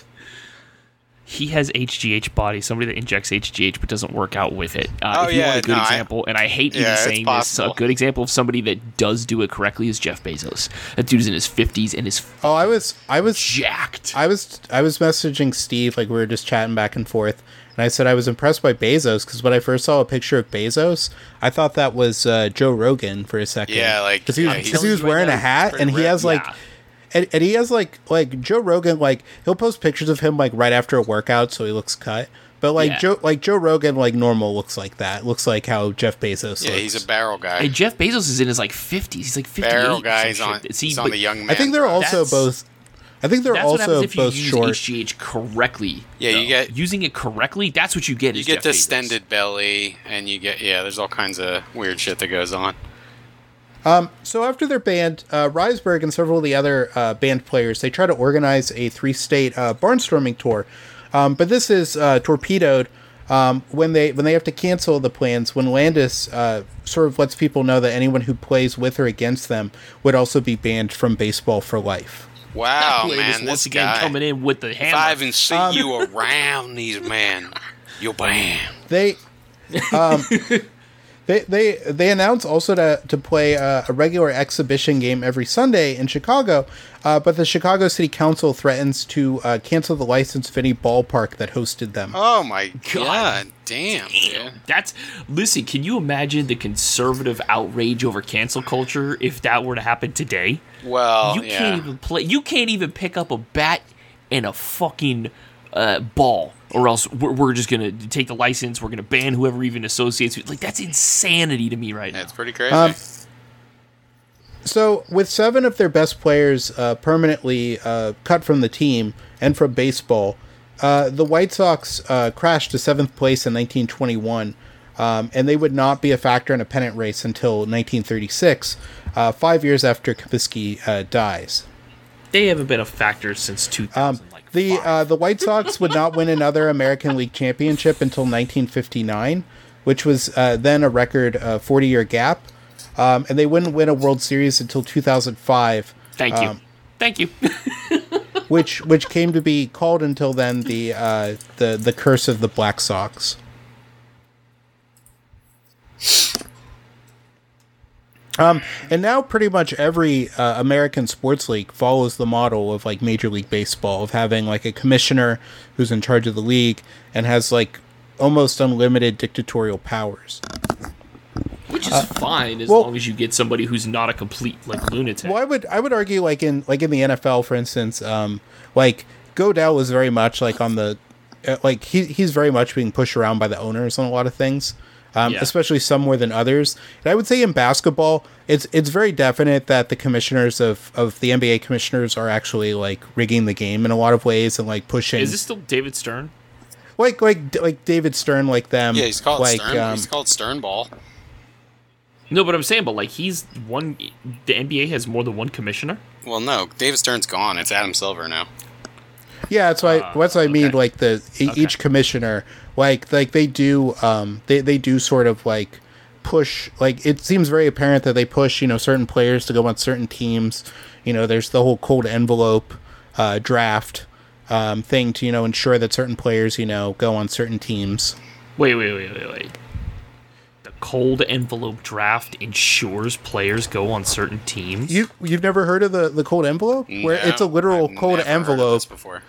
he has HGH body, somebody that injects HGH but doesn't work out with it. Uh, Oh, if you yeah, want a good no, I- example, and I hate Yeah, even saying this, a good example of somebody that does do it correctly is Jeff Bezos. That dude's in his fifties and is oh, I was I was jacked. I was I was messaging Steve like we were just chatting back and forth, and I said I was impressed by Bezos because when I first saw a picture of Bezos, I thought that was uh, Joe Rogan for a second. Yeah, like, because he was yeah, because he was wearing a hat and he ripped. has like. Yeah. And, and he has like like Joe Rogan like he'll post pictures of him like right after a workout so he looks cut but like Yeah. Joe like Joe Rogan like normal looks like that looks like how Jeff Bezos Yeah, looks. he's a barrel guy. And Jeff Bezos is in his like fifties. He's like fifty-eight. barrel or guy. He's shit. on, See, he's on the young man. I think they're also That's- both I think they're That's what happens also if you both use short HGH correctly. Yeah, you get- using it correctly. That's what you get. You is get Jeff Bezos. distended belly, and you get yeah. There's all kinds of weird shit that goes on. So after their band, uh, Risberg and several of the other uh, band players, they try to organize a three-state uh, barnstorming tour, um, but this is uh, torpedoed um, when they when they have to cancel the plans. When Landis uh, sort of lets people know that anyone who plays with or against them would also be banned from baseball for life. Wow, Landis man, once this again guy. coming in with the If hammer. I even see Um, you around these men, you'll bam. They. Um, They, they they announce also to, to play uh, a regular exhibition game every Sunday in Chicago, uh, but the Chicago City Council threatens to uh, cancel the license of any ballpark that hosted them. Oh my God. god, damn, Damn, dude. that's listen. Can you imagine the conservative outrage over cancel culture if that were to happen today? Well, you yeah. can't even play. You can't even pick up a bat and a fucking uh, ball, or else we're, we're just gonna take the license. We're gonna ban whoever even associates with. Like that's insanity to me right now. That's pretty crazy. Um, So, with seven of their best players uh, permanently uh, cut from the team and from baseball, uh, the White Sox uh, crashed to seventh place in 1921, um, and they would not be a factor in a pennant race until 1936, uh, five years after Comiskey uh, dies. They haven't been a factor since 2000. Um, The uh, the White Sox would not win another American League championship until 1959, which was uh, then a record 40 year gap, um, and they wouldn't win a World Series until 2005. Thank you. um, Thank you. which which came to be called until then the uh, the the curse of the Black Sox. Um, and now pretty much every uh, American sports league follows the model of like Major League Baseball of having like a commissioner who's in charge of the league and has like almost unlimited dictatorial powers. Which is fine as well- long as you get somebody who's not a complete like lunatic. Well, I would I would argue like in like in the NFL, for instance, um, like Goodell was very much like on the uh, like he he's very much being pushed around by the owners on a lot of things. Um, Yeah. especially some more than others. And I would say in basketball, it's it's very definite that the commissioners of, of the NBA commissioners are actually like rigging the game in a lot of ways and like pushing Is this still David Stern? like like like David Stern like them. Yeah, he's called like Stern. um, he's called Stern Ball. No, but I'm saying, but like he's one. The NBA has more than one commissioner. Well, no, David Stern's gone. It's Adam Silver now. Yeah, that's why. Ah, that's what I mean. Like the e- Okay. each commissioner, like like they do, um, they they do sort of like push. Like it seems very apparent that they push, you know, certain players to go on certain teams. You know, there's the whole cold envelope uh, draft um, thing to you know ensure that certain players, you know, go on certain teams. Wait, wait, wait, wait, wait. The cold envelope draft ensures players go on certain teams. You you've never heard of the the cold envelope, where No, it's a literal I've cold never heard of envelope. this before.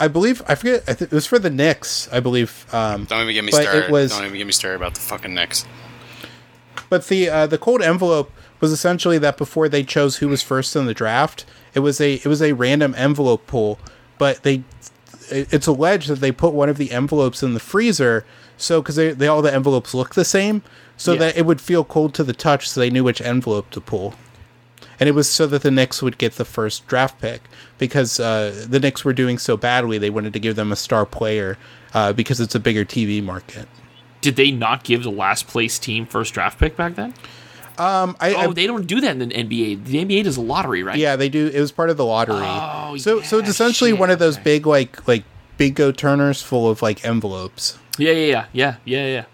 I believe I forget. I th- it was for the Knicks. I believe. Um, Don't even get me it started. was- Don't even get me started about the fucking Knicks. But the uh, the cold envelope was essentially that before they chose who was first in the draft, it was a it was a random envelope pull. But they, it's alleged that they put one of the envelopes in the freezer, so because they, they all the envelopes look the same, so Yeah. that it would feel cold to the touch, so they knew which envelope to pull. And it was so that the Knicks would get the first draft pick because uh, the Knicks were doing so badly. They wanted to give them a star player uh, because it's a bigger TV market. Did they not give the last place team first draft pick back then? Um, I, I Oh, they don't do that in the NBA. The NBA does a lottery, right? Yeah, they do. It was part of the lottery. Oh, so so it's essentially shit, one of those okay. big like like bingo turners full of like envelopes. Yeah, yeah, yeah, yeah, yeah, yeah.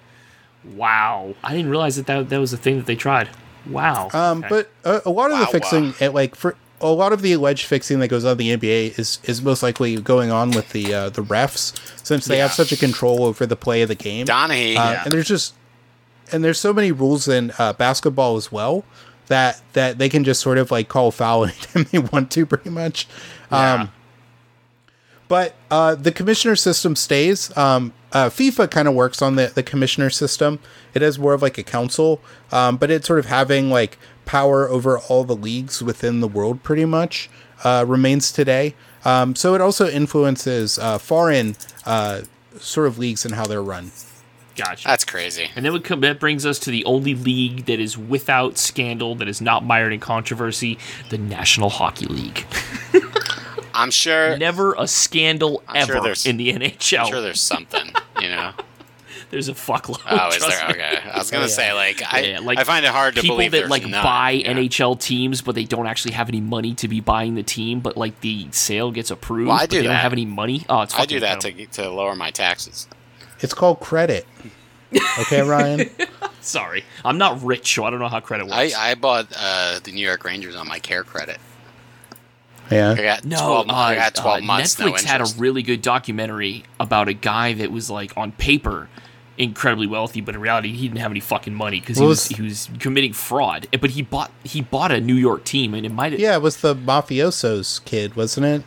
Wow, I didn't realize that that, that was a thing that they tried. Wow. Um, Okay. but a, a lot of Wow, the fixing, wow. it, like for a lot of the alleged fixing that goes on in the NBA is is most likely going on with the uh, the refs since they have such a control over the play of the game. Donahue. Uh, and there's just and there's so many rules in uh, basketball as well that that they can just sort of like call foul anytime they want to, pretty much. Yeah. Um, but uh, the commissioner system stays. Um, uh, FIFA kind of works on the, the commissioner system. It is more of like a council, um, but it's sort of having like power over all the leagues within the world pretty much uh, remains today. Um, so it also influences uh, foreign uh, sort of leagues and how they're run. gotcha. That's crazy. and then we come, that brings us to the only league that is without scandal, that is not mired in controversy, the National Hockey League. I'm sure. Never a scandal I'm ever there's- in the NHL. I'm sure there's something. You know. There's a fuckload. Oh, is there? me. Okay. I was gonna yeah. say like I Yeah, like I find it hard to people believe that like none, buy yeah. NHL teams, but they don't actually have any money to be buying the team. But like the sale gets approved, Well, I but do they don't that. have any money. Oh, it's I do that incredible. to to lower my taxes. It's called credit. Okay, Ryan. Sorry, I'm not rich, so I don't know how credit I, works. I bought uh, the New York Rangers on my care credit. I Yeah. got no, twelve. uh, I got twelve uh, months. Netflix no had a really good documentary about a guy that was like on paper incredibly wealthy, but in reality he didn't have any fucking money because he was, was- he was committing fraud. But he bought he bought a New York team, and it might Yeah, it was the mafioso's kid, wasn't it?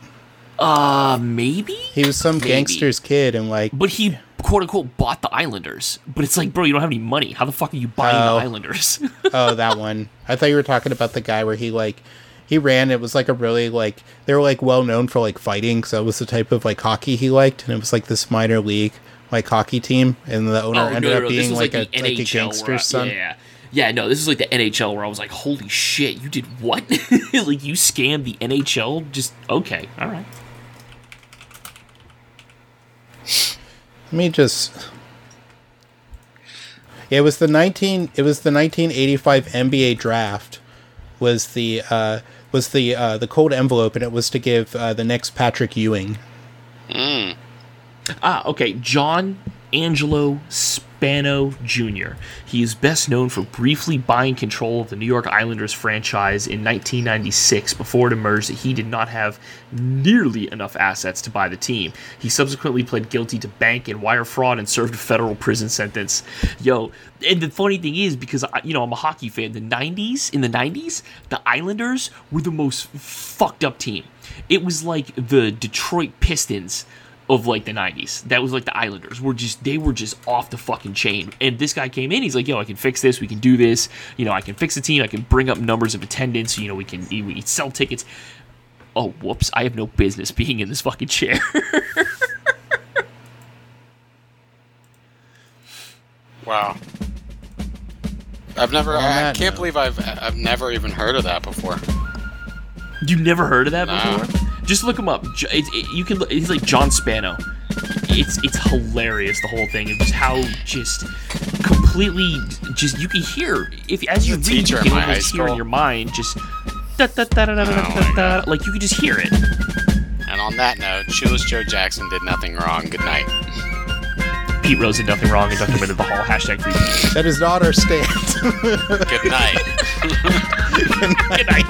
uh maybe He was some Maybe. gangster's kid, and like, But he quote unquote bought the Islanders. But it's like, bro, you don't have any money. How the fuck are you buying Oh. the Islanders? oh, that one. I thought you were talking about the guy where he like he ran. It was like a really like they were like well known for like fighting, so it was the type of like hockey he liked, and it was like this minor league like hockey team, and the owner ended up Oh, This being was like, the a like a gangster's son. Yeah, yeah. No, this is like the NHL where I was like, holy shit, you did what? like you scammed the NHL? Just okay, all right. Let me just. Yeah, it was the nineteen. It was the nineteen eighty five NBA draft. Was the uh, was the uh, the cold envelope, and it was to give uh, the Knicks Patrick Ewing. Mm. Ah, okay. John Angelo Spano Jr. He is best known for briefly buying control of the New York Islanders franchise in 1996 before it emerged that he did not have nearly enough assets to buy the team. He subsequently pled guilty to bank and wire fraud and served a federal prison sentence. Yo, and the funny thing is because you know I'm a hockey fan. The 90s in the 90s, the Islanders were the most fucked up team. It was like the Detroit Pistons of like the 90s. That was like the Islanders were just they were just off the fucking chain. And this guy came in, he's like, "Yo, I can fix this. We can do this. You know, I can fix the team. I can bring up numbers of attendance. You know, we can we can sell tickets." Oh, whoops. I have no business being in this fucking chair. wow. I've never On I that can't note. believe I've I've never even heard of that before. You've never heard of that Nah. before? Just look him up. It, it, you can. He's like John Spano. It's it's hilarious the whole thing of just how just completely just you can hear if as you read teacher you can my almost hear in your mind just da, da, da, da, da, da, Oh da, da, like you could just hear it. And on that note, Shoeless Joe Jackson did nothing wrong. Good night. Pete Rose did nothing wrong and ducked him into the hall. Hashtag free. That is not our stance. Good night. Good night.